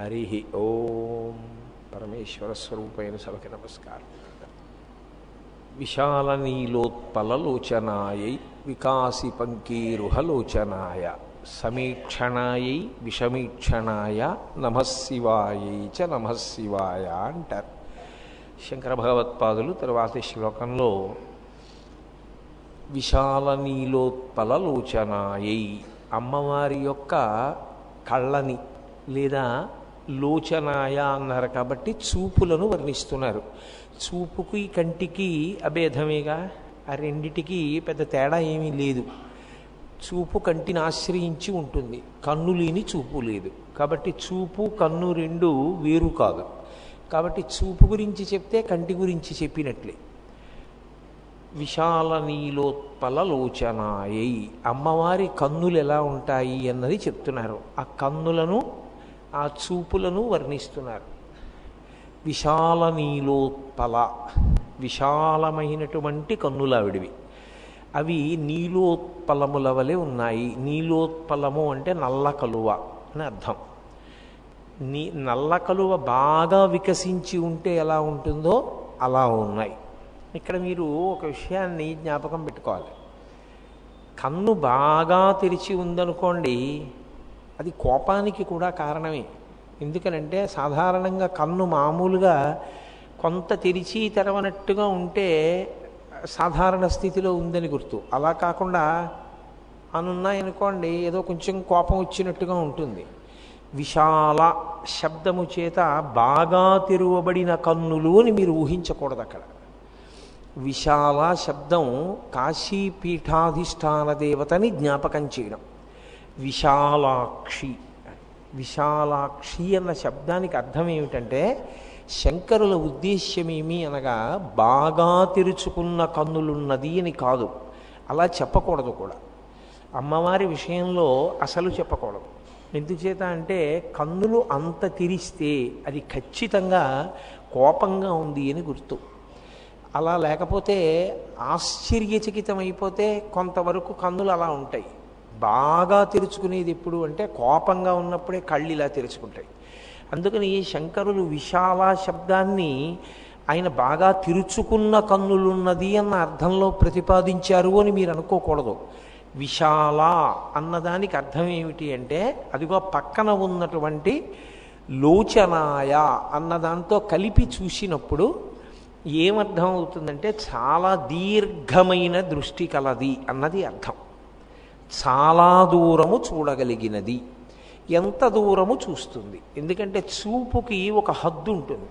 హరి ఓం పరమేశ్వర స్వరూపైన సభకి నమస్కారం. విశాల నీలోత్పలలోచనాయై వికాసి పంకీరుహలోచనాయ సమీక్షణాయై విషమీక్షణాయ నమశివాయై చ నమశివాయ అంటారు. శంకర భగవత్పాదులు తరువాతి శ్లోకంలో విశాల నీలోత్పలలోచనాయై అమ్మవారి యొక్క కళ్ళని లేదా లోచనాయ అన్నారు కాబట్టి చూపులను వర్ణిస్తున్నారు. చూపుకి కంటికి అభేదమేగా ఆ రెండిటికి పెద్ద తేడా ఏమీ లేదు. చూపు కంటిని ఆశ్రయించి ఉంటుంది. కన్ను లేని చూపు లేదు. కాబట్టి చూపు కన్ను రెండు వేరు కాదు. కాబట్టి చూపు గురించి చెప్తే కంటి గురించి చెప్పినట్లే. విశాల నీలోత్పల లోచనాయై. అమ్మవారి కన్నులు ఎలా ఉంటాయి అన్నది చెప్తున్నారు. ఆ కన్నులను ఆ చూపులను వర్ణిస్తున్నారు. విశాల నీలోత్పల విశాలమైనటువంటి కన్నులావిడివి. అవి నీలోత్పలముల వలె ఉన్నాయి. నీలోత్పలము అంటే నల్ల కలువ అని అర్థం. నీ నల్ల కలువ బాగా వికసించి ఉంటే ఎలా ఉంటుందో అలా ఉన్నాయి. ఇక్కడ మీరు ఒక విషయాన్ని జ్ఞాపకం పెట్టుకోవాలి. కన్ను బాగా తెరిచి ఉందనుకోండి అది కోపానికి కూడా కారణమే. ఎందుకనంటే సాధారణంగా కన్ను మామూలుగా కొంత తెరిచి తెరవనట్టుగా ఉంటే సాధారణ స్థితిలో ఉందని గుర్తు. అలా కాకుండా అనున్నాయనుకోండి ఏదో కొంచెం కోపం వచ్చినట్టుగా ఉంటుంది. విశాల శబ్దము చేత బాగా తెరువబడిన కన్నులు అని మీరు ఊహించకూడదు అక్కడ విశాల శబ్దం కాశీపీఠాధిష్టాన దేవతని జ్ఞాపకం చేయడం. విశాలాక్షి. విశాలాక్షి అన్న శబ్దానికి అర్థం ఏమిటంటే శంకరుల ఉద్దేశ్యమేమి అనగా బాగా తెరుచుకున్న కన్నులున్నది అని కాదు. అలా చెప్పకూడదు కూడా. అమ్మవారి విషయంలో అసలు చెప్పకూడదు. ఎందుచేత అంటే కన్నులు అంత తెరిస్తే అది ఖచ్చితంగా కోపంగా ఉంది అని గుర్తు. అలా లేకపోతే ఆశ్చర్యచకితం అయిపోతే కొంతవరకు కన్నులు అలా ఉంటాయి. బాగా తెరుచుకునేది ఎప్పుడు అంటే కోపంగా ఉన్నప్పుడే కళ్ళు ఇలా తెరుచుకుంటాయి. అందుకని శంకరులు విశాల శబ్దాన్ని ఆయన బాగా తెరుచుకున్న కన్నులున్నది అన్న అర్థంలో ప్రతిపాదించారు అని మీరు అనుకోకూడదు. విశాల అన్నదానికి అర్థం ఏమిటి అంటే అదిగో పక్కన ఉన్నటువంటి లోచనాయ అన్నదాంతో కలిపి చూసినప్పుడు ఏమర్థం అవుతుందంటే చాలా దీర్ఘమైన దృష్టి కలది అన్నది అర్థం. చాలా దూరము చూడగలిగినది. ఎంత దూరము చూస్తుంది. ఎందుకంటే చూపుకి ఒక హద్దు ఉంటుంది.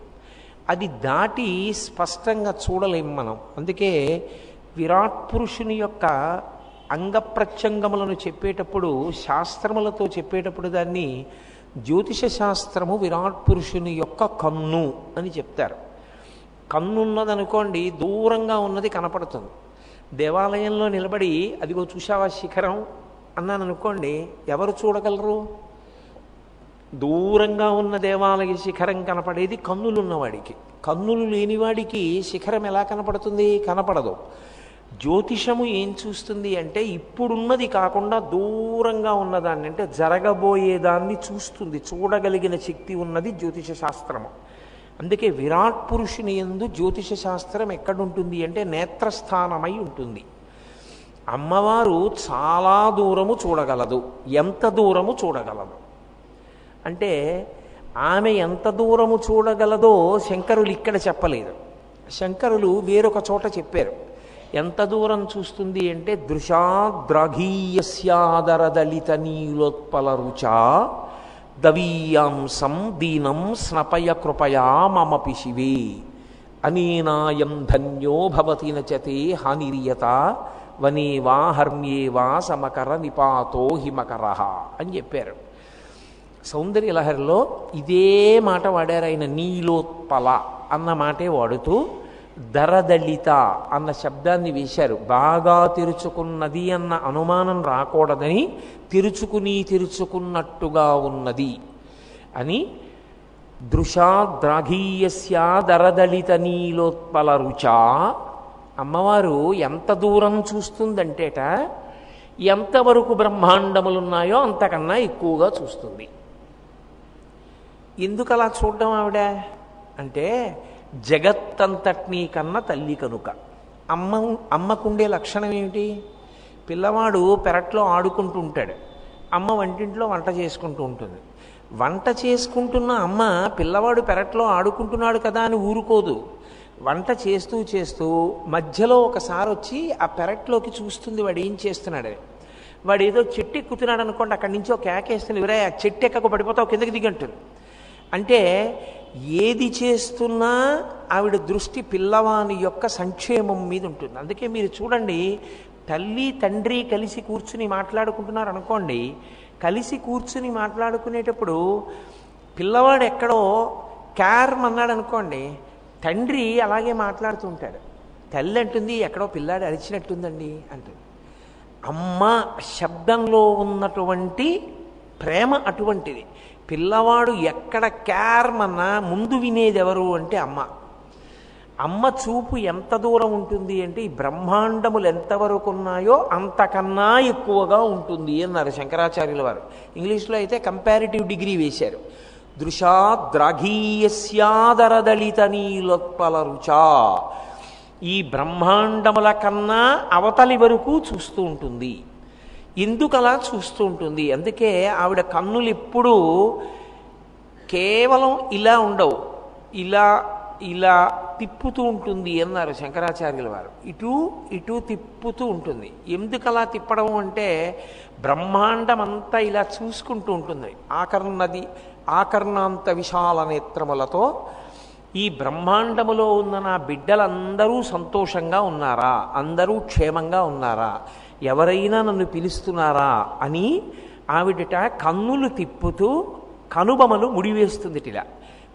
అది దాటి స్పష్టంగా చూడలేం మనం. అందుకే విరాట్ పురుషుని యొక్క అంగప్రత్యంగములను చెప్పేటప్పుడు శాస్త్రములతో చెప్పేటప్పుడు దాన్ని జ్యోతిష శాస్త్రము విరాట్ పురుషుని యొక్క కన్ను అని చెప్తారు. కన్నున్నదనుకోండి దూరంగా ఉన్నది కనపడుతుంది. దేవాలయంలో నిలబడి అదిగో చూసావా శిఖరం? అన్నాను అనుకోండి ఎవరు చూడగలరు? దూరంగా ఉన్న దేవాలయ శిఖరం కనపడేది కన్నులున్నవాడికి. కన్నులు లేనివాడికి శిఖరం ఎలా కనపడుతుంది? కనపడదు. జ్యోతిషము ఏం చూస్తుంది అంటే ఇప్పుడున్నది కాకుండా దూరంగా ఉన్నదాన్ని అంటే జరగబోయేదాన్ని చూస్తుంది. చూడగలిగిన శక్తి ఉన్నది జ్యోతిష శాస్త్రము. అందుకే విరాట్ పురుషుని ఎందు జ్యోతిష శాస్త్రం ఎక్కడుంటుంది అంటే నేత్రస్థానమై ఉంటుంది. అమ్మవారు చాలా దూరము చూడగలదు. ఎంత దూరము చూడగలదు? అంటే ఆమె ఎంత దూరము చూడగలదో శంకరులు ఇక్కడ చెప్పలేదు. శంకరులు వేరొక చోట చెప్పారు. ఎంత దూరం చూస్తుంది అంటే దృశాద్రాఘీయస్యాదరదలిత నీలోత్పల రుచా దవీయాంసం దీనం స్నపయ కృపయా మమపి శివే. అనీనాయం ధన్యో భవతి నచతే హానిరియత వనే వా హర్మ్యే వా సమకర నిపాతో హిమకర అని చెప్పారు. సౌందర్యలహరిలో ఇదే మాట వాడారు ఆయన నీలోత్పల అన్న మాటే వాడుతూ దరదళిత అన్న శబ్దాన్ని వేశారు. బాగా తెరుచుకున్నది అన్న అనుమానం రాకూడదని తెరుచుకుని తెరుచుకున్నట్టుగా ఉన్నది అని దృశాద్రాఘీయస్యా దరదళిత నీలోత్పల రుచా. అమ్మవారు ఎంత దూరం చూస్తుందంటేట ఎంతవరకు బ్రహ్మాండములున్నాయో అంతకన్నా ఎక్కువగా చూస్తుంది. ఎందుకు అలా చూడడం ఆవిడ? అంటే జగత్తంతటినీ కన్నా తల్లి కనుక. అమ్మ అమ్మకుండే లక్షణం ఏమిటి? పిల్లవాడు పెరట్లో ఆడుకుంటూ ఉంటాడు అమ్మ వంటింట్లో వంట చేసుకుంటూ ఉంటుంది. వంట చేసుకుంటున్న అమ్మ పిల్లవాడు పెరట్లో ఆడుకుంటున్నాడు కదా అని ఊరుకోదు. వంట చేస్తూ చేస్తూ మధ్యలో ఒకసారి వచ్చి ఆ పెరట్లోకి చూస్తుంది వాడు ఏం చేస్తున్నాడు. వాడు ఏదో చెట్టు ఎక్కుతున్నాడు అనుకోండి అక్కడి నుంచి ఒక కేకేస్తుంది ఎవరే ఆ చెట్టు ఎక్కకు పడిపోతావు కిందకి దిగంటుంది. అంటే ఏది చేస్తున్నా ఆవిడ దృష్టి పిల్లవాని యొక్క సంక్షేమం మీద ఉంటుంది. అందుకే మీరు చూడండి తల్లి తండ్రి కలిసి కూర్చుని మాట్లాడుకుంటున్నారు అనుకోండి కలిసి కూర్చుని మాట్లాడుకునేటప్పుడు పిల్లవాడు ఎక్కడో క్యార్మ్ అన్నాడు అనుకోండి తండ్రి అలాగే మాట్లాడుతూ ఉంటాడు. తల్లి అంటుంది ఎక్కడో పిల్లాడు అరిచినట్టుందండి అంటుంది. అమ్మ శబ్దంలో ఉన్నటువంటి ప్రేమ అటువంటిది. పిల్లవాడు ఎక్కడ క్యార్మన్నా ముందు వినేది ఎవరు అంటే అమ్మ. అమ్మ చూపు ఎంత దూరం ఉంటుంది అంటే ఈ బ్రహ్మాండములు ఎంతవరకు ఉన్నాయో అంతకన్నా ఎక్కువగా ఉంటుంది అన్నారు శంకరాచార్యుల వారు. ఇంగ్లీష్లో అయితే కంపారిటివ్ డిగ్రీ వేశారు. దృశా ద్రాఘీయస్యాదరదళిత నీలోత్పల రుచా. ఈ బ్రహ్మాండముల కన్నా అవతలి వరకు చూస్తూ ఉంటుంది. ఎందుకు అలా చూస్తూ ఉంటుంది. అందుకే ఆవిడ కన్నులు ఎప్పుడూ కేవలం ఇలా ఉండవు. ఇలా ఇలా తిప్పుతూ ఉంటుంది అన్నారు శంకరాచార్యుల వారు. ఇటు ఇటు తిప్పుతూ ఉంటుంది. ఎందుకు అలా తిప్పడం అంటే బ్రహ్మాండం అంతా ఇలా చూసుకుంటూ ఉంటుంది. ఆకర్ణది ఆకర్ణాంత విశాల నేత్రములతో ఈ బ్రహ్మాండములో ఉన్న నా బిడ్డలందరూ సంతోషంగా ఉన్నారా? అందరూ క్షేమంగా ఉన్నారా? ఎవరైనా నన్ను పిలుస్తున్నారా అని ఆవిడట కన్నులు తిప్పుతూ కనుబొమలు ముడివేస్తుంది ఇలా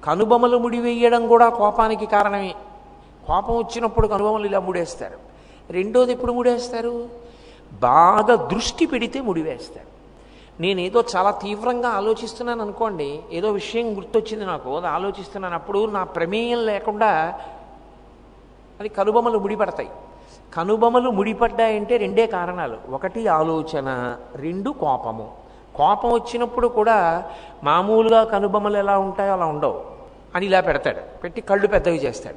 కనుబొమలు ముడివేయడం కూడా కోపానికి కారణమే. కోపం వచ్చినప్పుడు కనుబొమలు ఇలా ముడేస్తారు. రెండోది ఎప్పుడు ముడేస్తారు? బాగా దృష్టి పెడితే ముడివేస్తారు. నేనేదో చాలా తీవ్రంగా ఆలోచిస్తున్నాను అనుకోండి ఏదో విషయం గుర్తొచ్చింది నాకు అది ఆలోచిస్తున్నాను. అప్పుడు నా ప్రమేయం లేకుండా అది కనుబొమలు ముడిపడతాయి. కనుబొమలు ముడిపడ్డాయంటే రెండే కారణాలు. ఒకటి ఆలోచన రెండు కోపము. కోపం వచ్చినప్పుడు కూడా మామూలుగా కనుబొమలు ఎలా ఉంటాయో అలా ఉండవు. అని ఇలా పెడతాడు. పెట్టి కళ్ళు పెద్దవి చేస్తాడు.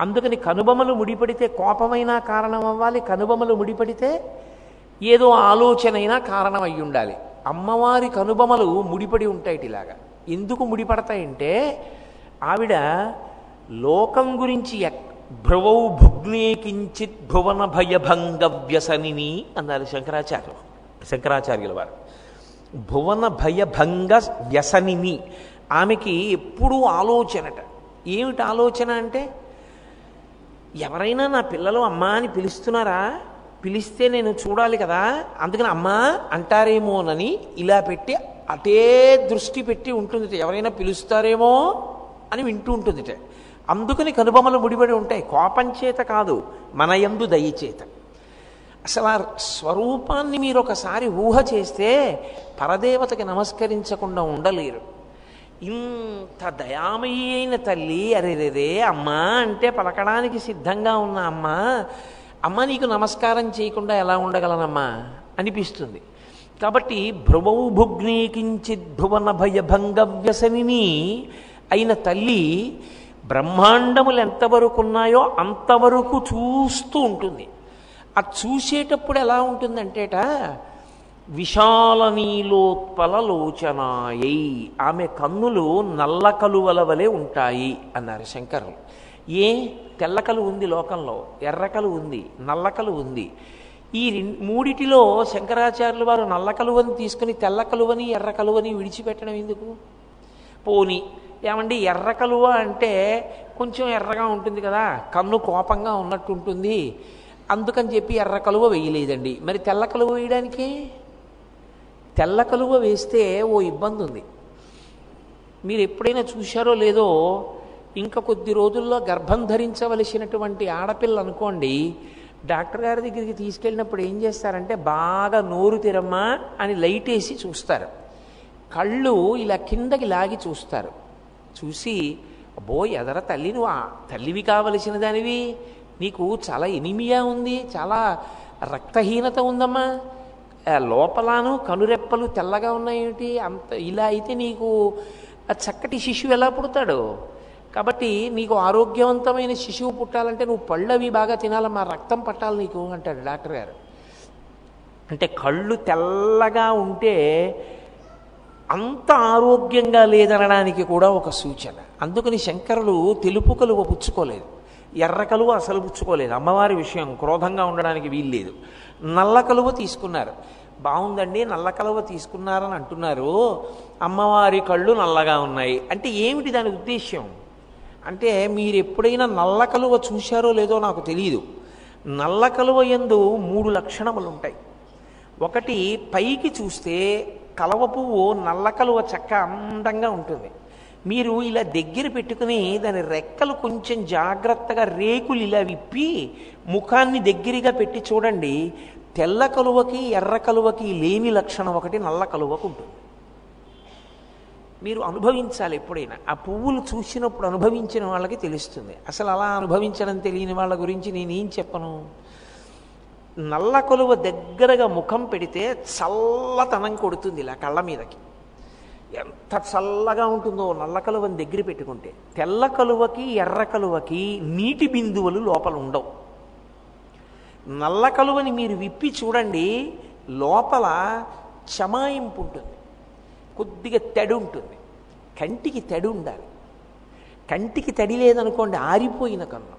అందుకని కనుబొమలు ముడిపడితే కోపమైనా కారణం అవ్వాలి. కనుబొమలు ముడిపడితే ఏదో ఆలోచన అయినా కారణం అయి ఉండాలి. అమ్మవారి కనుబొమలు ముడిపడి ఉంటాయి ఇలాగా. ఎందుకు ముడిపడతాయంటే ఆవిడ లోకం గురించి ఎక్- భ్రువౌ భుగ్నే కించిత్ భువన భయభంగ వ్యసనిని అన్నారు శంకరాచార్యులు శంకరాచార్యుల వారు భువన భయభంగ వ్యసనిని ఆమెకి ఎప్పుడూ ఆలోచనట. ఏమిటి ఆలోచన అంటే ఎవరైనా నా పిల్లలు అమ్మా అని పిలుస్తున్నారా? పిలిస్తే నేను చూడాలి కదా? అందుకని అమ్మా అంటారేమోనని ఇలా పెట్టి అటే దృష్టి పెట్టి ఉంటుంది ఎవరైనా పిలుస్తారేమో అని వింటూ ఉంటుంది అందుకని కనుబొమలు ముడిపడి ఉంటాయి. కోపం చేత కాదు మన యందు దయచేత అసలు ఆ స్వరూపాన్ని మీరు ఒకసారి ఊహ చేస్తే పరదేవతకి నమస్కరించకుండా ఉండలేరు. ఇంత దయామయీ అయిన తల్లి అరేరేరే అమ్మా అంటే పలకడానికి సిద్ధంగా ఉన్న అమ్మ అమ్మ నీకు నమస్కారం చేయకుండా ఎలా ఉండగలనమ్మా? అనిపిస్తుంది. కాబట్టి భ్రువౌ భుగ్నీ కించిత్ భువన భయభంగ వ్యసనిని అయిన తల్లి బ్రహ్మాండములు ఎంతవరకు ఉన్నాయో అంతవరకు చూస్తూ ఉంటుంది. ఆ చూసేటప్పుడు ఎలా ఉంటుందంటేట విశాల నీలోత్పల లోచనాయై ఆమె కన్నులు నల్ల కలువల వలె ఉంటాయి అన్నారు శంకరులు. ఏ? తెల్లకలు ఉంది లోకంలో ఎర్రకలు ఉంది నల్లకలు ఉంది. ఈ మూడిటిలో శంకరాచార్యులు వారు నల్ల కలువని తీసుకుని తెల్ల కలువని ఎర్ర కలువని విడిచిపెట్టడం ఎందుకు? పోని ఏమండి ఎర్ర కలువ అంటే కొంచెం ఎర్రగా ఉంటుంది కదా కన్ను కోపంగా ఉన్నట్టు ఉంటుంది. అందుకని చెప్పి ఎర్ర కలువ వేయలేదండి. మరి తెల్ల కలువ వేయడానికి? తెల్ల కలువ వేస్తే ఓ ఇబ్బంది ఉంది. మీరు ఎప్పుడైనా చూశారో లేదో ఇంకా కొద్ది రోజుల్లో గర్భం ధరించవలసినటువంటి ఆడపిల్ల అనుకోండి డాక్టర్ గారి దగ్గరికి తీసుకెళ్ళినప్పుడు ఏం చేస్తారంటే బాగా నోరు తిరమ్మా అని లైట్ వేసి చూస్తారు. కళ్ళు ఇలా కిందకి లాగి చూస్తారు. చూసి అబ్బో ఎదర తల్లి నువ్వు తల్లివి కావలసిన దానివి? నీకు చాలా ఎనిమియా ఉంది చాలా రక్తహీనత ఉందమ్మా. లోపలను కనురెప్పలు తెల్లగా ఉన్నాయేమిటి? అంత ఇలా అయితే నీకు చక్కటి శిశువు ఎలా పుడతాడు? కాబట్టి నీకు ఆరోగ్యవంతమైన శిశువు పుట్టాలంటే నువ్వు పళ్ళు అవి బాగా తినాలమ్మా రక్తం పట్టాలి నీకు అంటాడు డాక్టర్ గారు. అంటే కళ్ళు తెల్లగా ఉంటే అంత ఆరోగ్యంగా లేదనడానికి కూడా ఒక సూచన. అందుకని శంకరులు తెలుపు కలువ పుచ్చుకోలేదు. ఎర్ర కలువ అసలు పుచ్చుకోలేదు. అమ్మవారి విషయం క్రోధంగా ఉండడానికి వీల్లేదు. నల్ల కలువ తీసుకున్నారు. బాగుందండి నల్ల కలువ తీసుకున్నారని అంటున్నారు. అమ్మవారి కళ్ళు నల్లగా ఉన్నాయి. అంటే ఏమిటి దాని ఉద్దేశ్యం? అంటే మీరు ఎప్పుడైనా నల్ల కలువ చూశారో లేదో నాకు తెలియదు నల్ల కలువ ఎందు మూడు లక్షణములు ఉంటాయి ఒకటి పైకి చూస్తే కలవ పువ్వు నల్ల కలువ చక్క అందంగా ఉంటుంది. మీరు ఇలా దగ్గర పెట్టుకుని దాని రెక్కలు కొంచెం జాగ్రత్తగా రేకులు ఇలా విప్పి ముఖాన్ని దగ్గరగా పెట్టి చూడండి. తెల్ల కలువకి ఎర్ర కలువకి లేని లక్షణం ఒకటి నల్ల కలువకు ఉంటుంది. మీరు అనుభవించాలి ఎప్పుడైనా. ఆ పువ్వులు చూసినప్పుడు అనుభవించిన వాళ్ళకి తెలుస్తుంది. అసలు అలా అనుభవించడం తెలియని వాళ్ళ గురించి నేనేం చెప్పను? నల్ల కొలువ దగ్గరగా ముఖం పెడితే చల్లతనం కొడుతుంది ఇలా కళ్ళ మీదకి. ఎంత చల్లగా ఉంటుందో నల్ల కలువని దగ్గర పెట్టుకుంటే. తెల్ల కలువకి ఎర్ర కలువకి నీటి బిందువులు లోపల ఉండవు. నల్ల కలువని మీరు విప్పి చూడండి లోపల చమాయింపు ఉంటుంది. కొద్దిగా తడి ఉంటుంది. కంటికి తడి ఉండాలి. కంటికి తడి లేదనుకోండి ఆరిపోయిన కన్ను.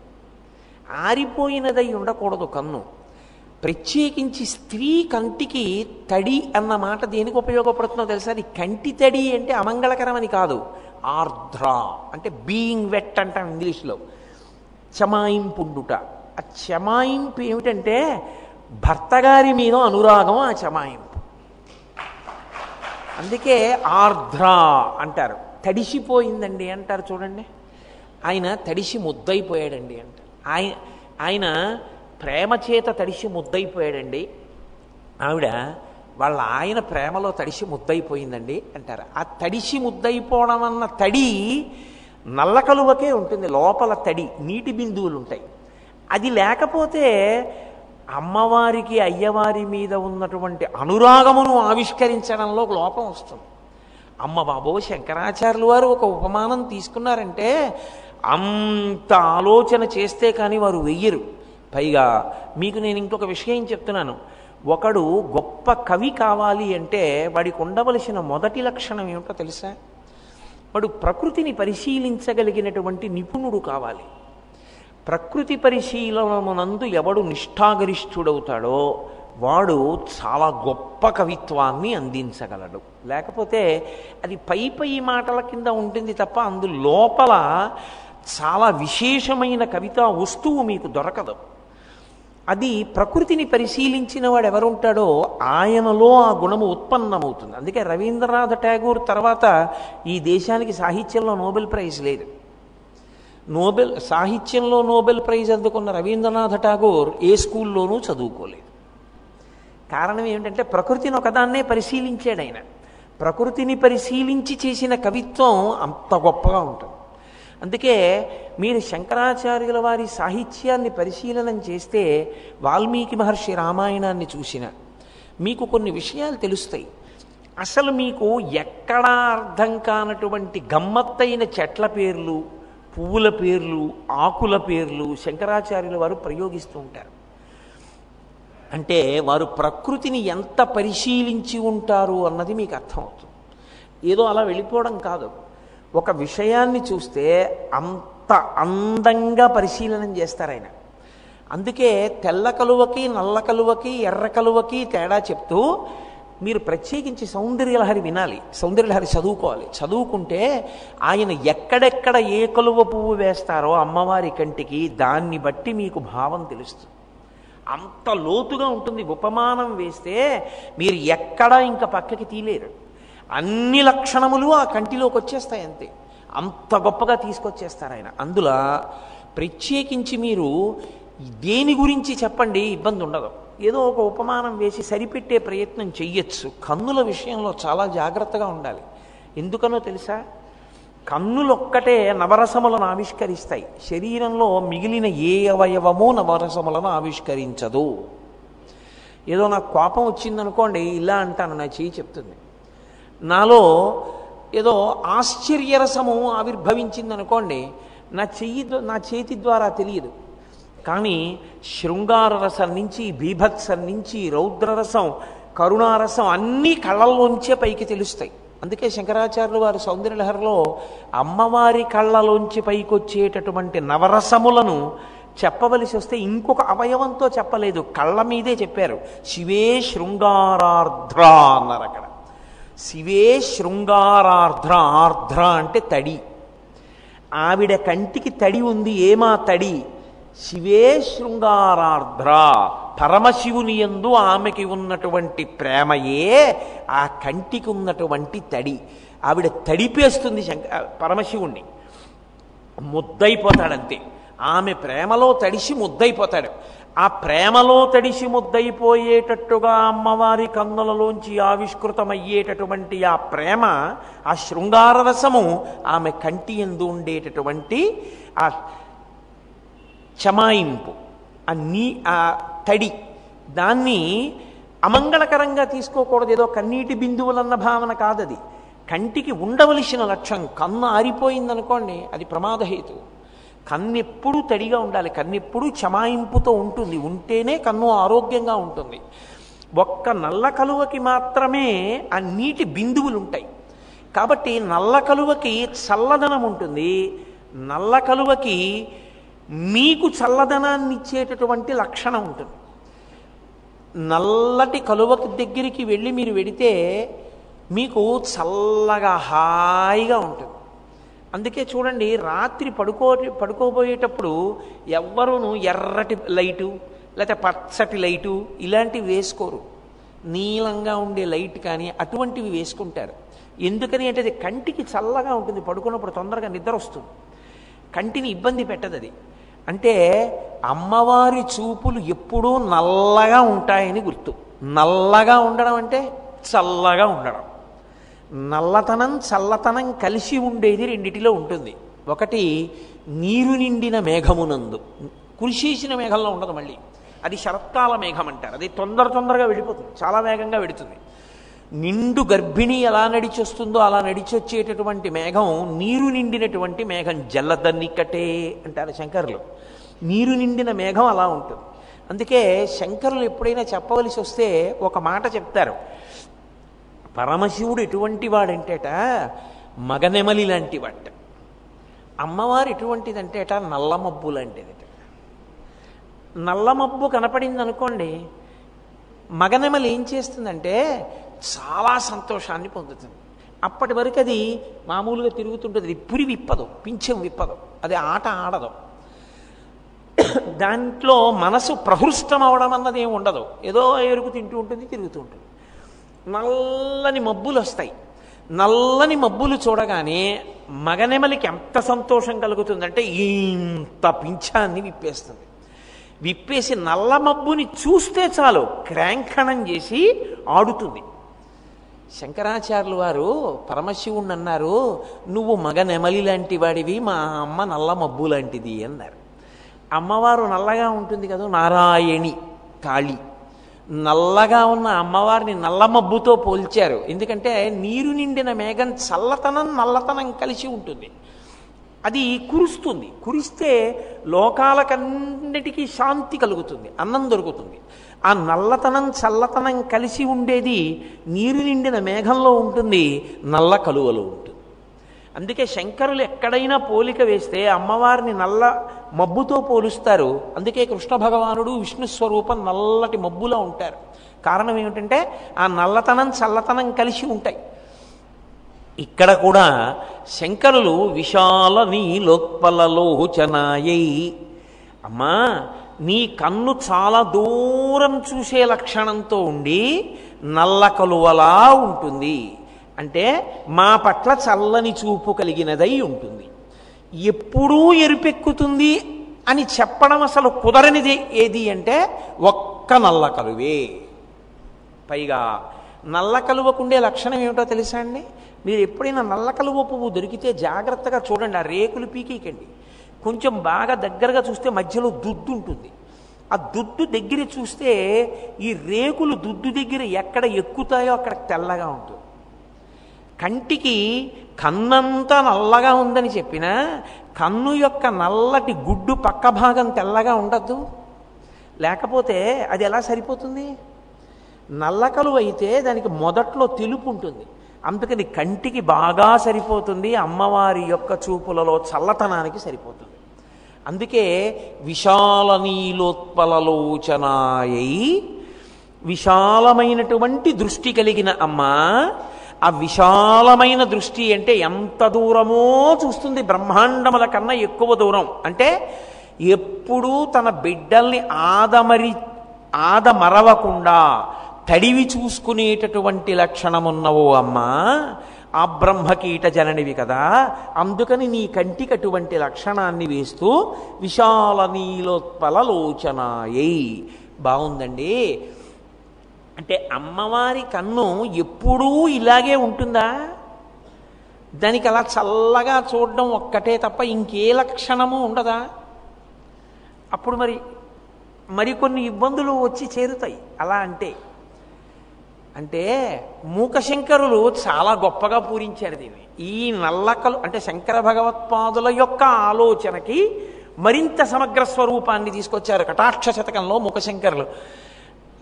ఆరిపోయినదై ఉండకూడదు కన్ను. ప్రత్యేకించి స్త్రీ కంటికి తడి అన్న మాట దేనికి ఉపయోగపడుతుందో తెలుసా? అది కంటి తడి అంటే అమంగళకరమని కాదు ఆర్ద్రా అంటే బీయింగ్ వెట్ అంటాం ఇంగ్లీష్లో. చమాయింపుండుట ఆ చమాయింపు ఏమిటంటే భర్తగారి మీద అనురాగం ఆ చమాయింపు అందుకే ఆర్ద్రా అంటారు. తడిసిపోయిందండి అంటారు చూడండి. ఆయన తడిసి ముద్దయిపోయాడండి అంటారు. ఆయన ఆయన ప్రేమ చేత తడిసి ముద్దయిపోయాడండి. ఆవిడ వాళ్ళ ఆయన ప్రేమలో తడిసి ముద్దయిపోయిందండి అంటారు. ఆ తడిసి ముద్దయిపోవడం అన్న తడి నల్ల కలువకే ఉంటుంది లోపల తడి నీటి బిందువులు ఉంటాయి అది లేకపోతే అమ్మవారికి అయ్యవారి మీద ఉన్నటువంటి అనురాగమును ఆవిష్కరించడంలో లోపం వస్తుంది. అమ్మ బాబో శంకరాచార్యులు వారు ఒక ఉపమానం తీసుకున్నారంటే అంత ఆలోచన చేస్తే కానీ వారు వెయ్యరు. పైగా మీకు నేను ఇంకొక విషయం చెప్తున్నాను. ఒకడు గొప్ప కవి కావాలి అంటే వాడికి ఉండవలసిన మొదటి లక్షణం ఏమిటో తెలుసా? వాడు ప్రకృతిని పరిశీలించగలిగినటువంటి నిపుణుడు కావాలి. ప్రకృతి పరిశీలనమునందు ఎవడు నిష్ఠాగరిష్ఠుడవుతాడో వాడు చాలా గొప్ప కవిత్వాన్ని అందించగలడు. లేకపోతే అది పై పై మాటల కింద ఉంటుంది తప్ప అందు లోపల చాలా విశేషమైన కవితా వస్తువు మీకు దొరకదు. అది ప్రకృతిని పరిశీలించిన వాడు ఎవరుంటాడో ఆయనలో ఆ గుణము ఉత్పన్నమవుతుంది. అందుకే రవీంద్రనాథ్ ఠాగూర్ తర్వాత ఈ దేశానికి సాహిత్యంలో నోబెల్ ప్రైజ్ లేదు. నోబెల్ సాహిత్యంలో నోబెల్ ప్రైజ్ అందుకున్న రవీంద్రనాథ్ ఠాగూర్ ఏ స్కూల్లోనూ చదువుకోలేదు. కారణం ఏమిటంటే ప్రకృతిని ఒకదాన్నే పరిశీలించాడు ఆయన. ప్రకృతిని పరిశీలించి చేసిన కవిత్వం అంత గొప్పగా ఉంటుంది. అందుకే మీరు శంకరాచార్యుల వారి సాహిత్యాన్ని పరిశీలనం చేస్తే వాల్మీకి మహర్షి రామాయణాన్ని చూసిన మీకు కొన్ని విషయాలు తెలుస్తాయి. అసలు మీకు ఎక్కడా అర్థం కానటువంటి గమ్మత్తైన చెట్ల పేర్లు పువ్వుల పేర్లు ఆకుల పేర్లు శంకరాచార్యుల వారు ప్రయోగిస్తూ ఉంటారు. అంటే వారు ప్రకృతిని ఎంత పరిశీలించి ఉంటారు అన్నది మీకు అర్థమవుతుంది. ఏదో అలా వెళ్ళిపోవడం కాదు. ఒక విషయాన్ని చూస్తే అంత అందంగా పరిశీలనం చేస్తారు ఆయన. అందుకే తెల్ల కలువకి నల్ల కలువకి ఎర్ర కలువకి తేడా చెప్తూ మీరు ప్రత్యేకించి సౌందర్యలహరి వినాలి. సౌందర్యలహరి చదువుకోవాలి. చదువుకుంటే ఆయన ఎక్కడెక్కడ ఏ కలువ పువ్వు వేస్తారో అమ్మవారి కంటికి దాన్ని బట్టి మీకు భావం తెలుస్తుంది. అంత లోతుగా ఉంటుంది. ఉపమానం వేస్తే మీరు ఎక్కడా ఇంకా పక్కకి తీలేరు. అన్ని లక్షణములు ఆ కంటిలోకి వచ్చేస్తాయి అంతే. అంత గొప్పగా తీసుకొచ్చేస్తారు ఆయన. అందులో ప్రత్యేకించి మీరు దేని గురించి చెప్పండి ఇబ్బంది ఉండదు. ఏదో ఒక ఉపమానం వేసి సరిపెట్టే ప్రయత్నం చెయ్యొచ్చు. కన్నుల విషయంలో చాలా జాగ్రత్తగా ఉండాలి. ఎందుకనో తెలుసా? కన్నులొక్కటే నవరసములను ఆవిష్కరిస్తాయి. శరీరంలో మిగిలిన ఏ అవయవము నవరసములను ఆవిష్కరించదు. ఏదో నాకు కోపం వచ్చిందనుకోండి ఇలా అంటాను నా చెయ్యి చెప్తుంది. నాలో ఏదో ఆశ్చర్యరసము ఆవిర్భవించింది అనుకోండి నా చెయ్యి నా చేతి ద్వారా తెలియదు. కానీ శృంగార రసం నుంచి బీభత్సం నుంచి రౌద్రరసం కరుణారసం అన్నీ కళ్ళల్లోంచే పైకి తెలుస్తాయి. అందుకే శంకరాచార్యులు వారి సౌందర్యలహరిలో అమ్మవారి కళ్ళలోంచి పైకి వచ్చేటటువంటి నవరసములను చెప్పవలసి వస్తే ఇంకొక అవయవంతో చెప్పలేదు. కళ్ళ మీదే చెప్పారు. శివే శృంగారార్ధ్ర అన్నారు అక్కడ. శివే శృంగారార్ధ్ర ఆర్ధ్ర అంటే తడి. ఆవిడ కంటికి తడి ఉంది ఏమా తడి? శివే శృంగారార్ధ్ర. పరమశివుని యందు ఆమెకి ఉన్నటువంటి ప్రేమయే ఆ కంటికి ఉన్నటువంటి తడి. ఆవిడ తడిపేస్తుంది శంక పరమశివుణ్ణి. ముద్దయిపోతాడంతే. ఆమె ప్రేమలో తడిసి ముద్దయిపోతాడు. ఆ ప్రేమలో తడిసి ముద్దయిపోయేటట్టుగా అమ్మవారి కన్నులలోంచి ఆవిష్కృతమయ్యేటటువంటి ఆ ప్రేమ ఆ శృంగార రసము ఆమె కంటి ఎందు ఉండేటటువంటి ఆ చమాయింపు ఆ నీ ఆ తడి. దాన్ని అమంగళకరంగా తీసుకోకూడదు. ఏదో కన్నీటి బిందువులన్న భావన కాదది. కంటికి ఉండవలసిన లక్ష్యం కన్ను ఆరిపోయిందనుకోండి అది ప్రమాదహేతు కన్నెప్పుడు తడిగా ఉండాలి కన్నెప్పుడు చమాయింపుతో ఉంటుంది ఉంటేనే కన్ను ఆరోగ్యంగా ఉంటుంది. ఒక్క నల్ల కలువకి మాత్రమే ఆ నీటి బిందువులు ఉంటాయి కాబట్టి నల్ల కలువకి చల్లదనం ఉంటుంది. నల్ల కలువకి మీకు చల్లదనాన్ని ఇచ్చేటటువంటి లక్షణం ఉంటుంది. నల్లటి కలువకి దగ్గరికి వెళ్ళి మీరు వెడితే మీకు చల్లగా హాయిగా ఉంటుంది. అందుకే చూడండి రాత్రి పడుకో పడుకోబోయేటప్పుడు ఎవ్వరూను ఎర్రటి లైటు లేకపోతే పచ్చటి లైటు ఇలాంటివి వేసుకోరు. నీలంగా ఉండే లైట్ కానీ అటువంటివి వేసుకుంటారు. ఎందుకని అంటే అది కంటికి చల్లగా ఉంటుంది పడుకున్నప్పుడు తొందరగా నిద్ర వస్తుంది. కంటిని ఇబ్బంది పెట్టదు అది. అంటే అమ్మవారి చూపులు ఎప్పుడూ నల్లగా ఉంటాయని గుర్తు. నల్లగా ఉండడం అంటే చల్లగా ఉండడం. నల్లతనం చల్లతనం కలిసి ఉండేది రెండిటిలో ఉంటుంది. ఒకటి నీరు నిండిన మేఘమునందు. కురిసేసిన మేఘంలో ఉండదు మళ్ళీ. అది శరత్కాల మేఘం అంటారు. అది తొందర తొందరగా వెళ్ళిపోతుంది. చాలా వేగంగా వెడుతుంది నిండు గర్భిణి ఎలా నడిచొస్తుందో అలా నడిచొచ్చేటటువంటి మేఘం నీరు నిండినటువంటి మేఘం జల్లదన్నికటే అంటారు శంకరులు. నీరు నిండిన మేఘం అలా ఉంటుంది. అందుకే శంకరులు ఎప్పుడైనా చెప్పవలసి వస్తే ఒక మాట చెప్తారు. పరమశివుడు ఎటువంటి వాడంటేట మగనెమలి లాంటి వాట అమ్మవారు ఎటువంటిదంటేట నల్లమబ్బు లాంటిదట. నల్లమబ్బు కనపడింది అనుకోండి మగనెమలి ఏం చేస్తుందంటే చాలా సంతోషాన్ని పొందుతుంది. అప్పటి వరకు అది మామూలుగా తిరుగుతుంటుంది. అది పురి విప్పదు పింఛం విప్పదు. అది ఆట ఆడదు. దాంట్లో మనసు ప్రహృష్టం అవడం అన్నది ఏమి ఉండదు. ఏదో ఎరుకు తింటూ ఉంటుంది తిరుగుతూ ఉంటుంది. నల్లని మబ్బులు వస్తాయి. నల్లని మబ్బులు చూడగానే మగనెమలికి ఎంత సంతోషం కలుగుతుందంటే ఇంత పింఛాన్ని విప్పేస్తుంది. విప్పేసి నల్ల మబ్బుని చూస్తే చాలు క్రాంకణం చేసి ఆడుతుంది. శంకరాచార్యులు వారు పరమశివుణ్ణి అన్నారు నువ్వు మగ నెమలి లాంటి వాడివి మా అమ్మ నల్ల మబ్బు లాంటిది అన్నారు. అమ్మవారు నల్లగా ఉంటుంది కదా నారాయణి కాళి. నల్లగా ఉన్న అమ్మవారిని నల్లమబ్బుతో పోల్చారు. ఎందుకంటే నీరు నిండిన మేఘం చల్లతనం నల్లతనం కలిసి ఉంటుంది. అది కురుస్తుంది. కురిస్తే లోకాలకన్నిటికీ శాంతి కలుగుతుంది అన్నం దొరుకుతుంది. ఆ నల్లతనం చల్లతనం కలిసి ఉండేది నీరు నిండిన మేఘంలో ఉంటుంది నల్ల కలువలో ఉంటుంది. అందుకే శంకరులు ఎక్కడైనా పోలిక వేస్తే అమ్మవారిని నల్ల మబ్బుతో పోలుస్తారు. అందుకే కృష్ణ భగవానుడు విష్ణు స్వరూపం నల్లటి మబ్బులా ఉంటారు. కారణం ఏమిటంటే ఆ నల్లతనం చల్లతనం కలిసి ఉంటాయి. ఇక్కడ కూడా శంకరులు విశాల నీలోత్పలలోచనాయై అమ్మా నీ కన్ను చాలా దూరం చూసే లక్షణంతో ఉండి నల్ల కలువలా ఉంటుంది. అంటే మా పట్ల చల్లని చూపు కలిగినదై ఉంటుంది. ఎప్పుడూ ఎరుపెక్కుతుంది అని చెప్పడం అసలు కుదరనిది ఏది అంటే ఒక్క నల్ల కలువే పైగా నల్ల కలువకుండే లక్షణం ఏమిటో తెలుసా అండి? మీరు ఎప్పుడైనా నల్ల కలువ పువ్వు దొరికితే జాగ్రత్తగా చూడండి ఆ రేకులు పీకేకండి కొంచెం బాగా దగ్గరగా చూస్తే మధ్యలో దుద్దు ఉంటుంది. ఆ దుద్దు దగ్గర చూస్తే ఈ రేకులు దుద్దు దగ్గర ఎక్కడ ఎక్కుతాయో అక్కడ తెల్లగా ఉంటుంది. కంటికి కన్నంతా నల్లగా ఉందని చెప్పినా కన్ను యొక్క నల్లటి గుడ్డు పక్క భాగం తెల్లగా ఉండద్దు. లేకపోతే అది ఎలా సరిపోతుంది? నల్లకలు అయితే దానికి మొదట్లో తెలుపు ఉంటుంది. అందుకని కంటికి బాగా సరిపోతుంది అమ్మవారి యొక్క చూపులలో చల్లతనానికి సరిపోతుంది. అందుకే విశాల నీలోత్పలలోచనాయై విశాలమైనటువంటి దృష్టి కలిగిన అమ్మ ఆ విశాలమైన దృష్టి అంటే ఎంత దూరమో చూస్తుంది బ్రహ్మాండముల కన్నా ఎక్కువ దూరం. అంటే ఎప్పుడూ తన బిడ్డల్ని ఆదమరి ఆదమరవకుండా తడివి చూసుకునేటటువంటి లక్షణమున్నవో అమ్మా ఆ బ్రహ్మకీట జననివి కదా. అందుకని నీ కంటికి అటువంటి లక్షణాన్ని వేస్తూ విశాల నీలోత్పల లోచనాయై. బాగుందండి అంటే అమ్మవారి కన్ను ఎప్పుడూ ఇలాగే ఉంటుందా? దానికి అలా చల్లగా చూడడం ఒక్కటే తప్ప ఇంకే లక్షణము ఉండదా? అప్పుడు మరి మరికొన్ని ఇబ్బందులు వచ్చి చేరుతాయి. అలా అంటే అంటే మూకశంకరులు చాలా గొప్పగా పూరించారు దీన్ని. ఈ నల్లకలు అంటే శంకర భగవత్పాదుల యొక్క ఆలోచనకి మరింత సమగ్ర స్వరూపాన్ని తీసుకొచ్చారు కటాక్ష శతకంలో మూకశంకరులు.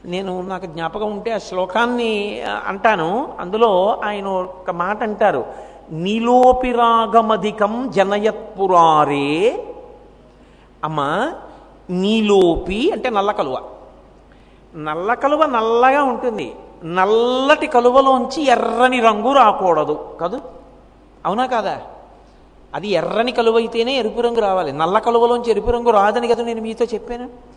నేను నాకు జ్ఞాపకం ఉంటే ఆ శ్లోకాన్ని అంటాను. అందులో ఆయన ఒక మాట అంటారు. నీలోపిరాగమధికం జనయత్పురారే. అమ్మ నీలోపి అంటే నల్ల కలువ. నల్ల కలువ నల్లగా ఉంటుంది. నల్లటి కలువలోంచి ఎర్రని రంగు రాకూడదు. కదూ? అవునా కాదా? అది ఎర్రని కలువ అయితేనే ఎరుపు రంగు రావాలి. నల్ల కలువలోంచి ఎరుపు రంగు రాదని కదా నేను మీతో చెప్పాను.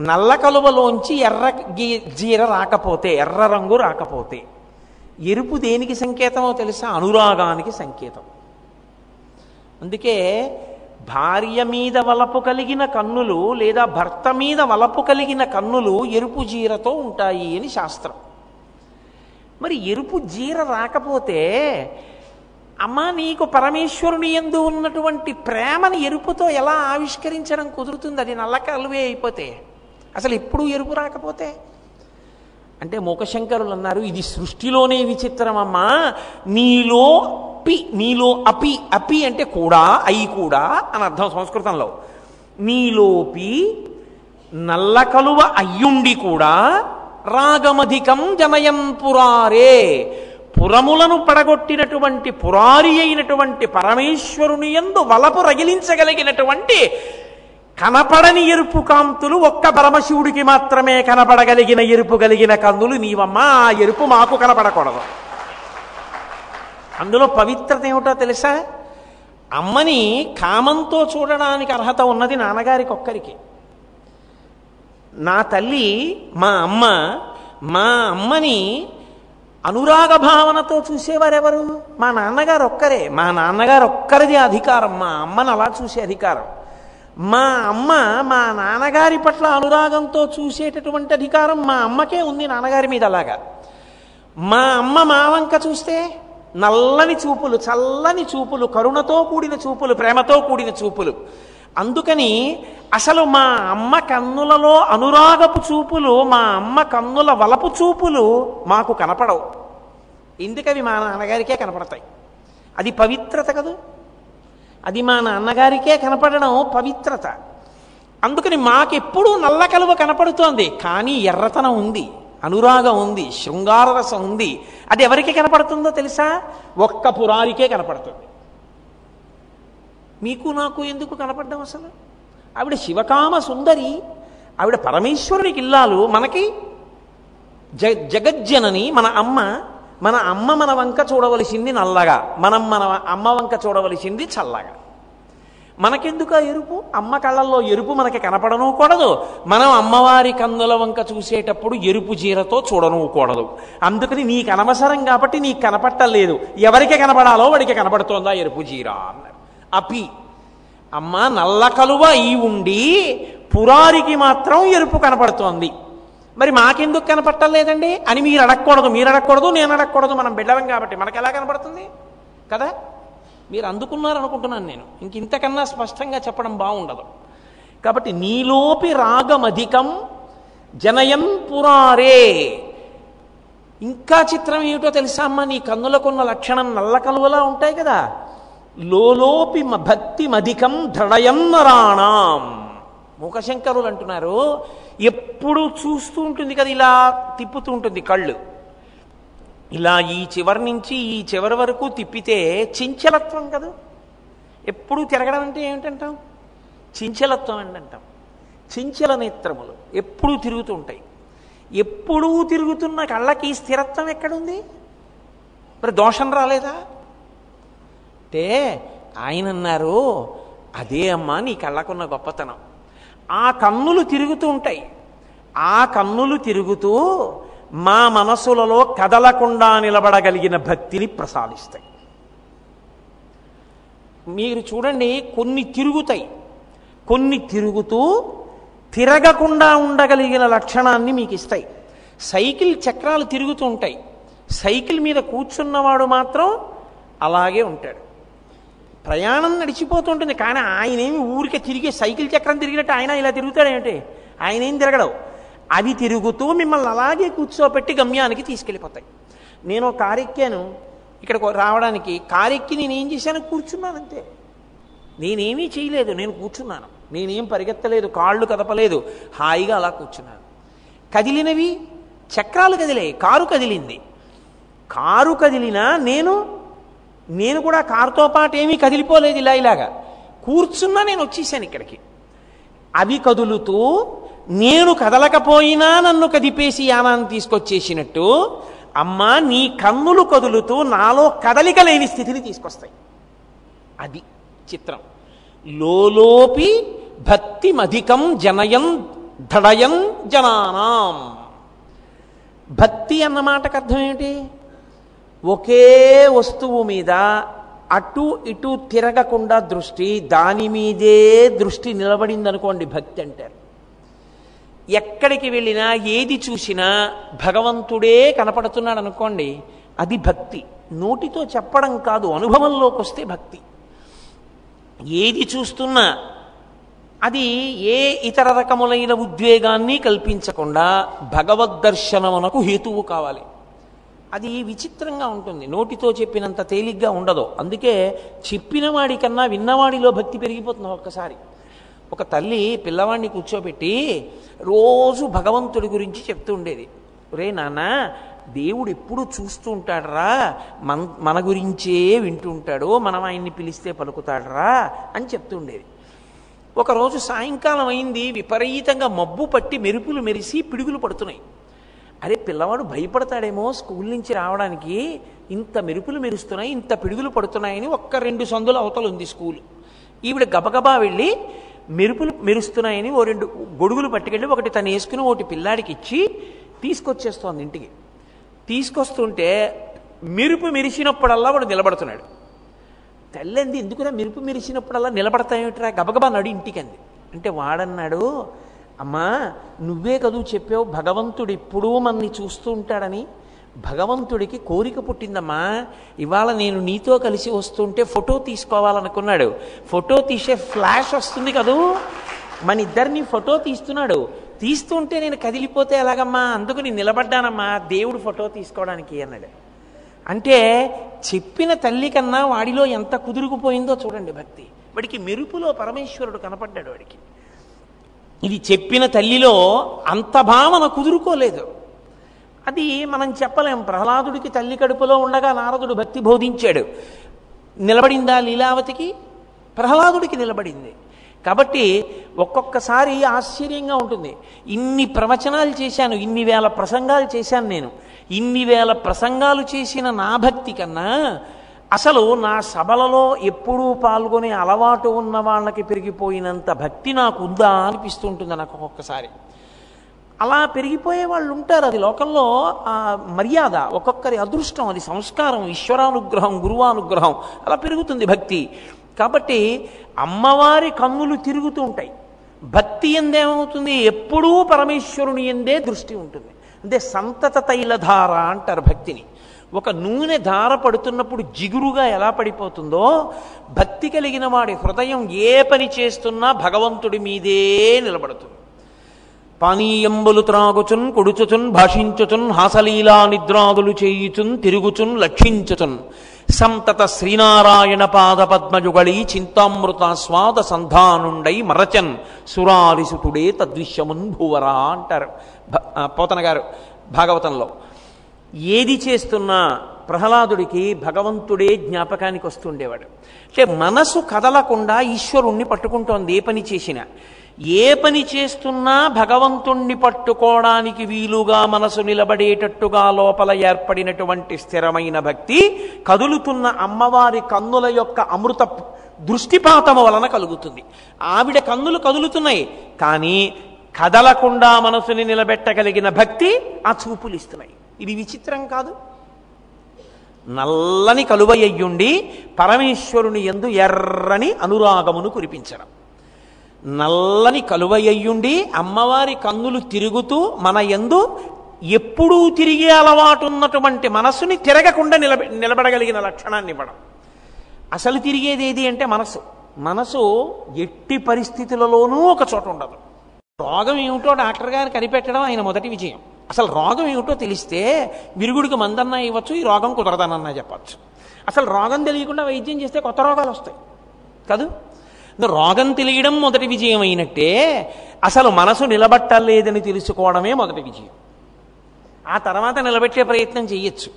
నల్ల కలువలోంచి ఎర్ర గీ- జీర రాకపోతే ఎర్ర రంగు రాకపోతే ఎరుపు దేనికి సంకేతమో తెలుసా? అనురాగానికి సంకేతం. అందుకే భార్య మీద వలపు కలిగిన కన్నులు లేదా భర్త మీద వలపు కలిగిన కన్నులు ఎరుపు జీరతో ఉంటాయి అని శాస్త్రం. మరి ఎరుపు జీర రాకపోతే అమ్మా నీకు పరమేశ్వరుని ఎందు ఉన్నటువంటి ప్రేమని ఎరుపుతో ఎలా ఆవిష్కరించడం కుదురుతుంది? అది నల్ల కలువే అయిపోతే. అసలు ఎప్పుడు ఎరుపు రాకపోతే? అంటే మూకశంకరులు అన్నారు ఇది సృష్టిలోనే విచిత్రం అమ్మా నీలో పి నీలో అపి అపి అంటే కూడా అయి కూడా అని అర్థం సంస్కృతంలో. నీలోపి నల్ల కలువ అయ్యుండి కూడా రాగమధికం జనయం పురారే. పురములను పడగొట్టినటువంటి పురారి అయినటువంటి పరమేశ్వరుని ఎందు వలపు రగిలించగలిగినటువంటి కనపడని ఎరుపు కాంతులు ఒక్క పరమశివుడికి మాత్రమే కనపడగలిగిన ఎరుపు కలిగిన కందులు నీవమ్మా ఆ ఎరుపు మాకు కనపడకూడదు. అందులో పవిత్రత ఏమిటో తెలుసా? అమ్మని కామంతో చూడడానికి అర్హత ఉన్నది నాన్నగారికి ఒక్కరికి. నా తల్లి మా అమ్మ మా అమ్మని అనురాగ భావనతో చూసేవారెవరు? మా నాన్నగారు ఒక్కరే మా నాన్నగారు ఒక్కరిది అధికారం మా అమ్మని అలా చూసే అధికారం. మా అమ్మ మా నాన్నగారి పట్ల అనురాగంతో చూసేటటువంటి అధికారం మా అమ్మకే ఉంది నాన్నగారి మీద అలాగా. మా అమ్మ మా వంక చూస్తే నల్లని చూపులు చల్లని చూపులు కరుణతో కూడిన చూపులు ప్రేమతో కూడిన చూపులు. అందుకని అసలు మా అమ్మ కన్నులలో అనురాగపు చూపులు మా అమ్మ కన్నుల వలపు చూపులు మాకు కనపడవు. ఎందుకవి మా నాన్నగారికే కనపడతాయి. అది పవిత్రత కదా? అది మా నాన్నగారికే కనపడడం పవిత్రత. అందుకని మాకెప్పుడూ నల్ల కలువ కనపడుతోంది. కానీ ఎర్రతనం ఉంది అనురాగం ఉంది శృంగారరసం ఉంది. అది ఎవరికి కనపడుతుందో తెలుసా? ఒక్క పురారికే కనపడుతుంది. మీకు నాకు ఎందుకు కనపడ్డం అసలు? ఆవిడ శివకామ సుందరి ఆవిడ పరమేశ్వరుడికి ఇల్లాలు మనకి జ జగజ్జనని మన అమ్మ మన అమ్మ మన వంక చూడవలసింది నల్లగా. మనం మన అమ్మ వంక చూడవలసింది చల్లగా. మనకెందుకు ఎరుపు? అమ్మ కళ్ళల్లో ఎరుపు మనకి కనపడనూకూడదు. మనం అమ్మవారి కందుల వంక చూసేటప్పుడు ఎరుపు జీరతో చూడనూకూడదు. అందుకని నీకు అనవసరం కాబట్టి నీకు కనపట్టలేదు. ఎవరికి కనపడాలో వాడికి కనపడుతోందా ఎరుపు జీర అన్నారు. అపి అమ్మ నల్ల కలువ ఈ ఉండి పురారికి మాత్రం ఎరుపు కనపడుతోంది. మరి మాకెందుకు కనపట్టలేదండి అని మీరు అడగకూడదు మీరు అడగకూడదు నేను అడగకూడదు మనం బిడ్డలం కాబట్టి. మనకు ఎలా కనపడుతుంది? కదా? మీరు అందుకున్నారనుకుంటున్నాను నేను. ఇంక ఇంతకన్నా స్పష్టంగా చెప్పడం బాగుండదు. కాబట్టి నీలోపి రాగమధికం జనయం పురారే. ఇంకా చిత్రం ఏమిటో తెలుసా అమ్మా? నీ కన్నులకున్న లక్షణం నల్ల కలువలా ఉంటాయి కదా. లోలోపి మ- భక్తి మధికం దృఢయన్నరాణం మూకశంకరులు అంటున్నారు ఎప్పుడు చూస్తూ ఉంటుంది కదా ఇలా తిప్పుతూ ఉంటుంది కళ్ళు. ఇలా ఈ చివరి నుంచి ఈ చివరి వరకు తిప్పితే చించలత్వం కదా. ఎప్పుడు తిరగడం అంటే ఏమిటంటాం? చించలత్వం అండి అంటాం చించల నేత్రములు ఎప్పుడూ తిరుగుతూ ఉంటాయి. ఎప్పుడూ తిరుగుతున్న కళ్ళకి స్థిరత్వం ఎక్కడుంది? మరి దోషం రాలేదా? అంటే ఆయన అన్నారు అదే అమ్మా నీ కళ్ళకున్న గొప్పతనం. ఆ కన్నులు తిరుగుతూ ఉంటాయి. ఆ కన్నులు తిరుగుతూ మా మనసులలో కదలకుండా నిలబడగలిగిన భక్తిని ప్రసాదిస్తాయి. మీరు చూడండి కొన్ని తిరుగుతాయి. కొన్ని తిరుగుతూ తిరగకుండా ఉండగలిగిన లక్షణాన్ని మీకు ఇస్తాయి. సైకిల్ చక్రాలు తిరుగుతూ ఉంటాయి. సైకిల్ మీద కూర్చున్నవాడు మాత్రం అలాగే ఉంటాడు. ప్రయాణం నడిచిపోతుంటుంది కానీ ఆయనేమి ఊరికే తిరిగి సైకిల్ చక్రం తిరిగినట్టు ఆయన ఇలా తిరుగుతాడేమిటి? ఆయన ఏం తిరగడవు అవి తిరుగుతూ మిమ్మల్ని అలాగే కూర్చోపెట్టి గమ్యానికి తీసుకెళ్ళిపోతాయి. నేను ఒక కారు ఎక్కాను. ఇక్కడికి రావడానికి కారు ఎక్కి నేను ఏం చేశాను? కూర్చున్నాను అంతే నేనేమీ చేయలేదు నేను కూర్చున్నాను. నేనేం పరిగెత్తలేదు కాళ్ళు కదపలేదు హాయిగా అలా కూర్చున్నాను. కదిలినవి చక్రాలు కదిలాయి కారు కదిలింది. కారు కదిలినా నేను నేను కూడా కారుతో పాటు ఏమీ కదిలిపోలేదు ఇలా ఇలాగా. కూర్చున్నా నేను వచ్చేసాను ఇక్కడికి. అవి కదులుతూ నేను కదలకపోయినా నన్ను కదిపేసి యానాన్ని తీసుకొచ్చేసినట్టు అమ్మా నీ కన్నులు కదులుతూ నాలో కదలిక లేని స్థితిని తీసుకొస్తాయి. అది చిత్రం. లోలోపి భక్తి మధికం జనయం ధడయం జనానాం. భక్తి అన్న మాటకు అర్థం ఏమిటి? ఒకే వస్తువు మీద అటు ఇటు తిరగకుండా దృష్టి దాని మీదే దృష్టి నిలబడింది అనుకోండి భక్తి అంటారు. ఎక్కడికి వెళ్ళినా ఏది చూసినా భగవంతుడే కనపడుతున్నాడు అనుకోండి అది భక్తి. నోటితో చెప్పడం కాదు అనుభవంలోకి వస్తే భక్తి. ఏది చూస్తున్నా అది ఏ ఇతర రకములైన ఉద్వేగాన్ని కల్పించకుండా భగవద్దర్శనమునకు హేతువు కావాలి. అది విచిత్రంగా ఉంటుంది. నోటితో చెప్పినంత తేలిగ్గా ఉండదు. అందుకే చెప్పిన వాడికన్నా విన్నవాడిలో భక్తి పెరిగిపోతుంది ఒక్కసారి. ఒక తల్లి పిల్లవాడిని కూర్చోబెట్టి రోజు భగవంతుడి గురించి చెప్తూ ఉండేది. రే నాన్న దేవుడు ఎప్పుడు చూస్తూ ఉంటాడరా? మన మన గురించే వింటూ ఉంటాడు. మనం ఆయన్ని పిలిస్తే పలుకుతాడరా? అని చెప్తూ ఉండేది. ఒకరోజు సాయంకాలం అయింది. విపరీతంగా మబ్బు పట్టి మెరుపులు మెరిసి పిడుగులు పడుతున్నాయి. అరే పిల్లవాడు భయపడతాడేమో స్కూల్ నుంచి రావడానికి ఇంత మెరుపులు మెరుస్తున్నాయి ఇంత పిడుగులు పడుతున్నాయని ఒక్క రెండు సందులు అవతల ఉంది స్కూల్. ఈవిడ గబగబా వెళ్ళి మెరుపులు మెరుస్తున్నాయని ఓ రెండు గొడుగులు పట్టుకెళ్ళి ఒకటి తను వేసుకుని ఒకటి పిల్లాడికి ఇచ్చి తీసుకొచ్చేస్తోంది ఇంటికి. తీసుకొస్తుంటే మెరుపు మెరిసినప్పుడల్లా వాడు నిలబడుతున్నాడు. తెల్లంది ఎందుకురా మెరుపు మెరిసినప్పుడల్లా నిలబడతాయేమిట్రా గబగబా నడు ఇంటికంది అంటే వాడన్నాడు అమ్మా నువ్వే కదూ చెప్పావు భగవంతుడు ఎప్పుడూ మనని చూస్తూ ఉంటాడని. భగవంతుడికి కోరిక పుట్టిందమ్మా. ఇవాళ నేను నీతో కలిసి వస్తుంటే ఫోటో తీసుకోవాలనుకున్నాడు. ఫోటో తీసే ఫ్లాష్ వస్తుంది కదూ. మన ఇద్దరిని ఫోటో తీస్తున్నాడు. తీస్తుంటే నేను కదిలిపోతే ఎలాగమ్మా? అందుకు నేను నిలబడ్డానమ్మా. దేవుడు ఫోటో తీసుకోవడానికి అన్నాడు. అంటే చెప్పిన తల్లి కన్నా వాడిలో ఎంత కుదురుకుపోయిందో చూడండి భక్తి. వాడికి మెరుపులో పరమేశ్వరుడు కనపడ్డాడు వాడికి. ఇది చెప్పిన తల్లిలో అంత భావన కుదురుకోలేదు. అది మనం చెప్పలేం. ప్రహ్లాదుడికి తల్లి కడుపులో ఉండగా నారదుడు భక్తి బోధించాడు. నిలబడిందా లీలావతికి? ప్రహ్లాదుడికి నిలబడింది. కాబట్టి ఒక్కొక్కసారి ఆశ్చర్యంగా ఉంటుంది. ఇన్ని ప్రవచనాలు చేశాను ఇన్ని వేల ప్రసంగాలు చేశాను నేను. ఇన్ని వేల ప్రసంగాలు చేసిన నా భక్తి కన్నా అసలు నా సభలలో ఎప్పుడూ పాల్గొనే అలవాటు ఉన్న వాళ్ళకి పెరిగిపోయినంత భక్తి నాకు ఉందా అనిపిస్తూ ఉంటుంది నాకు ఒక్కొక్కసారి. అలా పెరిగిపోయే వాళ్ళు ఉంటారు. అది లోకంలో ఆ మర్యాద ఒక్కొక్కరి అదృష్టం అది సంస్కారం ఈశ్వరానుగ్రహం గురువానుగ్రహం అలా పెరుగుతుంది భక్తి. కాబట్టి అమ్మవారి కన్నులు తిరుగుతూ ఉంటాయి. భక్తి ఎందేమవుతుంది? ఎప్పుడూ పరమేశ్వరుని ఎందే దృష్టి ఉంటుంది. అంటే సంతత తైలధార అంటారు భక్తిని. ఒక నూనె ధార పడుతున్నప్పుడు జిగురుగా ఎలా పడిపోతుందో భక్తి కలిగిన వాడి హృదయం ఏ పని చేస్తున్నా భగవంతుడి మీదే నిలబడుతుంది. పానీయంబులు త్రాగుచున్ కొడుచుచున్ భాషించుచున్ హాసలీలా నిద్రాదులు చేయుచున్ తిరుగుచున్ లక్షించుచున్. సంతత శ్రీనారాయణ పాద పద్మజుగళి చింతామృత స్వాద సంధానుండై మరచన్ సురారిసుతుడే తద్విశ్యమున్ భువరా అంటారు. పోతన గారు భాగవతంలో. ఏది చేస్తున్నా ప్రహ్లాదుడికి భగవంతుడే జ్ఞాపకానికి వస్తుండేవాడు. అంటే మనసు కదలకుండా ఈశ్వరుణ్ణి పట్టుకుంటోంది ఏ పని చేసినా. ఏ పని చేస్తున్నా భగవంతుణ్ణి పట్టుకోవడానికి వీలుగా మనసు నిలబడేటట్టుగా లోపల ఏర్పడినటువంటి స్థిరమైన భక్తి కదులుతున్న అమ్మవారి కన్నుల యొక్క అమృత దృష్టిపాతము వలన కలుగుతుంది. ఆవిడ కన్నులు కదులుతున్నాయి కానీ కదలకుండా మనసుని నిలబెట్టగలిగిన భక్తి ఆ చూపులు ఇస్తున్నాయి ఇది విచిత్రం కాదు. నల్లని కలువయ్యుండి పరమేశ్వరుని ఎందు ఎర్రని అనురాగమును కురిపించడం. నల్లని కలువయ్యుండి అమ్మవారి కన్నులు తిరుగుతూ మన ఎందు ఎప్పుడూ తిరిగే అలవాటు ఉన్నటువంటి మనస్సుని తిరగకుండా నిలబ నిలబడగలిగిన లక్షణాన్ని ఇవ్వడం. అసలు తిరిగేది ఏది అంటే మనసు. మనసు ఎట్టి పరిస్థితులలోనూ ఒక చోట ఉండదు. రోగం ఏమిటో డాక్టర్ గారు కనిపెట్టడం ఆయన మొదటి విజయం. అసలు రోగం ఏమిటో తెలిస్తే విరుగుడికి మందన్నా ఇవ్వచ్చు ఈ రోగం కుదరదనన్నా చెప్పచ్చు. అసలు రోగం తెలియకుండా వైద్యం చేస్తే కొత్త రోగాలు వస్తాయి. కాదు? రోగం తెలియడం మొదటి విజయం అయినట్టే అసలు మనసు నిలబట్టలేదని తెలుసుకోవడమే మొదటి విజయం. ఆ తర్వాత నిలబెట్టే ప్రయత్నం చేయొచ్చు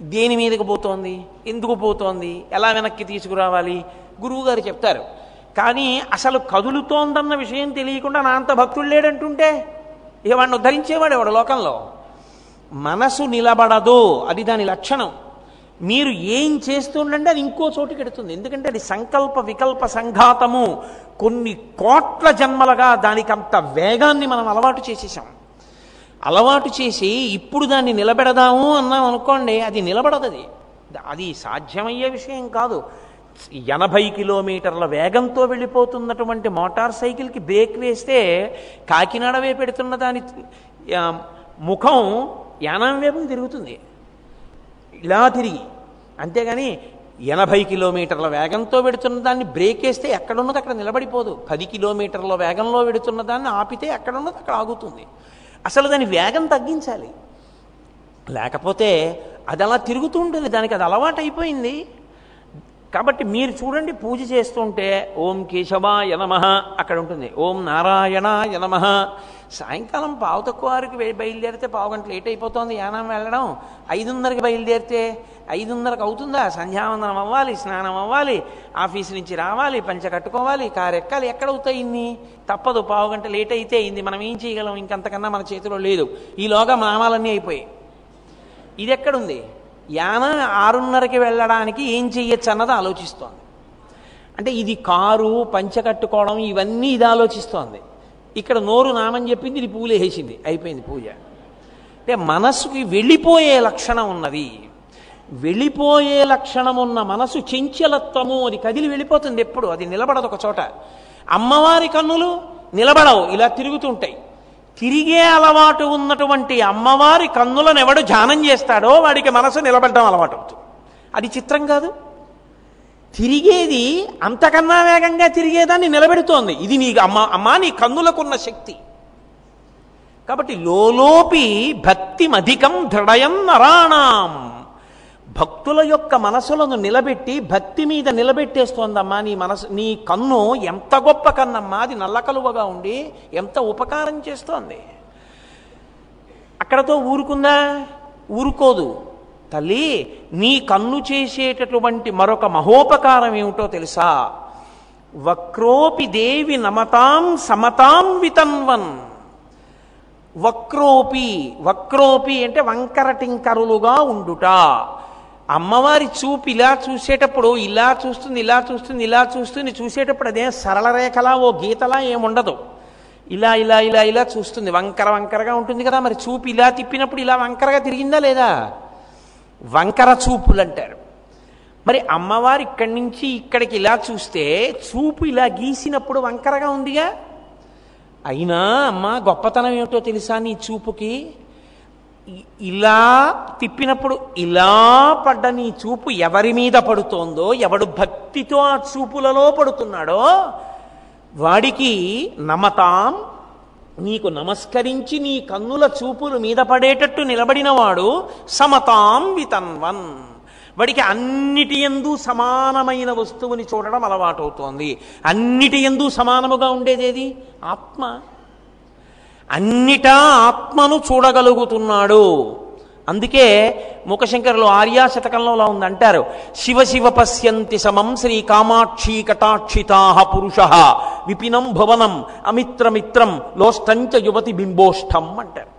దేని మీదకి పోతోంది? ఎందుకు పోతోంది? ఎలా వెనక్కి తీసుకురావాలి? గురువు గారు చెప్తారు. కానీ అసలు కదులుతోందన్న విషయం తెలియకుండా నా అంత భక్తుడు లేడంటుంటే ఇక వాడిని ఉద్ధరించేవాడు ఎవడు లోకంలో? మనసు నిలబడదు. అది దాని లక్షణం. మీరు ఏం చేస్తుండంటే అది ఇంకో చోటుకి ఎడుతుంది ఎందుకంటే అది సంకల్ప వికల్ప సంఘాతము. కొన్ని కోట్ల జన్మలుగా దానికి అంత వేగాన్ని మనం అలవాటు చేసేసాం అలవాటు చేసి ఇప్పుడు దాన్ని నిలబెడదాము అన్నాం అనుకోండి అది నిలబడదు అది అది సాధ్యమయ్యే విషయం కాదు. ఎనభై కిలోమీటర్ల వేగంతో వెళ్ళిపోతున్నటువంటి మోటార్ సైకిల్కి బ్రేక్ వేస్తే కాకినాడ పెడుతున్న దాని ముఖం యానం వైపు తిరుగుతుంది. ఇలా తిరిగి. అంతేగాని ఎనభై కిలోమీటర్ల వేగంతో వెడుతున్న దాన్ని బ్రేక్ వేస్తే ఎక్కడున్నది అక్కడ నిలబడిపోదు. పది కిలోమీటర్ల వేగంలో వెడుతున్న దాన్ని ఆపితే ఎక్కడున్నది అక్కడ ఆగుతుంది. అసలు దాని వేగం తగ్గించాలి. లేకపోతే అది అలా తిరుగుతూ ఉంటుంది. దానికి అది అలవాటు అయిపోయింది కాబట్టి మీరు చూడండి పూజ చేస్తుంటే ఓం కేశవాయ నమ అక్కడ ఉంటుంది. ఓం నారాయణాయ నమ. సాయంకాలం పావు తక్కువ వారికి బయలుదేరితే పావు గంట లేట్ అయిపోతుంది యానం వెళ్ళడం. ఐదున్నరకి బయలుదేరితే ఐదున్నరకు అవుతుందా? సంధ్యావందనం అవ్వాలి స్నానం అవ్వాలి ఆఫీస్ నుంచి రావాలి పంచ కట్టుకోవాలి కారు ఎక్కాలి. ఎక్కడవుతాయి ఇన్ని? తప్పదు పావు గంట లేట్ అయితే అయింది. మనం ఏం చేయగలం? ఇంకంతకన్నా మన చేతిలో లేదు. ఈలోగా మామాలన్నీ అయిపోయాయి. ఇది ఎక్కడుంది? యానం ఆరున్నరకి వెళ్ళడానికి ఏం చెయ్యొచ్చు అన్నది ఆలోచిస్తోంది. అంటే ఇది కారు పంచకట్టుకోవడం ఇవన్నీ ఇది ఆలోచిస్తోంది. ఇక్కడ నోరు నామని చెప్పింది ఇది పూలు వేసింది అయిపోయింది పూజ. అంటే మనస్సుకి వెళ్ళిపోయే లక్షణం ఉన్నది. వెళ్ళిపోయే లక్షణం ఉన్న మనసు చెంచలత్వము అది కదిలి వెళ్ళిపోతుంది ఎప్పుడు అది నిలబడదు ఒక చోట. అమ్మవారి కన్నులు నిలబడవు ఇలా తిరుగుతుంటాయి. తిరిగే అలవాటు ఉన్నటువంటి అమ్మవారి కన్నులను ఎవడు ధ్యానం చేస్తాడో వాడికి మనసు నిలబడడం అలవాటు అవుతుంది. అది చిత్రం కాదు. తిరిగేది అంతకన్నా వేగంగా తిరిగేదాన్ని నిలబెడుతోంది. ఇది నీ అమ్మ అమ్మ నీ కన్నులకున్న శక్తి. కాబట్టి లోలోపి భక్తిమధికం దృఢయం నరాణాం. భక్తుల యొక్క మనసులను నిలబెట్టి భక్తి మీద నిలబెట్టేస్తోందమ్మా నీ మనసు నీ కన్ను ఎంత గొప్ప కన్నమ్మా అది నల్లకలువగా ఉండి ఎంత ఉపకారం చేస్తోంది. అక్కడతో ఊరుకుందా? ఊరుకోదు. తల్లి నీ కన్ను చేసేటటువంటి మరొక మహోపకారం ఏమిటో తెలుసా? వక్రోపి దేవి నమతాం సమతాం వితన్వన్. వక్రోపి వక్రోపి అంటే వంకర టింకరులుగా ఉండుట. అమ్మవారి చూపు ఇలా చూసేటప్పుడు ఇలా చూస్తుంది ఇలా చూస్తుంది ఇలా చూస్తుంది చూసేటప్పుడు అదే సరళ రేఖలా ఓ గీతలా ఏముండదు. ఇలా ఇలా ఇలా ఇలా చూస్తుంది. వంకర వంకరగా ఉంటుంది కదా మరి. చూపు ఇలా తిప్పినప్పుడు ఇలా వంకరగా తిరిగిందా లేదా? వంకర చూపులు అంటారు మరి అమ్మవారు ఇక్కడి నుంచి ఇక్కడికి ఇలా చూస్తే చూపు ఇలా గీసినప్పుడు వంకరగా ఉందిగా? అయినా అమ్మ గొప్పతనం ఏమిటో తెలుసా నీ చూపుకి? ఇలా తిప్పినప్పుడు ఇలా పడ్డ నీ చూపు ఎవరి మీద పడుతోందో ఎవడు భక్తితో ఆ చూపులలో పడుతున్నాడో వాడికి నమతాం నీకు నమస్కరించి నీ కన్నుల చూపులు మీద పడేటట్టు నిలబడినవాడు సమతాం వితన్వన్. వాడికి అన్నిటి ఎందు సమానమైన వస్తువుని చూడడం అలవాటవుతోంది. అన్నిటి ఎందు సమానముగా ఉండేదేది? ఆత్మ. అన్నిటా ఆత్మను చూడగలుగుతున్నాడు. అందుకే ముఖశంకరులు ఆర్యా శతకంలో అలా ఉంది అంటారు శివ శివ పశ్యంతి సమం శ్రీ కామాక్షి కటాక్షితా పురుష విపినం భువనం అమిత్రమిత్రం లోష్టంచ యువతి బింబోష్టం అంటారు.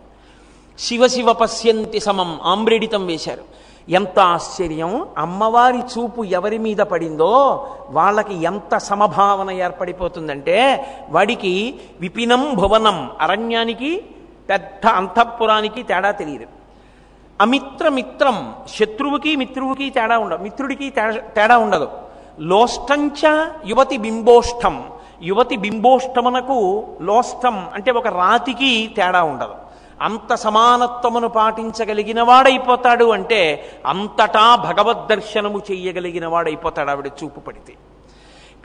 శివ శివ పశ్యంతి సమం ఆమ్రేడితం వేశారు. ఎంత ఆశ్చర్యం? అమ్మవారి చూపు ఎవరి మీద పడిందో వాళ్ళకి ఎంత సమభావన ఏర్పడిపోతుందంటే వాడికి విపినం భువనం అరణ్యానికి పెద్ద అంతఃపురానికి తేడా తెలియదు. అమిత్రమిత్రం శత్రువుకి మిత్రువుకి తేడా ఉండదు మిత్రుడికి తేడా- తేడా ఉండదు. లోష్టంచ యువతి బింబోష్టం. యువతి బింబోష్టమునకు లోష్టం అంటే ఒక రాతికి తేడా ఉండదు. అంత సమానత్వమును పాటించగలిగిన వాడైపోతాడు అంటే అంతటా భగవద్ దర్శనము చెయ్యగలిగిన వాడైపోతాడు ఆవిడ చూపు పడితే.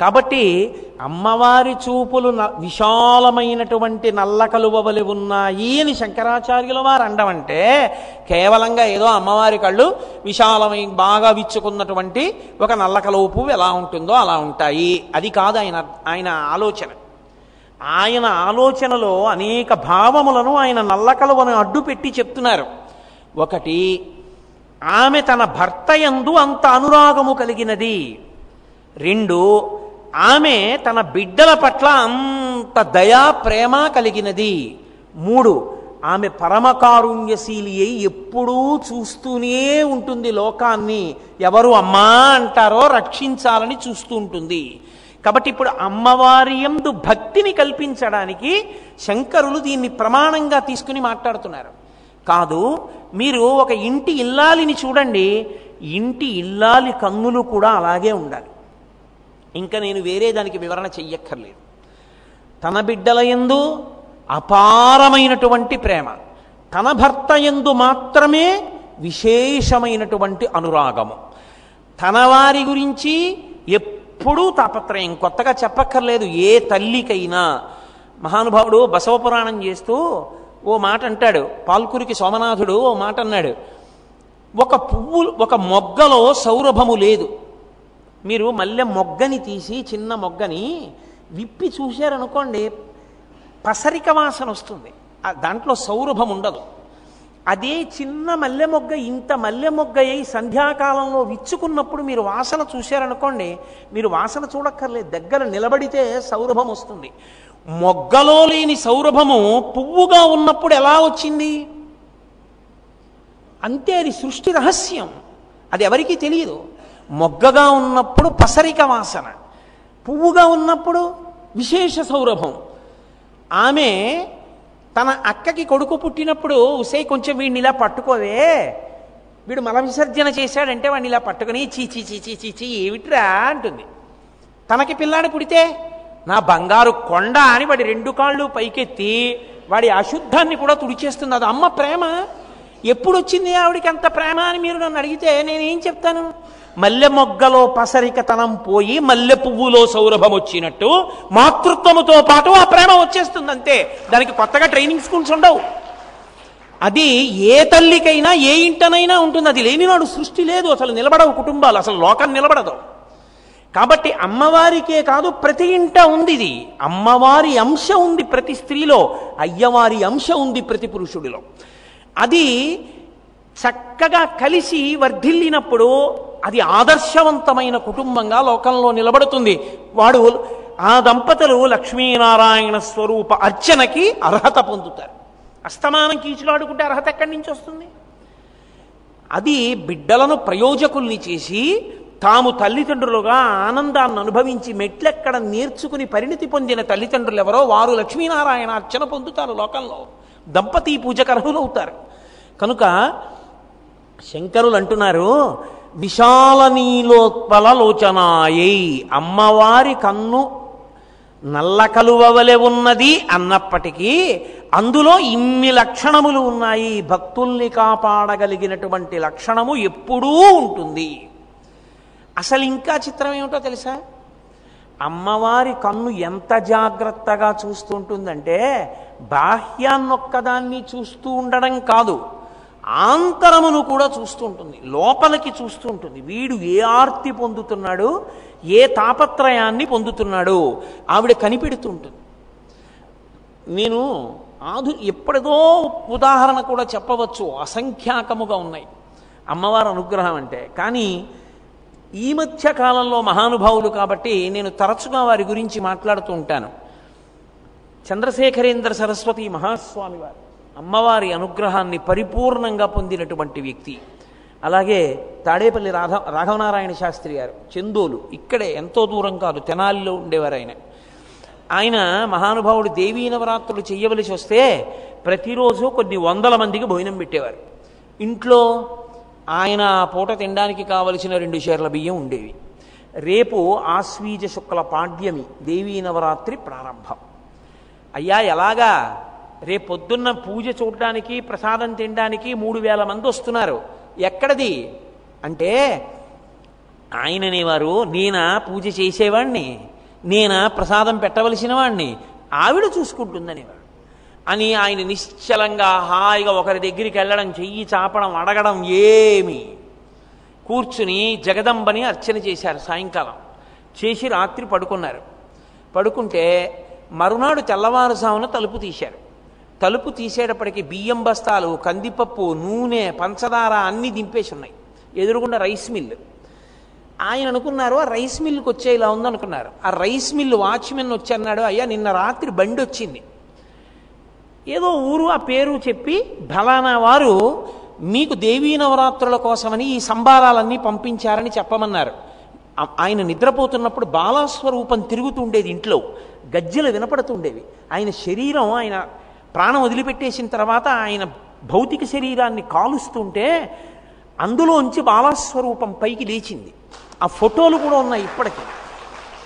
కాబట్టి అమ్మవారి చూపులు న- విశాలమైనటువంటి నల్ల కలువవలి ఉన్నాయి అని శంకరాచార్యుల వారు అండమంటే కేవలంగా ఏదో అమ్మవారి కళ్ళు విశాలమై బాగా విచ్చుకున్నటువంటి ఒక నల్ల కలువ పువ్వు ఎలా ఉంటుందో అలా ఉంటాయి. అది కాదు ఆయన ఆయన ఆలోచన. ఆయన ఆలోచనలో అనేక భావములను ఆయన నల్లకలువను అడ్డు పెట్టి చెప్తున్నారు. ఒకటి ఆమె తన భర్త యందు అంత అనురాగము కలిగినది. రెండు ఆమె తన బిడ్డల పట్ల అంత దయా ప్రేమ కలిగినది. మూడు ఆమె పరమకారుణ్యశీలి అయి ఎప్పుడూ చూస్తూనే ఉంటుంది లోకాన్ని. ఎవరు అమ్మా అంటారో రక్షించాలని చూస్తూ ఉంటుంది. కాబట్టి ఇప్పుడు అమ్మవారి యందు భక్తిని కల్పించడానికి శంకరులు దీన్ని ప్రమాణంగా తీసుకుని మాట్లాడుతున్నారు. కాదు మీరు ఒక ఇంటి ఇల్లాలిని చూడండి ఇంటి ఇల్లాలి కన్నులు కూడా అలాగే ఉండాలి. ఇంకా నేను వేరే దానికి వివరణ చెయ్యక్కర్లేదు. తన బిడ్డల యందు అపారమైనటువంటి ప్రేమ తన భర్త యందు మాత్రమే విశేషమైనటువంటి అనురాగము. తన వారి గురించి ఎప్పుడు ఎప్పుడూ తాపత్రయం. కొత్తగా చెప్పక్కర్లేదు ఏ తల్లికైనా. మహానుభావుడు బసవపురాణం చేస్తూ ఓ మాట అంటాడు. పాల్కురికి సోమనాథుడు ఓ మాట అన్నాడు. ఒక పువ్వు ఒక మొగ్గలో సౌరభము లేదు. మీరు మల్లె మొగ్గని తీసి చిన్న మొగ్గని విప్పి చూశారనుకోండి పసరిక వాసన వస్తుంది. ఆ దాంట్లో సౌరభం ఉండదు. అదే చిన్న మల్లె మొగ్గ ఇంత మల్లె మొగ్గ అయి సంధ్యాకాలంలో విచ్చుకున్నప్పుడు మీరు వాసన చూశారనుకోండి మీరు వాసన చూడక్కర్లేదు. దగ్గర నిలబడితే సౌరభం వస్తుంది. మొగ్గలో లేని సౌరభము పువ్వుగా ఉన్నప్పుడు ఎలా వచ్చింది? అంతే అది సృష్టి రహస్యం. అది ఎవరికీ తెలియదు. మొగ్గగా ఉన్నప్పుడు పసరిక వాసన పువ్వుగా ఉన్నప్పుడు విశేష సౌరభం. ఆమె తన అక్కకి కొడుకు పుట్టినప్పుడు ఉసే కొంచెం వీడిని ఇలా పట్టుకోవే. వీడు మల విసర్జన చేశాడంటే వాడిని ఇలా పట్టుకుని చీచి చీచి చీచి ఏమిట్రా అంటుంది. తనకి పిల్లాడు పుడితే నా బంగారు కొండ అని వాడి రెండు కాళ్ళు పైకెత్తి వాడి అశుద్ధాన్ని కూడా తుడిచేస్తుంది. అది అమ్మ ప్రేమ. ఎప్పుడు వచ్చింది ఆవిడికి అంత ప్రేమ అని మీరు నన్ను అడిగితే నేనేం చెప్తాను? మల్లె మొగ్గలో పసరికతనం పోయి మల్లె పువ్వులో సౌరభం వచ్చినట్టు మాతృత్వముతో పాటు ఆ ప్రేమ వచ్చేస్తుంది అంతే దానికి కొత్తగా ట్రైనింగ్ స్కూల్స్ ఉండవు. అది ఏ తల్లికైనా ఏ ఇంటనైనా ఉంటుంది. అది లేనివాడు సృష్టి లేదు. అసలు నిలబడవు కుటుంబాలు. అసలు లోకం నిలబడదు. కాబట్టి అమ్మవారికే కాదు ప్రతి ఇంట ఉంది ఇది అమ్మవారి అంశం ఉంది ప్రతి స్త్రీలో. అయ్యవారి అంశం ఉంది ప్రతి పురుషుడిలో. అది చక్కగా కలిసి వర్ధిల్లినప్పుడు అది ఆదర్శవంతమైన కుటుంబంగా లోకంలో నిలబడుతుంది. వాడు ఆ దంపతులు లక్ష్మీనారాయణ స్వరూప అర్చనకి అర్హత పొందుతారు. అస్తమానం కీచులాడుకుంటే అర్హత ఎక్కడి నుంచి వస్తుంది? అది బిడ్డలను ప్రయోజకుల్ని చేసి తాము తల్లిదండ్రులుగా ఆనందాన్ని అనుభవించి మెట్లెక్కడ నేర్చుకుని పరిణితి పొందిన తల్లిదండ్రులు ఎవరో వారు లక్ష్మీనారాయణ అర్చన పొందుతారు లోకంలో. దంపతి పూజకు అర్హులవుతారు కనుక శంకరులు అంటున్నారు విశాల నీలోత్పల లోచనాయై అమ్మవారి కన్ను నల్ల కలువవలె ఉన్నది అన్నప్పటికీ అందులో ఇన్ని లక్షణములు ఉన్నాయి. భక్తుల్ని కాపాడగలిగినటువంటి లక్షణము ఎప్పుడూ ఉంటుంది. అసలు ఇంకా చిత్రం ఏమిటో తెలుసా? అమ్మవారి కన్ను ఎంత జాగ్రత్తగా చూస్తుంటుందంటే బాహ్యాన్నొక్కదాన్ని చూస్తూ ఉండడం కాదు. ఆంతరమును కూడా చూస్తూ ఉంటుంది లోపలికి చూస్తూ ఉంటుంది వీడు ఏ ఆర్తి పొందుతున్నాడు? ఏ తాపత్రయాన్ని పొందుతున్నాడు? ఆవిడ కనిపెడుతుంటుంది. నేను ఆధు ఎప్పటిదో ఉదాహరణ కూడా చెప్పవచ్చు. అసంఖ్యాకముగా ఉన్నాయి. అమ్మవారి అనుగ్రహం అంటే. కానీ ఈ మధ్య కాలంలో మహానుభావులు కాబట్టి నేను తరచుగా వారి గురించి మాట్లాడుతూ ఉంటాను. చంద్రశేఖరేంద్ర సరస్వతి మహాస్వామి వారు. అమ్మవారి అనుగ్రహాన్ని పరిపూర్ణంగా పొందినటువంటి వ్యక్తి. అలాగే తాడేపల్లి రాధ రాఘవనారాయణ శాస్త్రి గారు చందోలు ఇక్కడే ఎంతో దూరం కాదు తెనాలిలో ఉండేవారు ఆయన. ఆయన మహానుభావుడు దేవీ నవరాత్రులు చేయవలసి వస్తే ప్రతిరోజు కొన్ని వందల మందికి భోజనం పెట్టేవారు. ఇంట్లో ఆయన పూట తినడానికి కావలసిన రెండు షేర్ల బియ్యం ఉండేవి. రేపు ఆశ్వీజ శుక్ల పాడ్యమి దేవీ నవరాత్రి ప్రారంభం. అయ్యా ఎలాగా? రేపు పొద్దున్న పూజ చూడడానికి ప్రసాదం తినడానికి మూడు వేల మంది వస్తున్నారు. ఎక్కడది? అంటే ఆయన అనేవారు నేనా పూజ చేసేవాణ్ణి? నేనా ప్రసాదం పెట్టవలసిన వాణ్ణి ఆవిడ చూసుకుంటుందనేవాడు. అని ఆయన నిశ్చలంగా హాయిగా ఒకరి దగ్గరికి వెళ్ళడం చెయ్యి చాపడం అడగడం ఏమి. కూర్చుని జగదంబని అర్చన చేశారు సాయంకాలం. చేసి రాత్రి పడుకున్నారు. పడుకుంటే మరునాడు తెల్లవారుజామున తలుపు తీశారు. తలుపు తీసేటప్పటికి బియ్యం బస్తాలు కందిపప్పు నూనె పంచదార అన్నీ దింపేసి ఉన్నాయి. ఎదురుగుండా రైస్ మిల్. ఆయన అనుకున్నారు ఆ రైస్ మిల్కి వచ్చే ఇలా ఉందనుకున్నారు ఆ రైస్ మిల్ వాచ్మెన్ వచ్చి అన్నాడు అయ్యా నిన్న రాత్రి బండి వచ్చింది. ఏదో ఊరు ఆ పేరు చెప్పి ఫలానా వారు మీకు దేవీ నవరాత్రుల కోసమని ఈ సంబారాలన్నీ పంపించారని చెప్పమన్నారు. ఆయన నిద్రపోతున్నప్పుడు బాలాస్వరూపం తిరుగుతుండేది ఇంట్లో. గజ్జెలు వినపడుతుండేవి ఆయన శరీరం ఆయన ప్రాణం వదిలిపెట్టేసిన తర్వాత ఆయన భౌతిక శరీరాన్ని కాలుస్తుంటే అందులోంచి బాలాస్వరూపం పైకి లేచింది. ఆ ఫోటోలు కూడా ఉన్నాయి ఇప్పటికీ.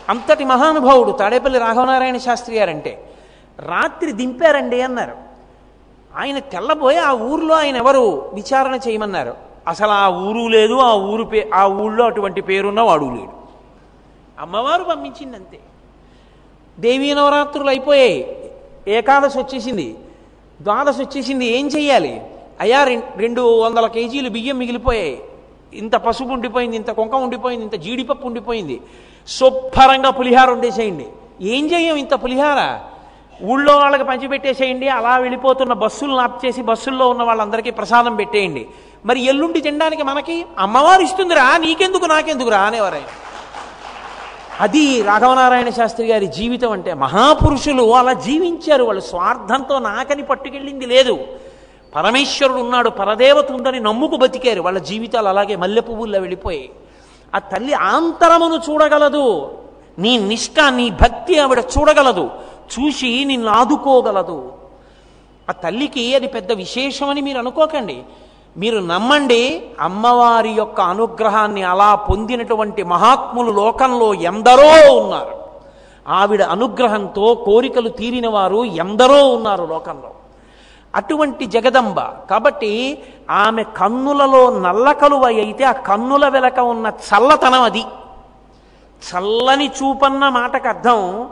అంతటి మహానుభావుడు తాడేపల్లి రాఘవనారాయణ శాస్త్రి గారంటే రాత్రి దింపారండి అన్నారు. ఆయన తెల్లబోయి ఆ ఊర్లో ఆయన ఎవరు విచారణ చేయమన్నారు. అసలు ఆ ఊరు లేదు ఆ ఊరు పే ఆ ఊళ్ళో అటువంటి పేరున్న వాడు లేడు. అమ్మవారు పంపించింది అంతే దేవీ నవరాత్రులు అయిపోయాయి. ఏకాదశి వచ్చేసింది. ద్వాదశి వచ్చేసింది. ఏం చెయ్యాలి? అయ్యా రెండు వందల కేజీలు బియ్యం మిగిలిపోయాయి. ఇంత పసుపు ఉండిపోయింది ఇంత కొంక ఉండిపోయింది ఇంత జీడిపప్పు ఉండిపోయింది. శుభ్రంగా పులిహార వండేసేయండి. ఏం చెయ్యం ఇంత పులిహార? ఊళ్ళో వాళ్ళకి పంచిపెట్టేసేయండి అలా వెళ్ళిపోతున్న బస్సులు నాప్ చేసి బస్సుల్లో ఉన్న వాళ్ళందరికీ ప్రసాదం పెట్టేయండి. మరి ఎల్లుండి తినడానికి మనకి అమ్మవారు ఇస్తుందిరా నీకెందుకు నాకెందుకురా అనేవారు అది రాఘవనారాయణ శాస్త్రి గారి జీవితం అంటే మహాపురుషులు అలా జీవించారు వాళ్ళు స్వార్థంతో నాకని పట్టుకెళ్ళింది లేదు. పరమేశ్వరుడు ఉన్నాడు పరదేవత ఉందని నమ్ముకు బతికారు వాళ్ళ జీవితాలు అలాగే మల్లె పువ్వుల్లో వెళ్ళిపోయాయి. ఆ తల్లి ఆంతరమును చూడగలదు నీ నిష్ఠ నీ భక్తి ఆవిడ చూడగలదు చూసి నిన్ను ఆదుకోగలదు. ఆ తల్లికి అది పెద్ద విశేషమని మీరు అనుకోకండి. మీరు నమ్మండి అమ్మవారి యొక్క అనుగ్రహాన్ని అలా పొందినటువంటి మహాత్ములు లోకంలో ఎందరో ఉన్నారు. ఆవిడ అనుగ్రహంతో కోరికలు తీరిన వారు ఎందరో ఉన్నారు లోకంలో. అటువంటి జగదంబ కాబట్టి ఆమె కన్నులలో నల్ల కలువ అయితే ఆ కన్నుల వెలక ఉన్న చల్లతనం అది. చల్లని చూపన్న మాటకు అర్థం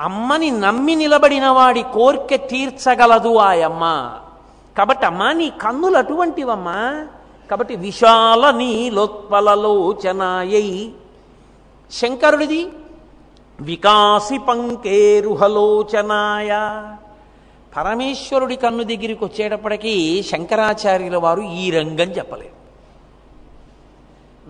అమ్మని నమ్మి నిలబడిన వాడి కోరిక తీర్చగలదు ఆ కాబట్టి అమ్మా నీ కన్నులు అటువంటివమ్మా. కాబట్టి విశాల నీ లోత్పలలోచనాయై శంకరుడిది వికాసి పంకేరుహలోచనాయ పరమేశ్వరుడి కన్ను దగ్గరికి వచ్చేటప్పటికీ శంకరాచార్యుల వారు ఈ రంగం చెప్పలేదు.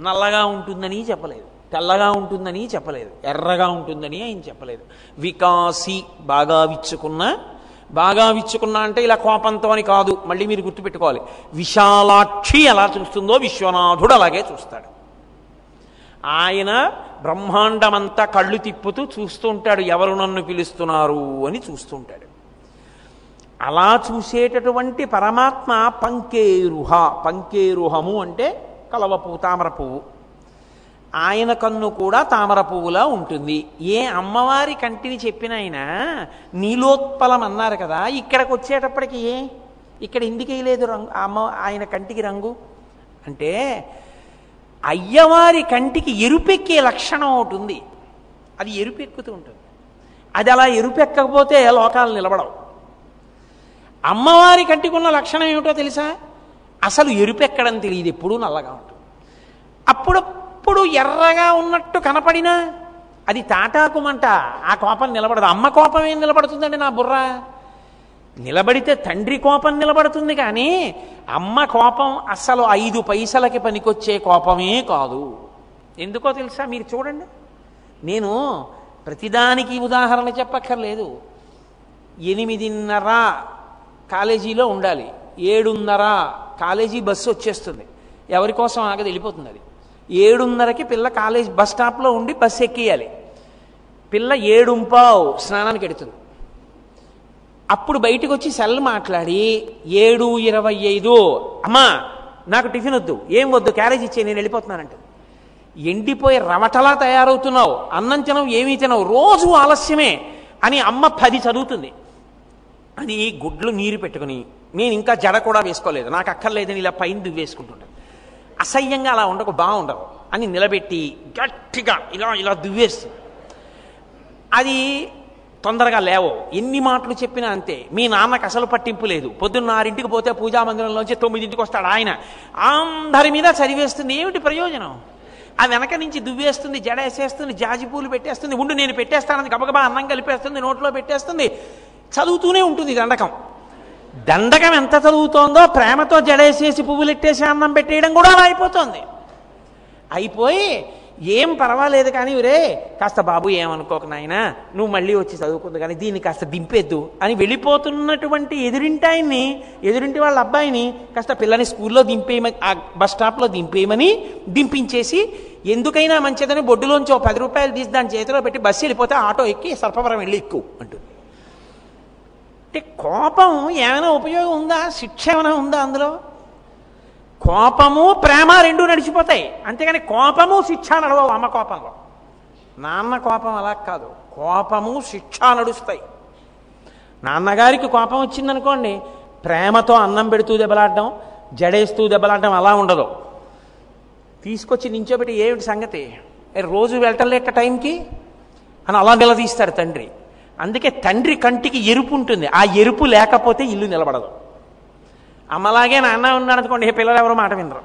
నల్లగా ఉంటుందని చెప్పలేదు. తెల్లగా ఉంటుందని చెప్పలేదు. ఎర్రగా ఉంటుందని ఆయన చెప్పలేదు. వికాసి బాగా విచ్చుకున్న బాగా విచ్చుకున్నా అంటే ఇలా కోపంతో అని కాదు. మళ్ళీ మీరు గుర్తుపెట్టుకోవాలి. విశాలాక్షి ఎలా చూస్తుందో విశ్వనాథుడు అలాగే చూస్తాడు. ఆయన బ్రహ్మాండమంతా కళ్ళు తిప్పుతూ చూస్తూ ఉంటాడు. ఎవరు నన్ను పిలుస్తున్నారు అని చూస్తుంటాడు అలా చూసేటటువంటి పరమాత్మ పంకేరుహ. పంకేరుహము అంటే కలవ పువ్వు తామర పువ్వు. ఆయన కన్ను కూడా తామర పువ్వులా ఉంటుంది. ఏ అమ్మవారి కంటిని చెప్పిన ఆయన నీలోత్పలం అన్నారు కదా ఇక్కడికి వచ్చేటప్పటికి ఏ? ఇక్కడ ఎందుకు వేయలేదు రంగు అమ్మ ఆయన కంటికి రంగు. అంటే అయ్యవారి కంటికి ఎరుపెక్కే లక్షణం ఒకటి ఉంది. అది ఎరుపెక్కుతూ ఉంటుంది. అది అలా ఎరుపెక్కకపోతే లోకాలు నిలబడవు. అమ్మవారి కంటికున్న లక్షణం ఏమిటో తెలుసా? అసలు ఎరుపెక్కడం తెలియదు ఎప్పుడూ నల్లగా ఉంటుంది. అప్పుడు అప్పుడప్పుడు ఎర్రగా ఉన్నట్టు కనపడినా అది తాటాకుమంట. ఆ కోపం నిలబడదు. అమ్మ కోపం ఏం నిలబడుతుందండి నా బుర్ర? నిలబడితే తండ్రి కోపం నిలబడుతుంది కానీ అమ్మ కోపం అస్సలు ఐదు పైసలకి పనికొచ్చే కోపమే కాదు. ఎందుకో తెలుసా? మీరు చూడండి. నేను ప్రతిదానికి ఉదాహరణ చెప్పక్కర్లేదు. ఎనిమిదిన్నర కాలేజీలో ఉండాలి. ఏడున్నర కాలేజీ బస్సు వచ్చేస్తుంది. ఎవరి కోసం ఆగదు వెళ్ళిపోతుంది అది. ఏడున్నరకి పిల్ల కాలేజ్ బస్ స్టాప్లో ఉండి బస్సు ఎక్కియాలి. పిల్ల ఏడుంపావు స్నానానికి ఎడుతుంది. అప్పుడు బయటకు వచ్చి సెల్ మాట్లాడి ఏడు ఇరవై ఐదు. అమ్మా నాకు టిఫిన్ వద్దు ఏం వద్దు క్యారేజ్ ఇచ్చే నేను వెళ్ళిపోతున్నానంటే ఎండిపోయి రవటలా తయారవుతున్నావు అన్నం తినవు ఏమీ తినవు రోజు ఆలస్యమే అని అమ్మ పది చదువుతుంది. అది గుడ్లు నీరు పెట్టుకుని నేను ఇంకా జడ కూడా వేసుకోలేదు నాకు అక్కర్లేదని ఇలా పైన దువ్వేసుకుంటుంటాను అసహ్యంగా అలా ఉండకు బాగుండవు. అని నిలబెట్టి గట్టిగా ఇలా ఇలా దువ్వేస్తుంది. అది తొందరగా లేవో. ఎన్ని మాటలు చెప్పినా అంతే. మీ నాన్నకు అసలు పట్టింపు లేదు. పొద్దున్న ఆరింటికి పోతే పూజా మందిరంలోంచి తొమ్మిదింటికి వస్తాడు ఆయన. అందరి మీద చదివేస్తుంది. ఏమిటి ప్రయోజనం? ఆ వెనక నుంచి దువ్వేస్తుంది జడ వేసేస్తుంది జాజి పూలు పెట్టేస్తుంది ఉండు నేను పెట్టేస్తానని గబగబా అన్నం కలిపేస్తుంది నోట్లో పెట్టేస్తుంది. చదువుతూనే ఉంటుంది దండకం. దండకం ఎంత చదువుతోందో ప్రేమతో జడేసేసి పువ్వులు ఎట్టేసి అన్నం పెట్టేయడం కూడా అలా అయిపోతుంది. అయిపోయి ఏం పర్వాలేదు కానీ రే కాస్త బాబు ఏమనుకోక నాయనా నువ్వు మళ్ళీ వచ్చి చదువుకుంది కానీ దీన్ని కాస్త దింపేద్దు అని వెళ్ళిపోతున్నటువంటి ఎదురింటాయన్ని ఎదురింటి వాళ్ళ అబ్బాయిని కాస్త పిల్లని స్కూల్లో దింపేయమని ఆ బస్ స్టాప్లో దింపేయమని దింపించేసి ఎందుకైనా మంచిదని బొడ్డులోంచి ఓ పది రూపాయలు తీసి దాని చేతిలో పెట్టి బస్సు వెళ్ళిపోతే ఆటో ఎక్కి సర్పవరం వెళ్ళి ఎక్కువ అంటుంది. అంటే కోపం ఏమైనా ఉపయోగం ఉందా? శిక్ష ఏమైనా ఉందా అందులో? కోపము ప్రేమ రెండు నడిచిపోతాయి. అంతేగాని కోపము శిక్ష నడవవు అమ్మ కోపంలో. నాన్న కోపం అలా కాదు. కోపము శిక్ష నడుస్తాయి. నాన్నగారికి కోపం వచ్చిందనుకోండి ప్రేమతో అన్నం పెడుతూ దెబ్బలాడడం జడేస్తూ దెబ్బలాడడం అలా ఉండదు. తీసుకొచ్చి నించోబెట్టి ఏమిటి సంగతి? రోజు వెళ్ళటం టైంకి? అని అలా నిలదీస్తాడు తండ్రి. అందుకే తండ్రి కంటికి ఎరుపు ఉంటుంది. ఆ ఎరుపు లేకపోతే ఇల్లు నిలబడదు. అమ్మలాగే నాన్న ఉన్నాడు అనుకోండి పిల్లలు ఎవరో మాట వినరు.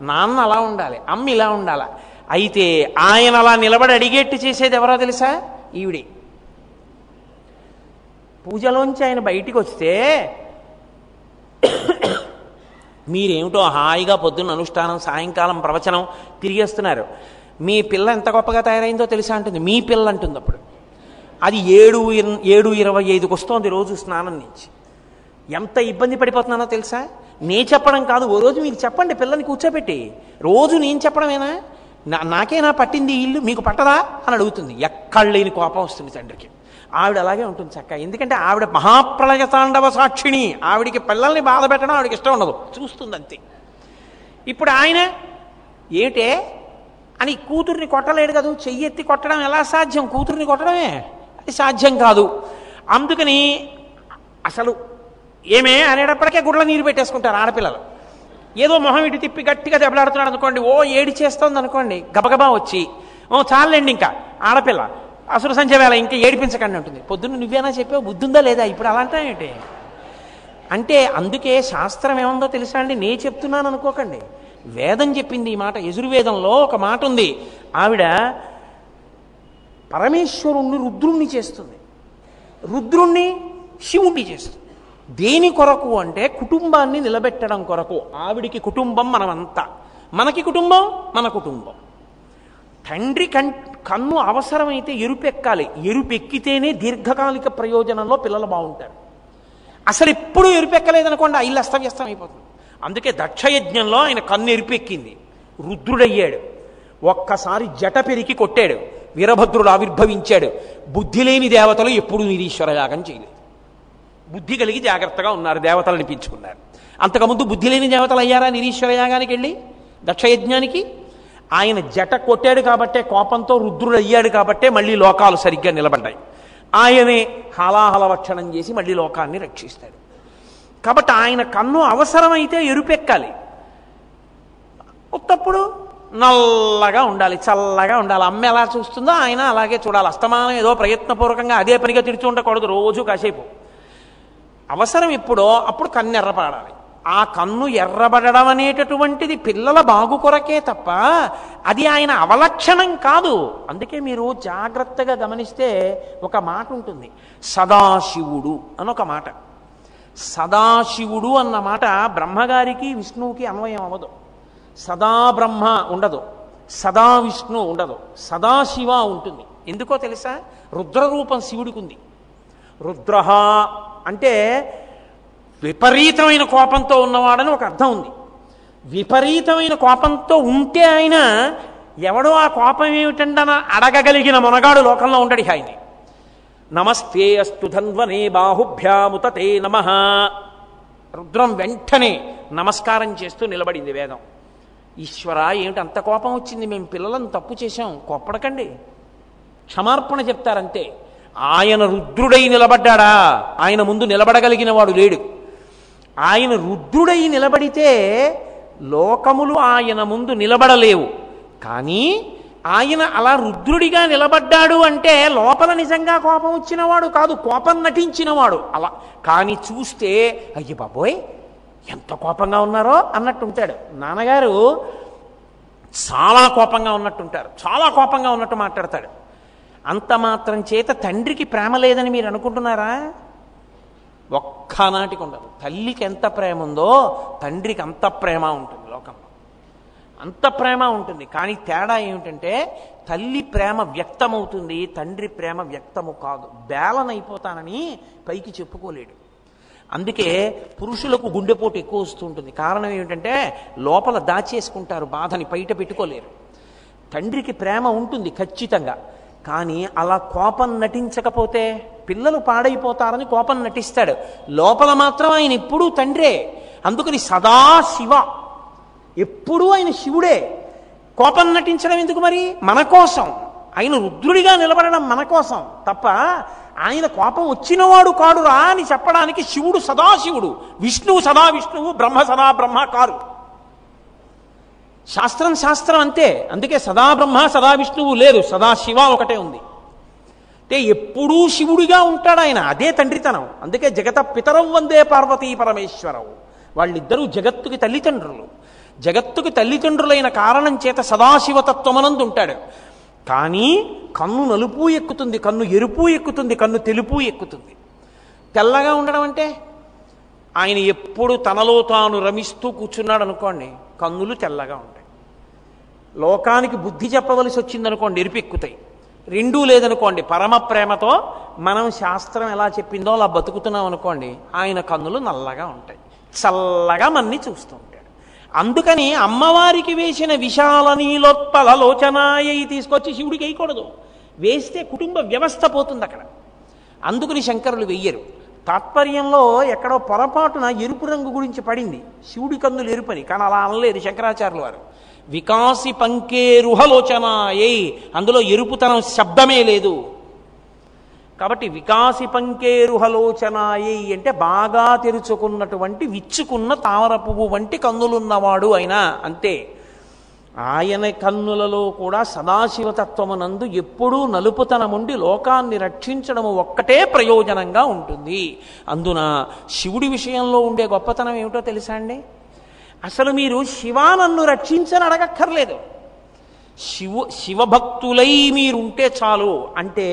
నాన్న అలా ఉండాలి అమ్మ ఇలా ఉండాలి. అయితే ఆయన అలా నిలబడి అడిగేట్టు చేసేది ఎవరో తెలుసా? ఈవిడే. పూజలోంచి ఆయన బయటికి వస్తే మీరేమిటో హాయిగా పొద్దున్న అనుష్ఠానం సాయంకాలం ప్రవచనం తిరిగేస్తున్నారు. మీ పిల్ల ఎంత గొప్పగా తయారైందో తెలుసా అంటుంది. మీ పిల్ల అంటుంది అప్పుడు. అది ఏడు ఇర- ఏడు ఇరవై ఐదుకి వస్తోంది రోజు స్నానం నుంచి. ఎంత ఇబ్బంది పడిపోతున్నానో తెలుసా? నే చెప్పడం కాదు ఓ రోజు మీరు చెప్పండి పిల్లని కూర్చోబెట్టి. రోజు నేను చెప్పడమేనా? నా నాకేనా పట్టింది ఇల్లు? మీకు పట్టదా? అని అడుగుతుంది. ఎక్కడ లేని కోపం వస్తుంది తండ్రికి. ఆవిడ అలాగే ఉంటుంది చక్క. ఎందుకంటే ఆవిడ మహాప్రళయ తాండవ సాక్షిణి ఆవిడికి పిల్లల్ని బాధ పెట్టడం ఆవిడకి ఇష్టం ఉండదు. చూస్తుంది అంతే ఇప్పుడు ఆయన ఏటే? అని కూతుర్ని కొట్టలేడు కదా? చెయ్యి ఎత్తి కొట్టడం ఎలా సాధ్యం? కూతుర్ని కొట్టడమే. సాధ్యం కాదు. అందుకని అసలు ఏమే అనేటప్పటికే గుడ్ల నీరు పెట్టేసుకుంటారు ఆడపిల్లలు. ఏదో మొహం ఇటు తిప్పి గట్టిగా దెబ్బలాడుతున్నాడు అనుకోండి ఓ ఏడి చేస్తోంది అనుకోండి గబగబా వచ్చి ఓ చాలండి ఇంకా ఆడపిల్ల. అసురు సంధ్య వేళ ఇంకా ఏడిపించకండి ఉంటుంది పొద్దున్న నువ్వేనా చెప్పావు? బుద్ధుందా లేదా? ఇప్పుడు అలా అంటావేంటి అంటే అందుకే శాస్త్రం ఏముందో తెలుసా అండి? నే చెప్తున్నాను అనుకోకండి. వేదం చెప్పింది ఈ మాట. యజుర్వేదంలో ఒక మాట ఉంది. ఆవిడ పరమేశ్వరుణ్ణి రుద్రుణ్ణి చేస్తుంది. రుద్రుణ్ణి శివుణ్ణి చేస్తుంది. దేని కొరకు అంటే కుటుంబాన్ని నిలబెట్టడం కొరకు. ఆవిడికి కుటుంబం మనమంతా. మనకి కుటుంబం మన కుటుంబం. తండ్రి కన్ కన్ను అవసరమైతే ఎరుపెక్కాలి. ఎరుపెక్కితేనే దీర్ఘకాలిక ప్రయోజనంలో పిల్లలు బాగుంటారు. అసలు ఎప్పుడు ఎరుపెక్కలేదనుకోండి ఆ ఇల్లు అస్తవ్యస్తం అయిపోతుంది. అందుకే దక్షయజ్ఞంలో ఆయన కన్ను ఎరుపెక్కింది. రుద్రుడయ్యాడు. ఒక్కసారి జట పెరిగి కొట్టాడు. వీరభద్రుడు ఆవిర్భవించాడు. బుద్ధి లేని దేవతలు ఎప్పుడూ నిరీశ్వర యాగం చేయలేదు. బుద్ధి కలిగి జాగ్రత్తగా ఉన్నారు దేవతలు అనిపించుకున్నారు. అంతకుముందు బుద్ధి లేని దేవతలు అయ్యారా నిరీశ్వర యాగానికి వెళ్ళి దక్షయజ్ఞానికి? ఆయన జట కొట్టాడు కాబట్టే కోపంతో రుద్రుడు అయ్యాడు కాబట్టే మళ్ళీ లోకాలు సరిగ్గా నిలబడ్డాయి. ఆయనే హలాహలవక్షణం చేసి మళ్ళీ లోకాన్ని రక్షిస్తాడు. కాబట్టి ఆయన కన్ను అవసరమైతే ఎరుపెక్కాలి. ఉత్తప్పుడు నల్లగా ఉండాలి చల్లగా ఉండాలి. అమ్మ ఎలా చూస్తుందో ఆయన అలాగే చూడాలి. అస్తమానం ఏదో ప్రయత్నపూర్వకంగా అదే పనిగా తిరిచి ఉండకూడదు రోజు కాసేపు. అవసరం ఎప్పుడో అప్పుడు కన్ను ఎర్రపడాలి ఆ కన్ను ఎర్రబడడం అనేటటువంటిది పిల్లల బాగు కొరకే తప్ప అది ఆయన అవలక్షణం కాదు. అందుకే మీరు జాగ్రత్తగా గమనిస్తే ఒక మాట ఉంటుంది. సదాశివుడు అని ఒక మాట. సదాశివుడు అన్న మాట బ్రహ్మగారికి విష్ణువుకి అన్వయం అవ్వదు. సదా బ్రహ్మ ఉండదు సదా విష్ణు ఉండదు సదాశివ ఉంటుంది. ఎందుకో తెలుసా? రుద్రరూపం శివుడికి ఉంది రుద్ర అంటే విపరీతమైన కోపంతో ఉన్నవాడని ఒక అర్థం ఉంది. విపరీతమైన కోపంతో ఉంటే ఆయన ఎవడో ఆ కోపం ఏమిటండన అడగగలిగిన మొనగాడు లోకంలో ఉండడు ఇక ఆయన్ని నమస్తే అస్తు ధన్వనే బాహుభ్యాముతతే నమ. రుద్రం వెంటనే నమస్కారం చేస్తూ నిలబడింది వేదం. ఈశ్వర ఏమిటి అంత కోపం వచ్చింది? మేము పిల్లలను తప్పు చేశాం. కోప్పడకండి. క్షమార్పణ చెప్తారంతే. ఆయన రుద్రుడై నిలబడ్డాడా? ఆయన ముందు నిలబడగలిగిన వాడు లేడు. ఆయన రుద్రుడై నిలబడితే లోకములు ఆయన ముందు నిలబడలేవు. కానీ ఆయన అలా రుద్రుడిగా నిలబడ్డాడు అంటే లోపల నిజంగా కోపం వచ్చినవాడు కాదు కోపం నటించినవాడు. అలా. కానీ చూస్తే అయ్యి బాబోయ్ ఎంత కోపంగా ఉన్నారో అన్నట్టు ఉంటాడు. నాన్నగారు చాలా కోపంగా ఉన్నట్టుంటారు. చాలా కోపంగా ఉన్నట్టు మాట్లాడతాడు. అంత మాత్రం చేత తండ్రికి ప్రేమ లేదని మీరు అనుకుంటున్నారా? ఒక్కనాటికి ఉండదు. తల్లికి ఎంత ప్రేమ ఉందో తండ్రికి అంత ప్రేమ ఉంటుంది లోకంలో. అంత ప్రేమ ఉంటుంది. కానీ తేడా ఏమిటంటే తల్లి ప్రేమ వ్యక్తమవుతుంది తండ్రి ప్రేమ వ్యక్తము కాదు. బేలనైపోతానని పైకి చెప్పుకోలేడు. అందుకే పురుషులకు గుండెపోటు ఎక్కువ వస్తూ ఉంటుంది. కారణం ఏమిటంటే లోపల దాచేసుకుంటారు బాధని బయట పెట్టుకోలేరు. తండ్రికి ప్రేమ ఉంటుంది ఖచ్చితంగా. కానీ అలా కోపం నటించకపోతే పిల్లలు పాడైపోతారని కోపం నటిస్తాడు. లోపల మాత్రం ఆయన ఎప్పుడూ తండ్రే. అందుకని సదా శివ. ఎప్పుడూ ఆయన శివుడే. కోపం నటించడం ఎందుకు మరి? మన కోసం. ఆయన రుద్రుడిగా నిలబడడం మన కోసం. తప్ప ఆయన కోపం వచ్చినవాడు కాడురా అని చెప్పడానికి శివుడు సదాశివుడు. విష్ణువు సదా విష్ణువు బ్రహ్మ సదా బ్రహ్మ కారు. శాస్త్రం శాస్త్రం అంతే. అందుకే సదా బ్రహ్మ సదా విష్ణువు లేదు సదా శివ ఒకటే ఉంది. అంటే ఎప్పుడూ శివుడిగా ఉంటాడు ఆయన. అదే తండ్రితనం. అందుకే జగత పితరం వందే పార్వతీ పరమేశ్వరవు. వాళ్ళిద్దరూ జగత్తుకి తల్లిదండ్రులు. జగత్తుకి తల్లిదండ్రులైన కారణం చేత సదాశివతత్వమనందు ఉంటాడు కానీ కన్ను నలుపు ఎక్కుతుంది కన్ను ఎరుపు ఎక్కుతుంది కన్ను తెలుపు ఎక్కుతుంది. తెల్లగా ఉండడం అంటే ఆయన ఎప్పుడు తనలో తాను రమిస్తూ కూర్చున్నాడు అనుకోండి కన్నులు తెల్లగా ఉంటాయి. లోకానికి బుద్ధి చెప్పవలసి వచ్చిందనుకోండి ఎరిపెక్కుతాయి రెండూ లేదనుకోండి పరమ ప్రేమతో మనం శాస్త్రం ఎలా చెప్పిందో అలా బతుకుతున్నాం అనుకోండి ఆయన కన్నులు నల్లగా ఉంటాయి. చల్లగా మన్ని చూస్తూ అందుకని అమ్మవారికి వేసిన విశాల నీలోత్పల లోచనాయి తీసుకొచ్చి శివుడికి వేయకూడదు. వేస్తే కుటుంబ వ్యవస్థ పోతుంది అక్కడ. అందుకని శంకరులు వెయ్యరు. తాత్పర్యంలో ఎక్కడో పొరపాటున ఎరుపు రంగు గురించి పడింది. శివుడి కందులు ఎరుపని కానీ అలా అనలేదు శంకరాచార్యుల వారు. వికాసి పంకేరుహలోచనాయై అందులో ఎరుపుతనం శబ్దమే లేదు. కాబట్టి వికాసి పంకేరుహలోచనాయై అంటే బాగా తెరుచుకున్నటువంటి విచ్చుకున్న తామర పువ్వు వంటి కన్నులున్నవాడు అయినా అంతే. ఆయన కన్నులలో కూడా సదాశివతత్వమునందు ఎప్పుడూ నలుపుతనముండి లోకాన్ని రక్షించడము ఒక్కటే ప్రయోజనంగా ఉంటుంది. అందున శివుడి విషయంలో ఉండే గొప్పతనం ఏమిటో తెలుసా అండి? అసలు మీరు శివా నన్ను రక్షించని అడగక్కర్లేదు శివ శివభక్తులై మీరుంటే చాలు అంటే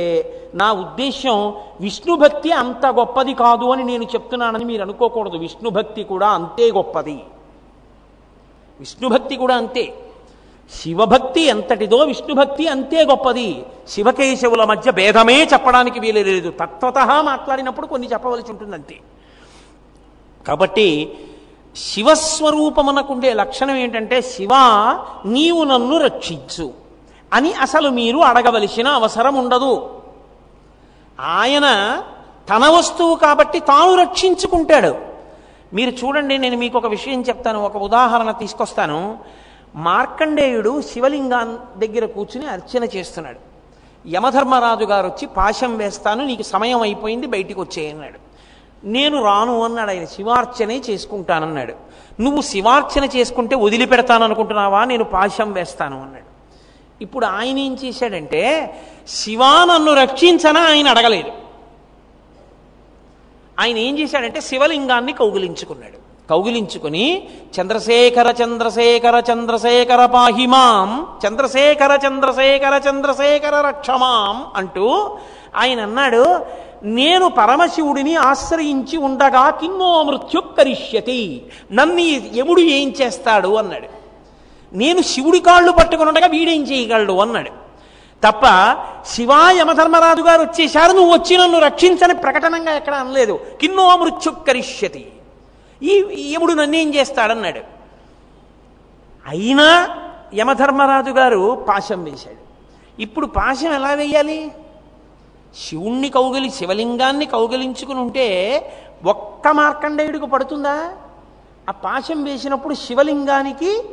నా ఉద్దేశం విష్ణుభక్తి అంత గొప్పది కాదు అని నేను చెప్తున్నానని మీరు అనుకోకూడదు. విష్ణుభక్తి కూడా అంతే గొప్పది. విష్ణుభక్తి కూడా అంతే. శివభక్తి ఎంతటిదో విష్ణుభక్తి అంతే గొప్పది. శివకేశవుల మధ్య భేదమే చెప్పడానికి వీలు లేదు. తత్వత మాట్లాడినప్పుడు కొన్ని చెప్పవలసి ఉంటుంది అంతే కాబట్టి శివస్వరూపమునకుండే లక్షణం ఏంటంటే శివ నీవు నన్ను రక్షించు అని అసలు మీరు అడగవలసిన అవసరం ఉండదు. ఆయన తన వస్తువు కాబట్టి తాను రక్షించుకుంటాడు. మీరు చూడండి నేను మీకు ఒక విషయం చెప్తాను ఒక ఉదాహరణ తీసుకొస్తాను. మార్కండేయుడు శివలింగా దగ్గర కూర్చుని అర్చన చేస్తున్నాడు. యమధర్మరాజు గారు వచ్చి పాశం వేస్తాను నీకు సమయం అయిపోయింది బయటికి వచ్చేయన్నాడు నేను రాను అన్నాడు ఆయన శివార్చనే చేసుకుంటానన్నాడు. నువ్వు శివార్చన చేసుకుంటే వదిలిపెడతాననుకుంటున్నావా? నేను పాశం వేస్తాను అన్నాడు. ఇప్పుడు ఆయన ఏం చేశాడంటే శివా నన్ను రక్షించనా ఆయన అడగలేదు. ఆయన ఏం చేశాడంటే శివలింగాన్ని కౌగిలించుకున్నాడు. కౌగిలించుకుని చంద్రశేఖర చంద్రశేఖర చంద్రశేఖర పాహిమాం చంద్రశేఖర చంద్రశేఖర చంద్రశేఖర రక్షమాం అంటూ ఆయన అన్నాడు నేను పరమశివుడిని ఆశ్రయించి ఉండగా కిన్నో మృత్యు కరిష్యతి. నన్ను యముడు ఏం చేస్తాడు అన్నాడు. నేను శివుడి కాళ్ళు పట్టుకుని ఉండగా వీడేం చేయగలడు అన్నాడు. తప్ప శివా యమధర్మరాజు గారు వచ్చేశారు నువ్వు వచ్చి నన్ను రక్షించని ప్రకటనంగా ఎక్కడ అనలేదు. కిన్నో మృత్యు కరిష్యతి. ఈ యముడు నన్నేం చేస్తాడన్నాడు అయినా యమధర్మరాజు గారు పాశం వేశాడు. ఇప్పుడు పాశం ఎలా వేయాలి? శివుణ్ణి కౌగిలి శివలింగాన్ని కౌగిలించుకుని ఉంటే ఒక్క మార్కండేయుడికి పడుతుందా? ఆ పాశం వేసినప్పుడు శివలింగానికి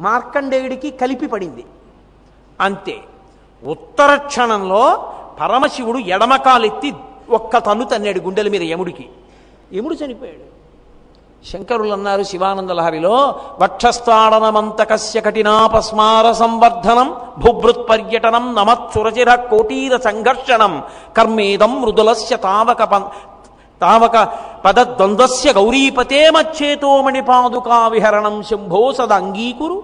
మార్కండేయుడికి కలిపి పడింది. అంతే. ఉత్తర క్షణంలో పరమశివుడు ఎడమకాలెత్తి ఒక్క తన్ను తన్నాడు గుండెల మీద యముడికి. యముడు చనిపోయాడు. శంకరులు అన్నారు శివానందలహరిలో వక్షస్థాడనమంతకస్య కఠినాపస్మార సంవర్ధనం భూభృత్ పర్యటనం నమత్సురచిర కోటీర సంఘర్షణం కర్మేదం మృదులస్య తావక తావక పదద్వంద్వస్య గౌరీపతే మచ్చేతోమణి పాదుకా విహరణం శంభో సదంగీకురు.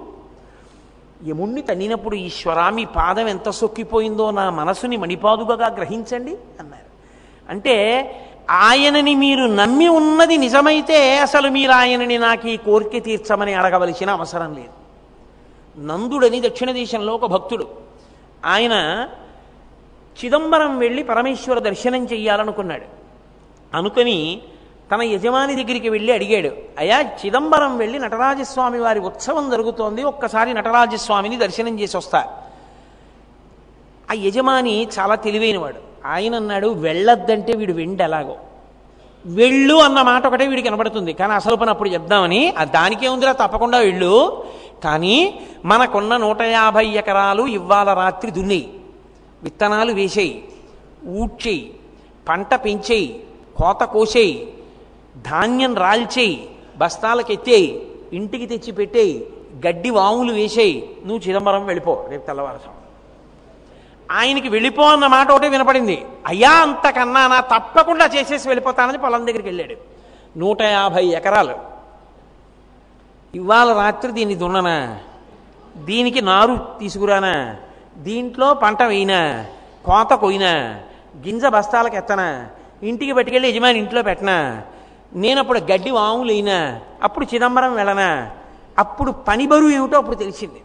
యముణ్ణి తన్నినప్పుడు ఈశ్వరా మీ పాదం ఎంత సొక్కిపోయిందో నా మనసుని మణిపాదుగా గ్రహించండి అన్నారు. అంటే ఆయనని మీరు నమ్మి ఉన్నది నిజమైతే అసలు మీరు ఆయనని నాకు ఈ కోరిక తీర్చమని అడగవలసిన అవసరం లేదు. నందుడని దక్షిణ దేశంలో ఒక భక్తుడు. ఆయన చిదంబరం వెళ్ళి పరమేశ్వర దర్శనం చెయ్యాలనుకున్నాడు. అనుకుని తన యజమాని దగ్గరికి వెళ్ళి అడిగాడు అయ్యా చిదంబరం వెళ్ళి నటరాజస్వామి వారి ఉత్సవం జరుగుతోంది ఒక్కసారి నటరాజస్వామిని దర్శనం చేసి వస్తా ఆ యజమాని చాలా తెలివైనవాడు. ఆయన అన్నాడు వెళ్ళొద్దంటే వీడు వెండి ఎలాగో. వెళ్ళు అన్న మాట ఒకటే వీడికి కనబడుతుంది. కానీ అసలు పని అప్పుడు చెప్దామని దానికే ఉందిరా తప్పకుండా వెళ్ళు. కానీ మనకున్న నూట యాభై ఎకరాలు ఇవాళ రాత్రి దున్నేయి. విత్తనాలు వేసేయి ఊడ్చేయి పంట పెంచేయి కోత కోసేయి ధాన్యం రాల్చేయి బస్తాలకు ఎత్తేయి ఇంటికి తెచ్చి పెట్టేయి గడ్డి వాములు వేసేయి. నువ్వు చిదంబరం వెళ్ళిపో రేపు తెల్లవారుసం ఆయనకి వెళ్ళిపో అన్న మాట ఒకటే వినపడింది. అయ్యా అంతకన్నా నా తప్పకుండా చేసేసి వెళ్ళిపోతానని పొలం దగ్గరికి వెళ్ళాడు. నూట యాభై ఎకరాలు. ఇవాళ రాత్రి దీన్ని దున్ననా? దీనికి నారు తీసుకురానా? దీంట్లో పంట వేయినా? కోత కొయినా? గింజ బస్తాలకు ఎత్తనా? ఇంటికి పట్టుకెళ్ళి యజమాని ఇంట్లో పెట్టనా? నేను అప్పుడు గడ్డి వాములు అప్పుడు చిదంబరం వెళ్ళనా? అప్పుడు పని బరువు ఏమిటో అప్పుడు తెలిసింది.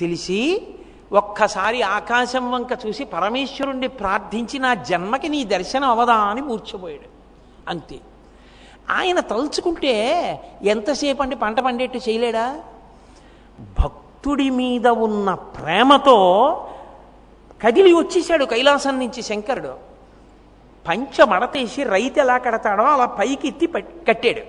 తెలిసి ఒక్కసారి ఆకాశం వంక చూసి పరమేశ్వరుణ్ణి ప్రార్థించి నా జన్మకి నీ దర్శనం అవదా అని మూర్చిపోయాడు అంతే. ఆయన తలుచుకుంటే ఎంతసేపు అంటే పంట పండేట్టు చేయలేడా? భక్తుడి మీద ఉన్న ప్రేమతో కదిలి వచ్చేసాడు కైలాసం నుంచి శంకరుడు. పంచ మడతేసి రైతు ఎలా కడతాడో అలా పైకి ఎత్తి కట్టాడు.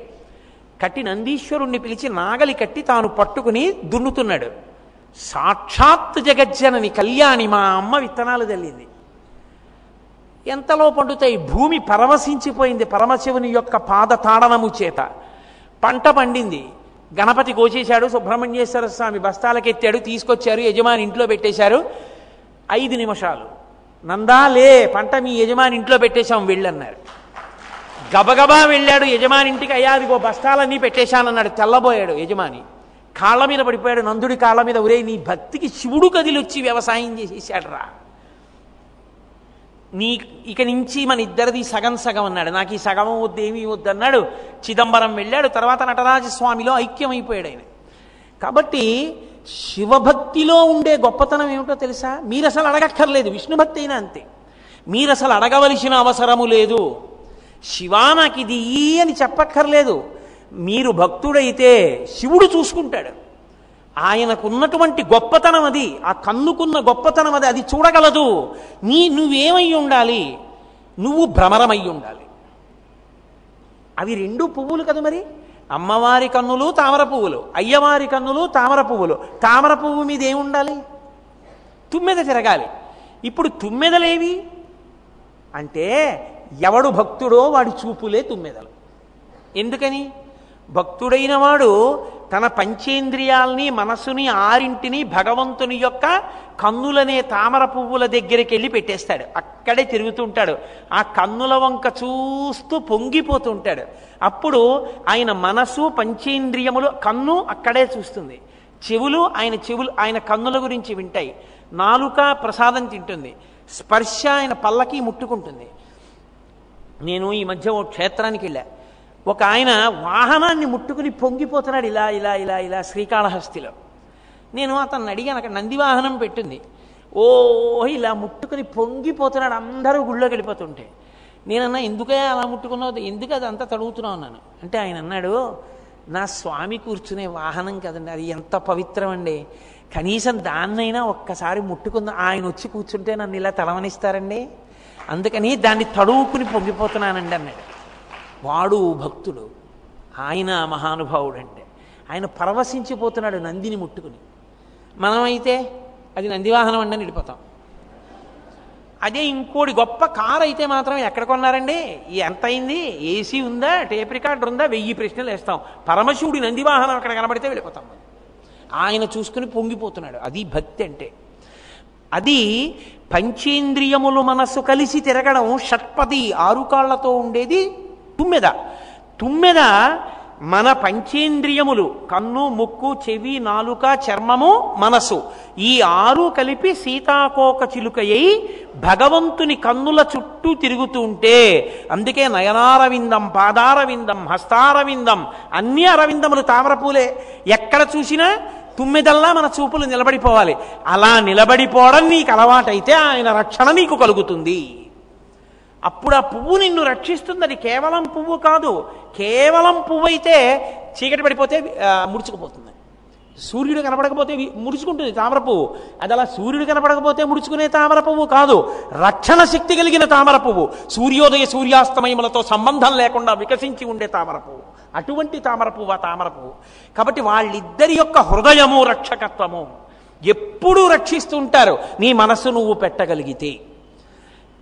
కట్టి నందీశ్వరుణ్ణి పిలిచి నాగలి కట్టి తాను పట్టుకుని దున్నుతున్నాడు. సాక్షాత్ జగజ్జనని కళ్యాణి మా అమ్మ విత్తనాలు తల్లింది. ఎంతలో పండుతాయి? భూమి పరవశించిపోయింది పరమశివుని యొక్క పాద తాడనము చేత. పంట పండింది. గణపతి కోసేశాడు సుబ్రహ్మణ్యేశ్వర స్వామి బస్తాలకెత్తాడు తీసుకొచ్చారు యజమాని ఇంట్లో పెట్టేశారు. ఐదు నిమిషాలు. నందా లే పంట మీ యజమాని ఇంట్లో పెట్టేశాం వెళ్ళన్నారు. గబగబా వెళ్ళాడు యజమాని ఇంటికి అయ్యా అదిగో బస్తాలన్నీ పెట్టేశానన్నాడు తెల్లబోయాడు యజమాని. కాళ్ళ మీద పడిపోయాడు నందుడి కాళ్ళ మీద ఒరే నీ భక్తికి శివుడు కదిలొచ్చి వ్యవసాయం చేసేసాడు రా నీ ఇక నుంచి మన ఇద్దరిది సగం సగం అన్నాడు. నాకు ఈ సగం వద్దు ఏమీ వద్దు అన్నాడు. చిదంబరం వెళ్ళాడు. తర్వాత నటరాజస్వామిలో ఐక్యమైపోయాడు ఆయన. కాబట్టి శివభక్తిలో ఉండే గొప్పతనం ఏమిటో తెలుసా? మీరు అసలు అడగక్కర్లేదు విష్ణుభక్తి అయినా అంతే. మీరు అసలు అడగవలసిన అవసరము లేదు. శివా నాకు ఇది అని చెప్పక్కర్లేదు. మీరు భక్తుడైతే శివుడు చూసుకుంటాడు. ఆయనకున్నటువంటి గొప్పతనం అది. ఆ కన్నుకున్న గొప్పతనం అది. అది చూడగలదు. నీ నువ్వేమై ఉండాలి? నువ్వు భ్రమరమై ఉండాలి. అవి రెండు పువ్వులు కదా మరి? అమ్మవారి కన్నులు తామర పువ్వులు. అయ్యవారి కన్నులు తామర పువ్వులు. తామర పువ్వు మీద ఏముండాలి? తుమ్మెద తిరగాలి. ఇప్పుడు తుమ్మెదలేవి? అంటే ఎవడు భక్తుడో వాడి చూపులే తుమ్మెదలు. ఎందుకని? భక్తుడైన వాడు తన పంచేంద్రియాల్ని మనసుని ఆరింటిని భగవంతుని యొక్క కన్నులనే తామర పువ్వుల దగ్గరికి వెళ్ళి పెట్టేస్తాడు. అక్కడే తిరుగుతుంటాడు ఆ కన్నుల వంక చూస్తూ పొంగిపోతూ ఉంటాడు. అప్పుడు ఆయన మనసు పంచేంద్రియములు కన్ను అక్కడే చూస్తుంది. చెవులు ఆయన చెవులు ఆయన కన్నుల గురించి వింటాయి. నాలుక ప్రసాదం తింటుంది. స్పర్శ ఆయన పల్లకి ముట్టుకుంటుంది. నేను ఈ మధ్య ఓ క్షేత్రానికి వెళ్ళా. ఒక ఆయన వాహనాన్ని ముట్టుకుని పొంగిపోతున్నాడు ఇలా ఇలా ఇలా ఇలా శ్రీకాళహస్తిలో. నేను అతన్ని అడిగాను అక్కడ నంది వాహనం పెట్టింది. ఓ ఇలా ముట్టుకుని పొంగిపోతున్నాడు అందరూ గుళ్ళోకి వెళ్ళిపోతుంటే. నేనన్నా ఎందుకే అలా ముట్టుకున్నావు? ఎందుకు అది అంతా తడుగుతున్నావు? అన్నాను. అంటే ఆయన అన్నాడు నా స్వామి కూర్చునే వాహనం కదండి అది ఎంత పవిత్రం అండి. కనీసం దాన్నైనా ఒక్కసారి ముట్టుకుందా. ఆయన వచ్చి కూర్చుంటే నన్ను ఇలా తలవనిస్తారండి. అందుకని దాన్ని తడువుకుని పొంగిపోతున్నానండి అన్నాడు. వాడు భక్తుడు. ఆయన మహానుభావుడు అంటే ఆయన పరవశించిపోతున్నాడు నందిని ముట్టుకుని. మనమైతే అది నందివాహనం అండి నిడిపోతాం వెళ్ళిపోతాం. అదే ఇంకోటి గొప్ప కారు అయితే మాత్రం ఎక్కడ కొన్నారండి? ఎంత అయింది? ఏసీ ఉందా? టేప్ రికార్డర్ ఉందా? వెయ్యి ప్రశ్నలు వేస్తాం. పరమశివుడి నందివాహనం అక్కడ కనబడితే వెళ్ళిపోతాం ఆయన చూసుకుని పొంగిపోతున్నాడు. అది భక్తి అంటే. అది పంచేంద్రియములు మనస్సు కలిసి తిరగడం షట్పది ఆరు కాళ్ళతో ఉండేది తుమ్మెద. తుమ్మెద మన పంచేంద్రియములు కన్ను ముక్కు చెవి నాలుక చర్మము మనసు. ఈ ఆరు కలిపి సీతాకోక చిలుకయ్యి భగవంతుని కన్నుల చుట్టూ తిరుగుతూ ఉంటే అందుకే నయనారవిందం పాదారవిందం హస్తారవిందం అన్ని అరవిందములు తామరపూలే ఎక్కడ చూసినా తుమ్మిదల్లా మన చూపులు నిలబడిపోవాలి. అలా నిలబడిపోవడం నీకు అలవాటైతే ఆయన రక్షణ నీకు కలుగుతుంది. అప్పుడు ఆ పువ్వు నిన్ను రక్షిస్తుంది అది కేవలం పువ్వు కాదు కేవలం పువ్వు అయితే చీకటి పడిపోతే ముడుచుకుపోతుంది. సూర్యుడు కనపడకపోతే ముడుచుకుంటుంది తామర పువ్వు. అది అలా సూర్యుడు కనపడకపోతే ముడుచుకునే తామర పువ్వు కాదు రక్షణ శక్తి కలిగిన తామర పువ్వు. సూర్యోదయ సూర్యాస్తమయములతో సంబంధం లేకుండా వికసించి ఉండే తామర పువ్వు. అటువంటి తామర పువ్వు ఆ తామర పువ్వు. కాబట్టి వాళ్ళిద్దరి యొక్క హృదయము రక్షకత్వము. ఎప్పుడూ రక్షిస్తూ ఉంటారు. నీ మనస్సు నువ్వు పెట్టగలిగితే.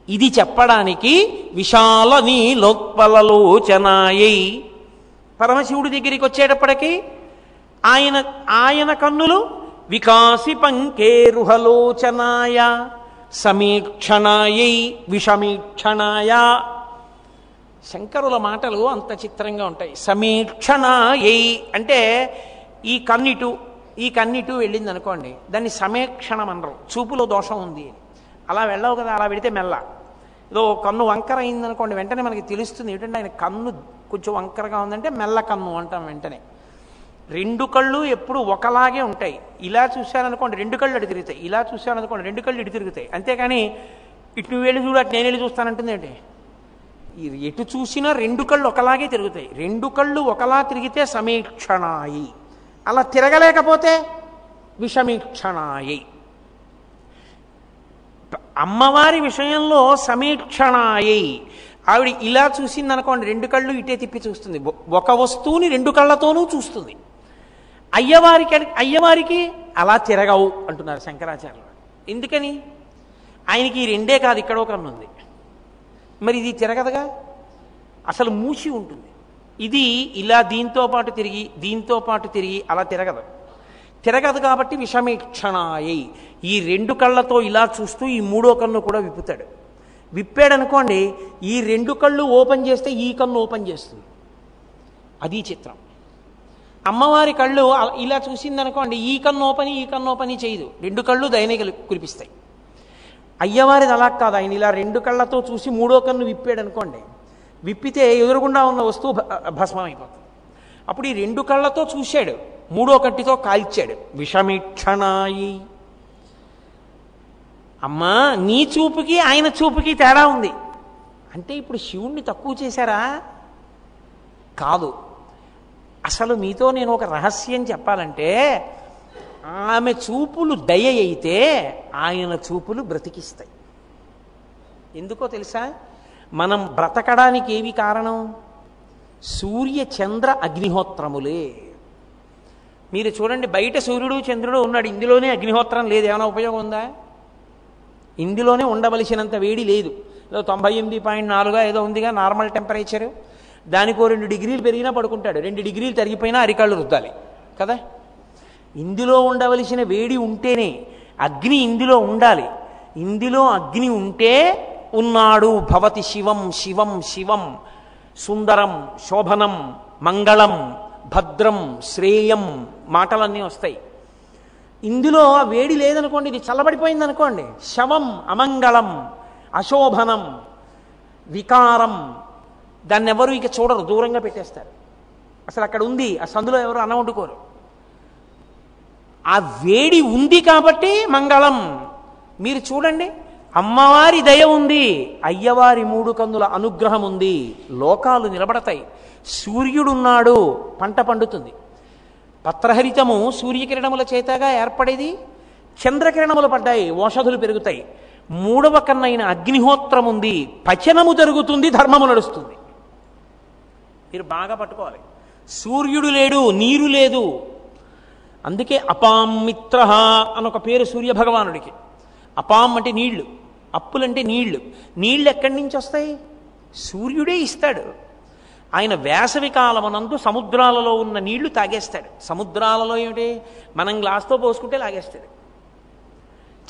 ఇది చెప్పడానికి విశాల నీలోత్పలలోచనాయై పరమశివుడి దగ్గరికి వచ్చేటప్పటికీ ఆయన ఆయన కన్నులు వికాసి పంకేరుహలోచనాయ సమీక్షణాయై విషమీక్షణాయ. శంకరుల మాటలు అంత చిత్రంగా ఉంటాయి. సమీక్షణాయై అంటే ఈ కన్నిటు ఈ కన్నిటు వెళ్ళింది అనుకోండి దాన్ని సమీక్షణం అనరు. చూపులో దోషం ఉంది అలా వెళ్ళవు కదా అలా వెడితే మెల్ల. ఏదో కన్ను వంకర అయిందనుకోండి వెంటనే మనకి తెలుస్తుంది. ఏంటంటే ఆయన కన్ను కొంచెం వంకరగా ఉందంటే మెల్ల కన్ను అంటాం వెంటనే. రెండు కళ్ళు ఎప్పుడు ఒకలాగే ఉంటాయి. ఇలా చూశాననుకోండి రెండు కళ్ళు అటు తిరుగుతాయి. ఇలా చూశాననుకోండి రెండు కళ్ళు ఇటు తిరుగుతాయి. అంతేకాని ఇటు నువ్వు వెళ్ళి చూడు అటు నేను వెళ్ళి చూస్తానంటుంది ఏంటి? ఎటు చూసినా రెండు కళ్ళు ఒకలాగే తిరుగుతాయి. రెండు కళ్ళు ఒకలా తిరిగితే సమీక్షణాయి. అలా తిరగలేకపోతే విషమీక్షణాయి. అమ్మవారి విషయంలో సమీక్షణాయై. ఆవిడ ఇలా చూసింది అనుకోండి రెండు కళ్ళు ఇటే తిప్పి చూస్తుంది. ఒక వస్తువుని రెండు కళ్ళతోనూ చూస్తుంది. అయ్యవారికి అయ్యవారికి అలా తిరగవు అంటున్నారు శంకరాచార్యులు. ఎందుకని? ఆయనకి ఈ రెండే కాదు ఇక్కడ ఒక ఉంది మరి ఇది తిరగదుగా? అసలు మూసి ఉంటుంది. ఇది ఇలా దీంతో పాటు తిరిగి దీంతో పాటు తిరిగి అలా తిరగదు. తిరగదు కాబట్టి విషమీక్షణాయై ఈ రెండు కళ్ళతో ఇలా చూస్తూ ఈ మూడో కన్ను కూడా విప్పుతాడు. విప్పాడనుకోండి ఈ రెండు కళ్ళు ఓపెన్ చేస్తే ఈ కన్ను ఓపెన్ చేస్తుంది. అది చిత్రం. అమ్మవారి కళ్ళు ఇలా చూసిందనుకోండి ఈ కన్ను ఓపెన్ ఈ కన్ను ఓపెన్ చేయదు. రెండు కళ్ళు దయనికలు కురిపిస్తాయి. అయ్యవారిది అలా కాదు. ఆయన ఇలా రెండు కళ్ళతో చూసి మూడో కన్ను విప్పాడు అనుకోండి విప్పితే ఎదురుగుండా ఉన్న వస్తువు భ- భస్మం అయిపోతుంది అప్పుడు ఈ రెండు కళ్ళతో చూశాడు. మూడో కంటితో కాల్చాడు. విషమీక్షణాయి. అమ్మా నీ చూపుకి ఆయన చూపుకి తేడా ఉంది. అంటే ఇప్పుడు శివుణ్ణి తక్కువ చేశారా? కాదు. అసలు మీతో నేను ఒక రహస్యం చెప్పాలంటే ఆమె చూపులు దయ అయితే ఆయన చూపులు బ్రతికిస్తాయి. ఎందుకో తెలుసా? మనం బ్రతకడానికి ఏవి కారణం? సూర్య చంద్ర అగ్నిహోత్రములే. మీరు చూడండి బయట సూర్యుడు చంద్రుడు ఉన్నాడు. ఇందులోనే అగ్నిహోత్రం లేదు. ఏమైనా ఉపయోగం ఉందా? ఇందులోనే ఉండవలసినంత వేడి లేదు. ఏదో తొంభై ఎనిమిది పాయింట్ నాలుగా ఏదో ఉందిగా నార్మల్ టెంపరేచర్. దానికో రెండు డిగ్రీలు పెరిగినా పడుకుంటాడు. రెండు డిగ్రీలు తరిగిపోయినా అరికాళ్ళు రుద్దాలి. కదా? ఇందులో ఉండవలసిన వేడి ఉంటేనే అగ్ని ఇందులో ఉండాలి. ఇందులో అగ్ని ఉంటే ఉన్నాడు. భవతి శివం శివం శివం. సుందరం శోభనం మంగళం. భద్రం శ్రేయం మాటలన్నీ వస్తాయి. ఇందులో ఆ వేడి లేదనుకోండి ఇది చల్లబడిపోయింది అనుకోండి శవం అమంగళం అశోభనం వికారం దాన్ని ఎవరు ఇక చూడరు దూరంగా పెట్టేస్తారు. అసలు అక్కడ ఉంది ఆ సందులో ఎవరు అన్న వండుకోరు. ఆ వేడి ఉంది కాబట్టి మంగళం. మీరు చూడండి అమ్మవారి దయ ఉంది అయ్యవారి మూడు కందుల అనుగ్రహం ఉంది. లోకాలు నిలబడతాయి. సూర్యుడున్నాడు. పంట పండుతుంది. పత్రహరితము సూర్యకిరణముల చేతగా ఏర్పడేది? చంద్రకిరణములు పడ్డాయి. ఓషధులు పెరుగుతాయి. మూడవ కన్నైన అగ్నిహోత్రం ఉంది పచనము జరుగుతుంది ధర్మము నడుస్తుంది. మీరు బాగా పట్టుకోవాలి. సూర్యుడు లేడు నీరు లేదు. అందుకే అపాం మిత్ర అని ఒక పేరు సూర్య భగవానుడికి అపాం అంటే నీళ్ళు. అప్పులంటే నీళ్ళు. నీళ్ళు ఎక్కడి నుంచి వస్తాయి? సూర్యుడే ఇస్తాడు. ఆయన వేసవి కాలమనందు సముద్రాలలో ఉన్న నీళ్ళు తాగేస్తాడు. సముద్రాలలో ఏమిటి? మనం గ్లాస్తో పోసుకుంటే లాగేస్తాడు.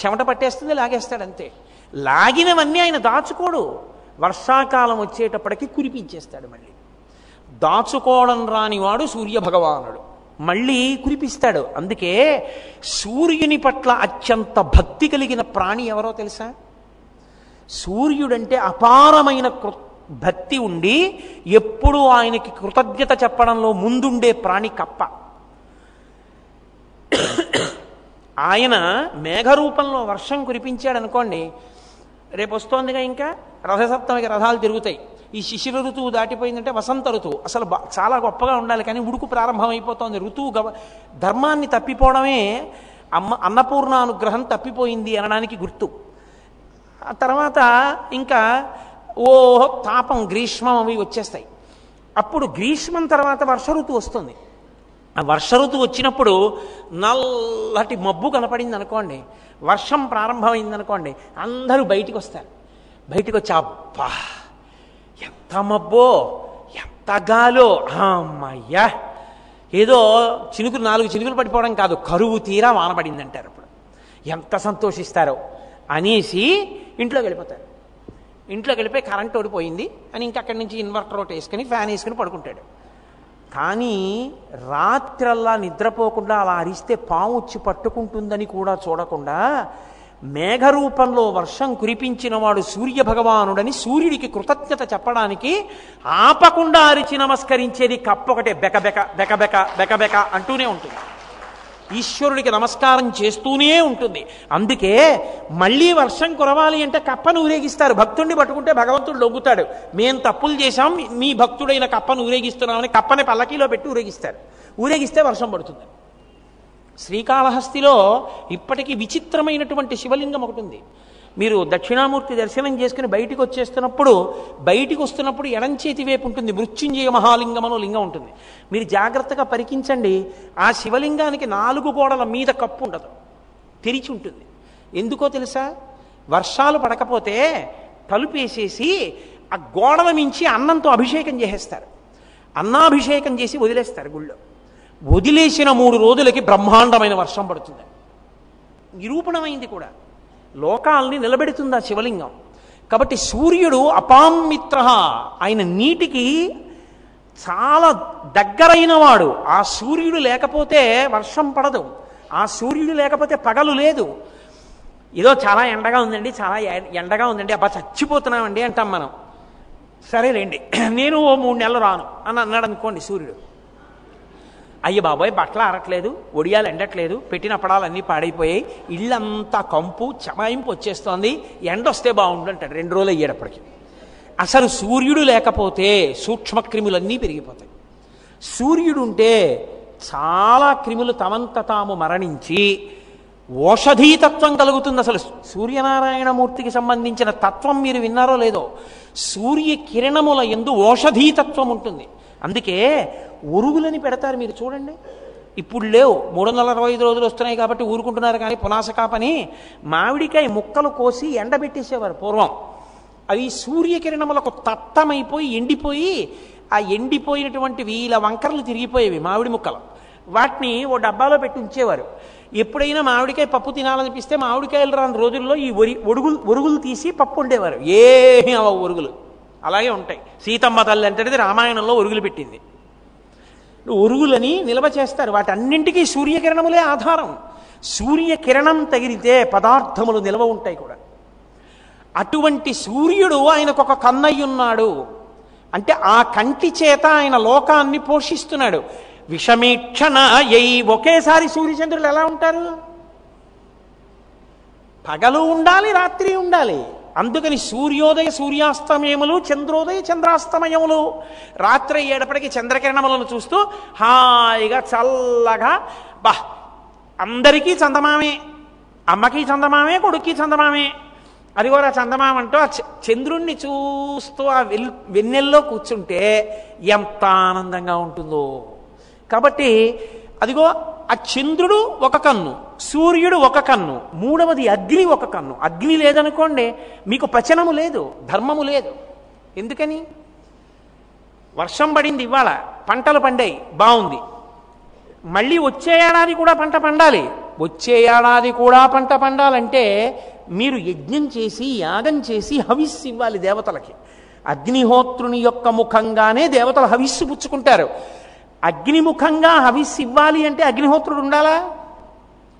చెమట పట్టేస్తుంది లాగేస్తాడు అంతే. లాగినవన్నీ ఆయన దాచుకోడు. వర్షాకాలం వచ్చేటప్పటికి కురిపించేస్తాడు మళ్ళీ. దాచుకోవడం రానివాడు సూర్య భగవానుడు మళ్ళీ కురిపిస్తాడు. అందుకే సూర్యుని పట్ల అత్యంత భక్తి కలిగిన ప్రాణి ఎవరో తెలుసా? సూర్యుడంటే అపారమైన కృత్ భక్తి ఉండి ఎప్పుడూ ఆయనకి కృతజ్ఞత చెప్పడంలో ముందుండే ప్రాణి కప్ప. ఆయన మేఘరూపంలో వర్షం కురిపించాడు అనుకోండి రేపు వస్తోందిగా ఇంకా రథసప్తమికి రథాలు తిరుగుతాయి. ఈ శిశిర ఋతువు దాటిపోయిందంటే వసంత ఋతువు. అసలు చాలా గొప్పగా ఉండాలి కానీ ఉడుకు ప్రారంభమైపోతోంది. ఋతువు గవ ధర్మాన్ని తప్పిపోవడమే అమ్మ అన్నపూర్ణ అనుగ్రహం తప్పిపోయింది అనడానికి గుర్తు. ఆ తర్వాత ఇంకా ఓ తాపం గ్రీష్మం అవి వచ్చేస్తాయి. అప్పుడు గ్రీష్మం తర్వాత వర్ష ఋతువు వస్తుంది. ఆ వర్ష ఋతువు వచ్చినప్పుడు నల్లటి మబ్బు కనపడింది అనుకోండి వర్షం ప్రారంభమైంది అనుకోండి అందరూ బయటికి వస్తారు. బయటికి వచ్చి అబ్బా ఎంత మబ్బో ఎంత గాలో అమ్మయ్యా! ఏదో చినుకులు నాలుగు చినుకులు పడిపోవడం కాదు కరువు తీరా వానపడింది అంటారు అప్పుడు. ఎంత సంతోషిస్తారో అనేసి ఇంట్లోకి వెళ్ళిపోతారు. ఇంట్లోకి వెళ్ళిపోయి కరెంట్ ఓడిపోయింది అని ఇంకా అక్కడి నుంచి ఇన్వర్టర్ ఒకటి వేసుకుని ఫ్యాన్ వేసుకుని పడుకుంటాడు. కానీ రాత్రల్లా నిద్రపోకుండా అలా అరిస్తే పాము వచ్చి పట్టుకుంటుందని కూడా చూడకుండా మేఘరూపంలో వర్షం కురిపించినవాడు సూర్య భగవానుడని సూర్యుడికి కృతజ్ఞత చెప్పడానికి ఆపకుండా అరిచి నమస్కరించేది కప్పొకటే బెకబెక బెకబెక బెకబెక అంటూనే ఉంటుంది. ఈశ్వరుడికి నమస్కారం చేస్తూనే ఉంటుంది. అందుకే మళ్ళీ వర్షం కురవాలి అంటే కప్పను ఊరేగిస్తారు. భక్తుడిని పట్టుకుంటే భగవంతుడు లొంగుతాడు. మేము తప్పులు చేశాం మీ భక్తుడైన కప్పను ఊరేగిస్తున్నామని కప్పని పల్లకీలో పెట్టి ఊరేగిస్తారు. ఊరేగిస్తే వర్షం పడుతుంది. శ్రీకాళహస్తిలో ఇప్పటికీ విచిత్రమైనటువంటి శివలింగం ఒకటి ఉంది. మీరు దక్షిణామూర్తి దర్శనం చేసుకుని బయటికి వచ్చేస్తున్నప్పుడు బయటికి వస్తున్నప్పుడు ఎడం చేతి వైపు ఉంటుంది. మృత్యుంజయ మహాలింగం అనో లింగం ఉంటుంది. మీరు జాగ్రత్తగా పరికించండి. ఆ శివలింగానికి నాలుగు గోడల మీద కప్పు ఉండదు. తెరిచి ఉంటుంది. ఎందుకో తెలుసా? వర్షాలు పడకపోతే తలుపేసేసి ఆ గోడల మించి అన్నంతో అభిషేకం చేసేస్తారు. అన్నాభిషేకం చేసి వదిలేస్తారు గుళ్ళో. వదిలేసిన మూడు రోజులకి బ్రహ్మాండమైన వర్షం పడుతుంది. నిరూపణమైంది కూడా. లోకాల్ని నిలబెడుతుంది ఆ శివలింగం? కాబట్టి సూర్యుడు అపామిత్ర ఆయన నీటికి చాలా దగ్గరైన వాడు ఆ సూర్యుడు లేకపోతే వర్షం పడదు. ఆ సూర్యుడు లేకపోతే పగలు లేదు. ఏదో చాలా ఎండగా ఉందండి చాలా ఎండగా ఉందండి. అబ్బా చచ్చిపోతున్నామండి అంటాం మనం. సరేలేండి నేను ఓ మూడు నెలలు రాను. అని అన్నాడు అనుకోండి సూర్యుడు. అయ్య బాబాయ్ బట్టలు ఆరట్లేదు ఒడియాలు ఎండట్లేదు పెట్టిన పడాలన్నీ పాడైపోయాయి. ఇల్లంతా కంపు చమాయింపు వచ్చేస్తోంది. ఎండ వస్తే బాగుండు అంటాడు రెండు రోజులు అయ్యేటప్పటికి. అసలు సూర్యుడు లేకపోతే సూక్ష్మక్రిములన్నీ పెరిగిపోతాయి. సూర్యుడు ఉంటే చాలా క్రిములు తమంత తాము మరణించి ఓషధీతత్వం కలుగుతుంది. అసలు సూర్యనారాయణమూర్తికి సంబంధించిన తత్వం మీరు విన్నారో లేదో సూర్య కిరణముల ఎందు ఓషధీతత్వం ఉంటుంది. అందుకే ఉరుగులని పెడతారు మీరు చూడండి. ఇప్పుడు లేవు మూడు వందల అరవై ఐదు రోజులు వస్తున్నాయి కాబట్టి ఊరుకుంటున్నారు కానీ పునాసకాపని మామిడికాయ ముక్కలు కోసి ఎండబెట్టేసేవారు పూర్వం. అవి సూర్యకిరణములకు తత్తమైపోయి ఎండిపోయి ఆ ఎండిపోయినటువంటివి ఇలా వంకరలు తిరిగిపోయేవి మామిడి ముక్కలు. వాటిని ఓ డబ్బాలో పెట్టి ఉంచేవారు. ఎప్పుడైనా మామిడికాయ పప్పు తినాలనిపిస్తే మామిడికాయలు రాని రోజుల్లో ఈ ఒరి ఒడుగులు ఒరుగులు తీసి పప్పు ఉండేవారు ఏమి అవ ఒరుగులు. అలాగే ఉంటాయి. సీతమ్మ తల్లి అంటేది రామాయణంలో ఒరుగులు పెట్టింది. ఒరుగులని నిల్వ చేస్తారు. వాటన్నింటికీ సూర్యకిరణములే ఆధారం. సూర్యకిరణం తగిలితే పదార్థములు నిల్వ ఉంటాయి కూడా. అటువంటి సూర్యుడు ఆయనకు ఒక కన్నయ్యున్నాడు. అంటే ఆ కంటి చేత ఆయన లోకాన్ని పోషిస్తున్నాడు. విషమీక్షణ ఎయి ఒకేసారి సూర్యచంద్రులు ఎలా ఉంటారు? పగలు ఉండాలి రాత్రి ఉండాలి. అందుకని సూర్యోదయ సూర్యాస్తమయములు చంద్రోదయ చంద్రాస్తమయములు. రాత్రి ఏడపడికి చంద్రకిరణములను చూస్తూ హాయిగా చల్లగా బా అందరికీ చందమామే అమ్మకి చందమామే కొడుక్కి చందమామే. అదిగోరా చందమామ అంటూ ఆ చ- చంద్రుణ్ణి చూస్తూ ఆ వెల్ వెన్నెల్లో కూర్చుంటే ఎంత ఆనందంగా ఉంటుందో. కాబట్టి అదిగో ఆ చంద్రుడు ఒక కన్ను సూర్యుడు ఒక కన్ను మూడవది అగ్ని ఒక కన్ను. అగ్ని లేదనుకోండి మీకు పచనము లేదు ధర్మము లేదు. ఎందుకని? వర్షం పడింది ఇవాళ పంటలు పండాయి బాగుంది. మళ్ళీ వచ్చే ఏడాది కూడా పంట పండాలి. వచ్చే ఏడాది కూడా పంట పండాలంటే మీరు యజ్ఞం చేసి యాగం చేసి హవిస్సు ఇవ్వాలి దేవతలకి. అగ్నిహోత్రుని యొక్క ముఖంగానే దేవతలు హవిస్సు పుచ్చుకుంటారు. అగ్నిముఖంగా హవిస్సు ఇవ్వాలి అంటే అగ్నిహోత్రుడు ఉండాలా?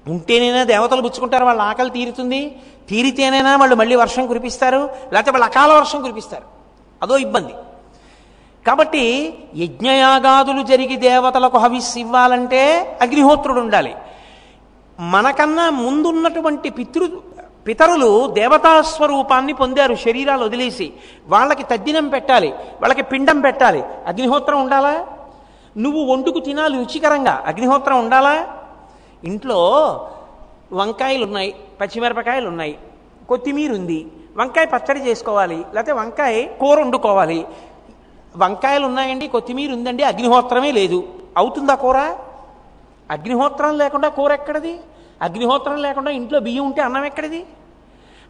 ఉంటేనైనా దేవతలు పుచ్చుకుంటారు వాళ్ళ ఆకలి తీరుతుంది. తీరితేనైనా వాళ్ళు మళ్ళీ వర్షం కురిపిస్తారు లేకపోతే వాళ్ళు అకాల వర్షం కురిపిస్తారు. అదో ఇబ్బంది. కాబట్టి యజ్ఞయాగాదులు జరిగి దేవతలకు హవిస్సు ఇవ్వాలంటే అగ్నిహోత్రుడు ఉండాలి. మనకన్నా ముందున్నటువంటి పితృ పితరులు దేవతా స్వరూపాన్ని పొందారు శరీరాలు వదిలేసి. వాళ్ళకి తద్దినం పెట్టాలి వాళ్ళకి పిండం పెట్టాలి. అగ్నిహోత్రం ఉండాలా? నువ్వు వండుకు తినాలి రుచికరంగా. అగ్నిహోత్రం ఉండాలా? ఇంట్లో వంకాయలు ఉన్నాయి పచ్చిమిరపకాయలు ఉన్నాయి కొత్తిమీర ఉంది వంకాయ పచ్చడి చేసుకోవాలి లేకపోతే వంకాయ కూర వండుకోవాలి. వంకాయలు ఉన్నాయండి కొత్తిమీర ఉందండి అగ్నిహోత్రమే లేదు. అవుతుందా కూర? అగ్నిహోత్రం లేకుండా కూర ఎక్కడది? అగ్నిహోత్రం లేకుండా ఇంట్లో బియ్యం ఉంటే అన్నం ఎక్కడిది?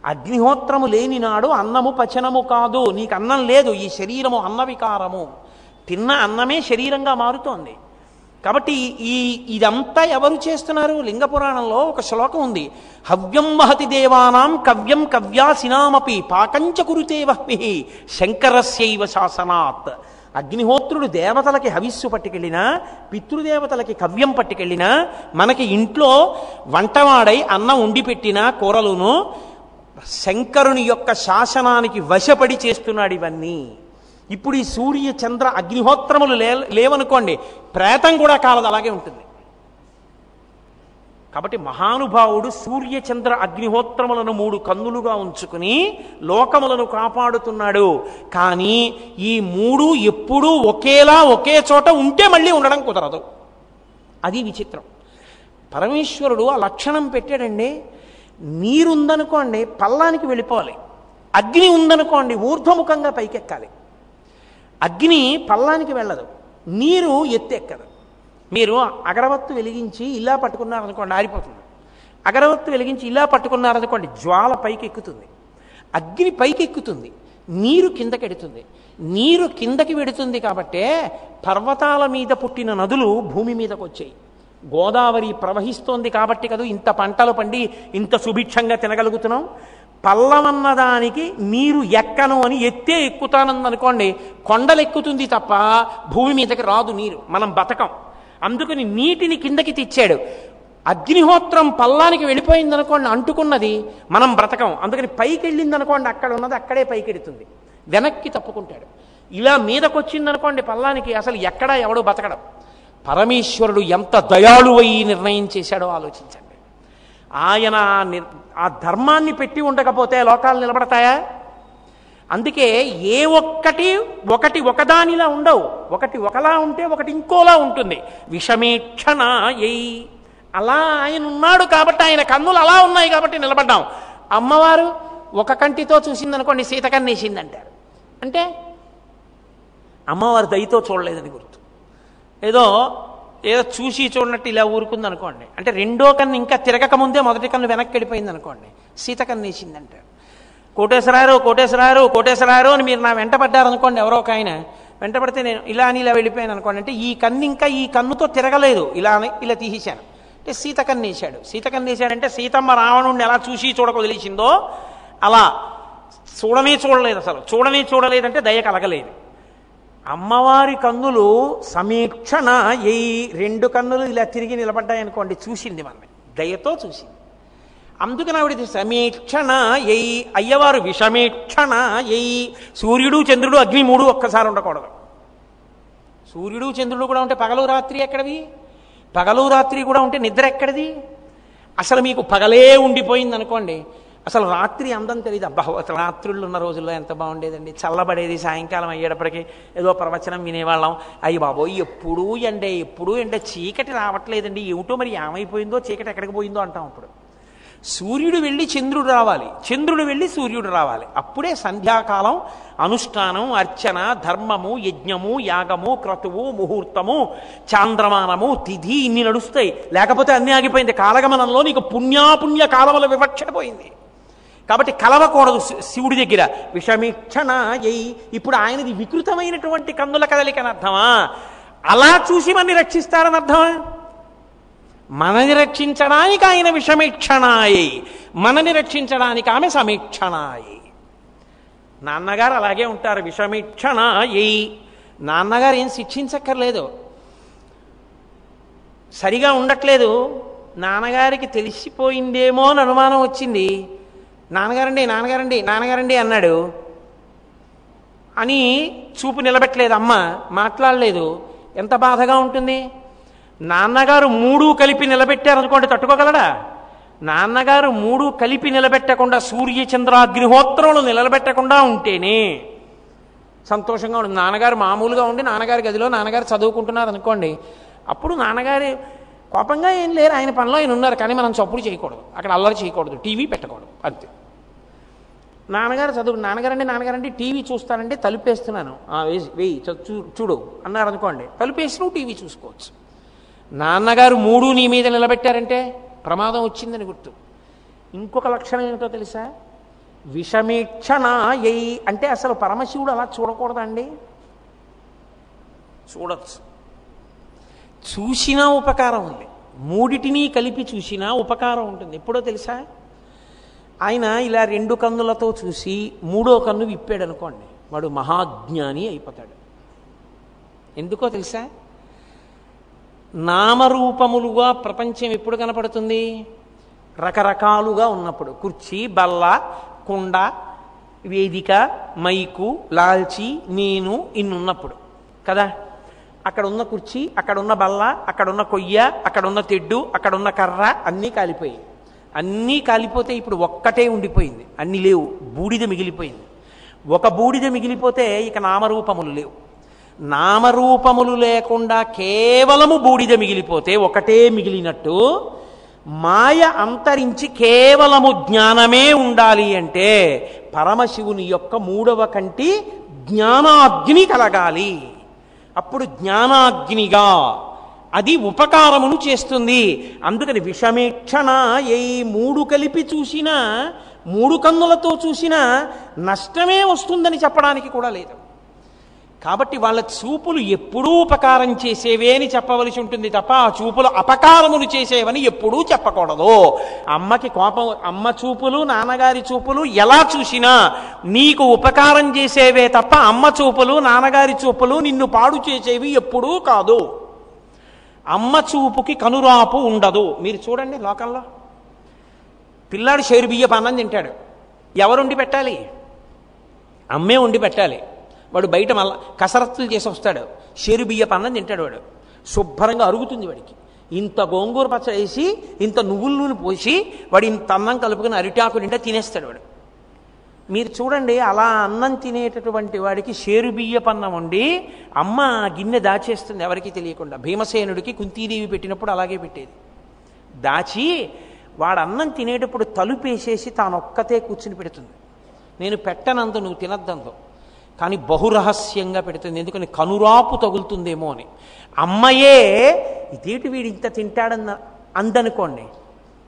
అగ్నిహోత్రము లేని నాడు అన్నము పచనము కాదు. నీకు అన్నం లేదు ఈ శరీరము అన్న వికారము తిన్న అన్నమే శరీరంగా మారుతోంది. కాబట్టి ఈ ఇదంతా ఎవరు చేస్తున్నారు? లింగ పురాణంలో ఒక శ్లోకం ఉంది. హవ్యం మహతి దేవానాం కవ్యం కవ్యాసినామపి పాకంచ కురుతే వహ్మి శంకరస్యైవ శాసనాత్. అగ్నిహోత్రుడు దేవతలకి హవిస్సు పట్టుకెళ్ళినా పితృదేవతలకి కవ్యం పట్టుకెళ్ళినా మనకి ఇంట్లో వంటవాడై అన్నం ఉండి పెట్టిన కూరలును శంకరుని యొక్క శాసనానికి వశపడి చేస్తున్నాడు ఇవన్నీ. ఇప్పుడు ఈ సూర్య చంద్ర అగ్నిహోత్రములు లే లేవనుకోండి ప్రేతం కూడా కాలదు అలాగే ఉంటుంది. కాబట్టి మహానుభావుడు సూర్య చంద్ర అగ్నిహోత్రములను మూడు కన్నులుగా ఉంచుకుని లోకములను కాపాడుతున్నాడు. కానీ ఈ మూడు ఎప్పుడూ ఒకేలా ఒకే చోట ఉంటే మళ్ళీ ఉండడం కుదరదు. అది విచిత్రం. పరమేశ్వరుడు ఆ లక్షణం పెట్టాడండి నీరుందనుకోండి పల్లానికి వెళ్ళిపోవాలి. అగ్ని ఉందనుకోండి ఊర్ధ్వముఖంగా పైకెక్కాలి. అగ్ని పల్లానికి వెళ్ళదు. నీరు ఎత్తెక్కదు మీరు అగరవత్తు వెలిగించి ఇలా పట్టుకున్నారనుకోండి ఆరిపోతుంది. అగరవత్తు వెలిగించి ఇలా పట్టుకున్నారనుకోండి జ్వాల పైకి ఎక్కుతుంది. అగ్ని పైకి ఎక్కుతుంది. నీరు కిందకెడుతుంది నీరు కిందకి వెడుతుంది కాబట్టే పర్వతాల మీద పుట్టిన నదులు భూమి మీదకు వచ్చాయి. గోదావరి ప్రవహిస్తోంది కాబట్టి కదా ఇంత పంటలు పండి ఇంత సుభిక్షంగా తినగలుగుతున్నాం. పల్లమన్నదానికి నీరు ఎక్కను అని ఎత్తే ఎక్కుతానందనుకోండి కొండలు ఎక్కుతుంది తప్ప భూమి మీదకి రాదు నీరు. మనం బతకం. అందుకని నీటిని కిందకి తెచ్చాడు. అగ్నిహోత్రం పల్లానికి వెళ్ళిపోయింది అనుకోండి అంటుకున్నది మనం బ్రతకం. అందుకని పైకి వెళ్ళింది అనుకోండి అక్కడ ఉన్నది అక్కడే పైకి ఎడుతుంది వెనక్కి తప్పుకుంటాడు. ఇలా మీదకొచ్చింది అనుకోండి పల్లానికి అసలు ఎక్కడా ఎవడో బతకడం. పరమేశ్వరుడు ఎంత దయాళువై నిర్ణయం చేశాడో ఆలోచించండి. ఆయన ఆ నిర్- ఆ ధర్మాన్ని పెట్టి ఉండకపోతే లోకాలు నిలబడతాయా? అందుకే ఏ ఒక్కటి ఒకటి ఒకదానిలా ఉండవు. ఒకటి ఒకలా ఉంటే ఒకటి ఇంకోలా ఉంటుంది. విషమేక్షణ ఎయి అలా ఆయన ఉన్నాడు కాబట్టి ఆయన కన్నులు అలా ఉన్నాయి కాబట్టి నిలబడ్డాం. అమ్మవారు ఒక కంటితో చూసిందనుకోండి సీత కన్నేసిందంటారు. అంటే అమ్మవారు దయతో చూడలేదని గుర్తు. ఏదో ఏదో చూసి చూడనట్టు ఇలా ఊరుకుంది అనుకోండి అంటే రెండో కన్ను ఇంకా తిరగక ముందే మొదటి కన్ను వెనక్కి వెళ్ళిపోయింది అనుకోండి సీత కన్ను వేసింది కోటేశ్వరారు కోటేశ్వరారు కోటేశ్వరారు అని మీరు నా వెంట పడ్డారనుకోండి ఎవరో ఒక ఆయన. వెంటపడితే నేను ఇలా అని ఇలా వెళ్ళిపోయాను అనుకోండి అంటే ఈ కన్ను ఇంకా ఈ కన్నుతో తిరగలేదు. ఇలా అని ఇలా తీసేశాను అంటే అంటే సీత కన్నేశాడు సీత కన్నేశాడంటే సీతమ్మ రావణుడిని ఎలా చూసి చూడక వదిలేసిందో అలా చూడనే చూడలేదు అసలు. చూడనే చూడలేదంటే దయ కలగలేదు. అమ్మవారి కన్నులు సమీక్షణ ఎయి రెండు కన్నులు ఇలా తిరిగి నిలబడ్డాయనుకోండి చూసింది మనని దయతో చూసింది. అందుకని ఆవిడది సమీక్షణ ఎయి అయ్యవారు విషమీక్షణ ఎయి సూర్యుడు చంద్రుడు అగ్ని మూడు ఒక్కసారి ఉండకూడదు. సూర్యుడు చంద్రుడు కూడా ఉంటే పగలు రాత్రి ఎక్కడవి? పగలు రాత్రి కూడా ఉంటే నిద్ర ఎక్కడిది? అసలు మీకు పగలే ఉండిపోయింది అనుకోండి అసలు రాత్రి అందం తెలియదు అబ్బా రాత్రుళ్ళు ఉన్న రోజుల్లో ఎంత బాగుండేదండి. చల్లబడేది సాయంకాలం అయ్యేటప్పటికి ఏదో ప్రవచనం వినేవాళ్ళం. అయ్యి బాబోయ్ ఎప్పుడూ ఎండే ఎప్పుడూ ఎండే చీకటి రావట్లేదండి. ఏమిటో మరి ఏమైపోయిందో చీకటి ఎక్కడికి పోయిందో అంటాం అప్పుడు సూర్యుడు వెళ్ళి చంద్రుడు రావాలి. చంద్రుడు వెళ్ళి సూర్యుడు రావాలి. అప్పుడే సంధ్యాకాలం అనుష్ఠానం అర్చన ధర్మము యజ్ఞము యాగము క్రతువు ముహూర్తము చాంద్రమానము తిథి ఇన్ని నడుస్తాయి. లేకపోతే అన్ని ఆగిపోయింది. కాలగమనంలో నీకు పుణ్యాపుణ్య కాలముల వివక్ష పోయింది. కాబట్టి కలవకూడదు శి- శివుడి దగ్గర. విషమీక్షణ ఎయి ఇప్పుడు ఆయనది వికృతమైనటువంటి కన్నుల కదలికని అర్థమా? అలా చూసి మనని రక్షిస్తారని అర్థమా? మనని రక్షించడానికి ఆయన విషమీక్షణాయి. మనని రక్షించడానికి ఆమె సమీక్షణాయి. నాన్నగారు అలాగే ఉంటారు. విషమీక్షణాయి. నాన్నగారు ఏం శిక్షించక్కర్లేదు. సరిగా ఉండట్లేదు. నాన్నగారికి తెలిసిపోయిందేమో అని అనుమానం వచ్చింది. నాన్నగారండి నాన్నగారండి నాన్నగారండి అన్నాడు. అని చూపు నిలబెట్టలేదు అమ్మ మాట్లాడలేదు. ఎంత బాధగా ఉంటుంది? నాన్నగారు మూడు కలిపి నిలబెట్టారనుకోండి తట్టుకోగలడా? నాన్నగారు మూడు కలిపి నిలబెట్టకుండా సూర్య చంద్రాగ్నిహోత్రములు నిలబెట్టకుండా ఉంటేనే సంతోషంగా ఉంటుంది. నాన్నగారు మామూలుగా ఉండి నాన్నగారి గదిలో నాన్నగారు చదువుకుంటున్నారు అనుకోండి. అప్పుడు నాన్నగారి కోపంగా ఏం లేరు. ఆయన పనిలో ఆయన ఉన్నారు కానీ మనం చప్పుడు చేయకూడదు. అక్కడ అల్లరి చేయకూడదు. టీవీ పెట్టకూడదు. అంతే. నాన్నగారు చదువు నాన్నగారండి నాన్నగారండి టీవీ చూస్తానంటే తలుపేస్తున్నాను. "ఆ, వేసి వేయి చూ- చూ- చూడు అన్నారు అనుకోండి. తలుపేసి నువ్వు టీవీ చూసుకోవచ్చు. నాన్నగారు మూడు నీ మీద నిలబెట్టారంటే ప్రమాదం వచ్చిందని గుర్తు. ఇంకొక లక్షణం ఏమిటో తెలుసా? విషమీక్షణ ఎయి అంటే అసలు పరమశివుడు అలా చూడకూడదండి? చూడొచ్చు. చూసినా ఉపకారం ఉంది. మూడిటిని కలిపి చూసినా ఉపకారం ఉంటుంది. ఎప్పుడో తెలుసా? ఆయన ఇలా రెండు కన్నులతో చూసి మూడో కన్ను విప్పాడు అనుకోండి. వాడు మహాజ్ఞాని అయిపోతాడు. ఎందుకో తెలుసా? నామరూపములుగా ప్రపంచం ఎప్పుడు కనపడుతుంది? రకరకాలుగా ఉన్నప్పుడు. కుర్చీ బల్ల కుండ వేదిక మైకు లాల్చి నేను ఇన్నున్నప్పుడు. కదా? అక్కడ ఉన్న కుర్చీ అక్కడ ఉన్న బల్ల అక్కడ ఉన్న కొయ్య అక్కడ ఉన్న తెడ్డు అక్కడ ఉన్న కర్ర అన్నీ కాలిపోయాయి. అన్నీ కాలిపోతే ఇప్పుడు ఒక్కటే ఉండిపోయింది. అన్నీ లేవు. బూడిద మిగిలిపోయింది. ఒక బూడిద మిగిలిపోతే ఇక నామరూపములు లేవు. నామరూపములు లేకుండా కేవలము బూడిద మిగిలిపోతే ఒకటే మిగిలినట్టు మాయ అంతరించి కేవలము జ్ఞానమే ఉండాలి అంటే పరమశివుని యొక్క మూడవ కంటి జ్ఞానాగ్ని కలగాలి. అప్పుడు జ్ఞానాగ్నిగా అది ఉపకారమును చేస్తుంది. అందుకని విషమేక్షణ ఏ మూడు కలిపి చూసినా మూడు కన్నులతో చూసినా నష్టమే వస్తుందని చెప్పడానికి కూడా లేదు. కాబట్టి వాళ్ళ చూపులు ఎప్పుడూ ఉపకారం చేసేవే అని చెప్పవలసి ఉంటుంది తప్ప ఆ చూపులు అపకారములు చేసేవని ఎప్పుడూ చెప్పకూడదు. అమ్మకి కోపం అమ్మ చూపులు నాన్నగారి చూపులు ఎలా చూసినా నీకు ఉపకారం చేసేవే తప్ప అమ్మ చూపులు నాన్నగారి చూపులు నిన్ను పాడు చేసేవి ఎప్పుడూ కాదు. అమ్మ చూపుకి కనురాపు ఉండదు. మీరు చూడండి లోకంలో. పిల్లాడు షేరు బియ్యపు అన్నం తింటాడు. ఎవరు ఉండి పెట్టాలి? అమ్మే ఉండి పెట్టాలి. వాడు బయట మళ్ళా కసరత్తులు చేసి వస్తాడు. షేరు బియ్యపు అన్నం తింటాడు వాడు. శుభ్రంగా అరుగుతుంది వాడికి. ఇంత గోంగూర పచ్చ వేసి ఇంత నువ్వుల నూనె పోసి వాడు ఇంత అన్నం కలుపుకుని అరిటాకు నిండా తినేస్తాడు వాడు. మీరు చూడండి అలా అన్నం తినేటటువంటి వాడికి షేరు బియ్యపన్నం వండి అమ్మ గిన్నె దాచేస్తుంది ఎవరికీ తెలియకుండా. భీమసేనుడికి కుంతీదేవి పెట్టినప్పుడు అలాగే పెట్టేది. దాచి వాడు అన్నం తినేటప్పుడు తలుపేసేసి తానొక్కతే కూర్చుని పెడుతుంది. నేను పెట్టనంత నువ్వు తినద్దంతో కానీ బహురహస్యంగా పెడుతుంది. ఎందుకని? కనురాపు తగులుతుందేమో అని. అమ్మయే ఇదేటి వీడు ఇంత తింటాడన్న అందనుకోండి.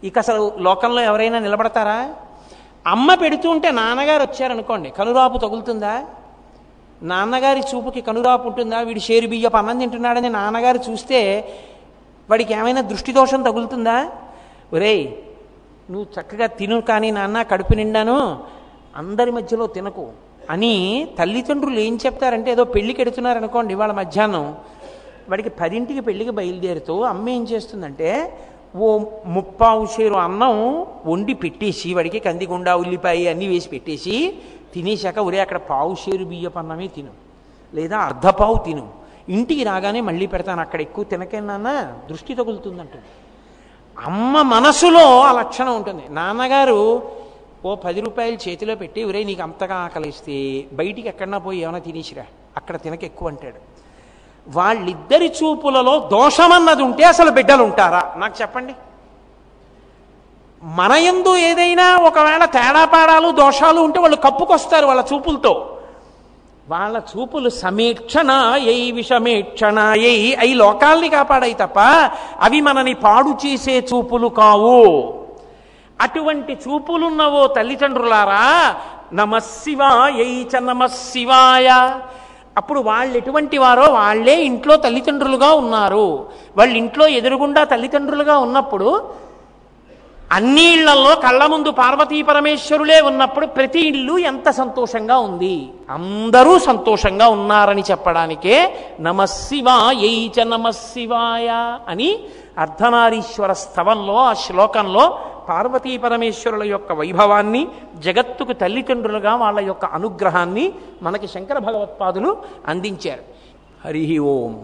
ఇక అసలు లోకంలో ఎవరైనా నిలబడతారా? అమ్మ పెడుతుంటే నాన్నగారు వచ్చారనుకోండి. కనురాపు తగులుతుందా? నాన్నగారి చూపుకి కనురాపు ఉంటుందా? వీడు షేరు బియ్యపు అన్నం తింటున్నాడని నాన్నగారు చూస్తే వాడికి ఏమైనా దృష్టి దోషం తగులుతుందా? ఒరేయ్ నువ్వు చక్కగా తిను కానీ నాన్న కడుపు నిండాను. అందరి మధ్యలో తినకు. అని తల్లిదండ్రులు ఏం చెప్తారంటే ఏదో పెళ్ళికి ఎడుతున్నారనుకోండి వాళ్ళ మధ్యాహ్నం. వాడికి పదింటికి పెళ్ళికి బయలుదేరుతూ అమ్మ ఏం చేస్తుందంటే ఓ ముప్పావు చేరు అన్నం వండి పెట్టేసి వాడికి కందిగుండ ఉల్లిపాయ అన్నీ వేసి పెట్టేసి తినేశాక ఒరే అక్కడ పావు షేరు బియ్యపు అన్నమే తిను. లేదా అర్ధపావు తిను. ఇంటికి రాగానే మళ్ళీ పెడతాను అక్కడ ఎక్కువ తినకేనా దృష్టి తగులుతుందంటుంది. అమ్మ మనసులో ఆ లక్షణం ఉంటుంది. నాన్నగారు ఓ పది రూపాయలు చేతిలో పెట్టి ఒరే నీకు అంతగా ఆకలిస్తే బయటికి ఎక్కడన్నా పోయి ఏమైనా తినేసిరా? అక్కడ తినక ఎక్కువ అంటాడు. వాళ్ళిద్దరి చూపులలో దోషమన్నది ఉంటే అసలు బిడ్డలు ఉంటారా? నాకు చెప్పండి. మన యందు ఏదైనా ఒకవేళ తేడాపాడాలు దోషాలు ఉంటే వాళ్ళు కప్పుకొస్తారు వాళ్ళ చూపులతో. వాళ్ళ చూపులు సమీక్షణ ఎయి విషమీక్షణ ఎయి అయి లోకాల్ని కాపాడాయి తప్ప అవి మనని పాడు చేసే చూపులు కావు. అటువంటి చూపులున్నవో తల్లిదండ్రులారా నమశివాయ చ నమశివాయ అప్పుడు వాళ్ళు ఎటువంటి వారో వాళ్ళే ఇంట్లో తల్లిదండ్రులుగా ఉన్నారు. వాళ్ళు ఇంట్లో ఎదురుగుండా తల్లిదండ్రులుగా ఉన్నప్పుడు అన్ని ఇళ్ళలో కళ్ళ ముందు పార్వతీ పరమేశ్వరులే ఉన్నప్పుడు ప్రతి ఇల్లు ఎంత సంతోషంగా ఉంది. అందరూ సంతోషంగా ఉన్నారని చెప్పడానికే నమశివాయ చ నమశివాయ అని అర్ధనారీశ్వర స్థవంలో ఆ శ్లోకంలో పార్వతీ పరమేశ్వరుల యొక్క వైభవాన్ని జగత్తుకు తల్లిదండ్రులుగా వాళ్ళ యొక్క అనుగ్రహాన్ని మనకి శంకర భగవత్పాదులు అందించారు. హరి ఓం.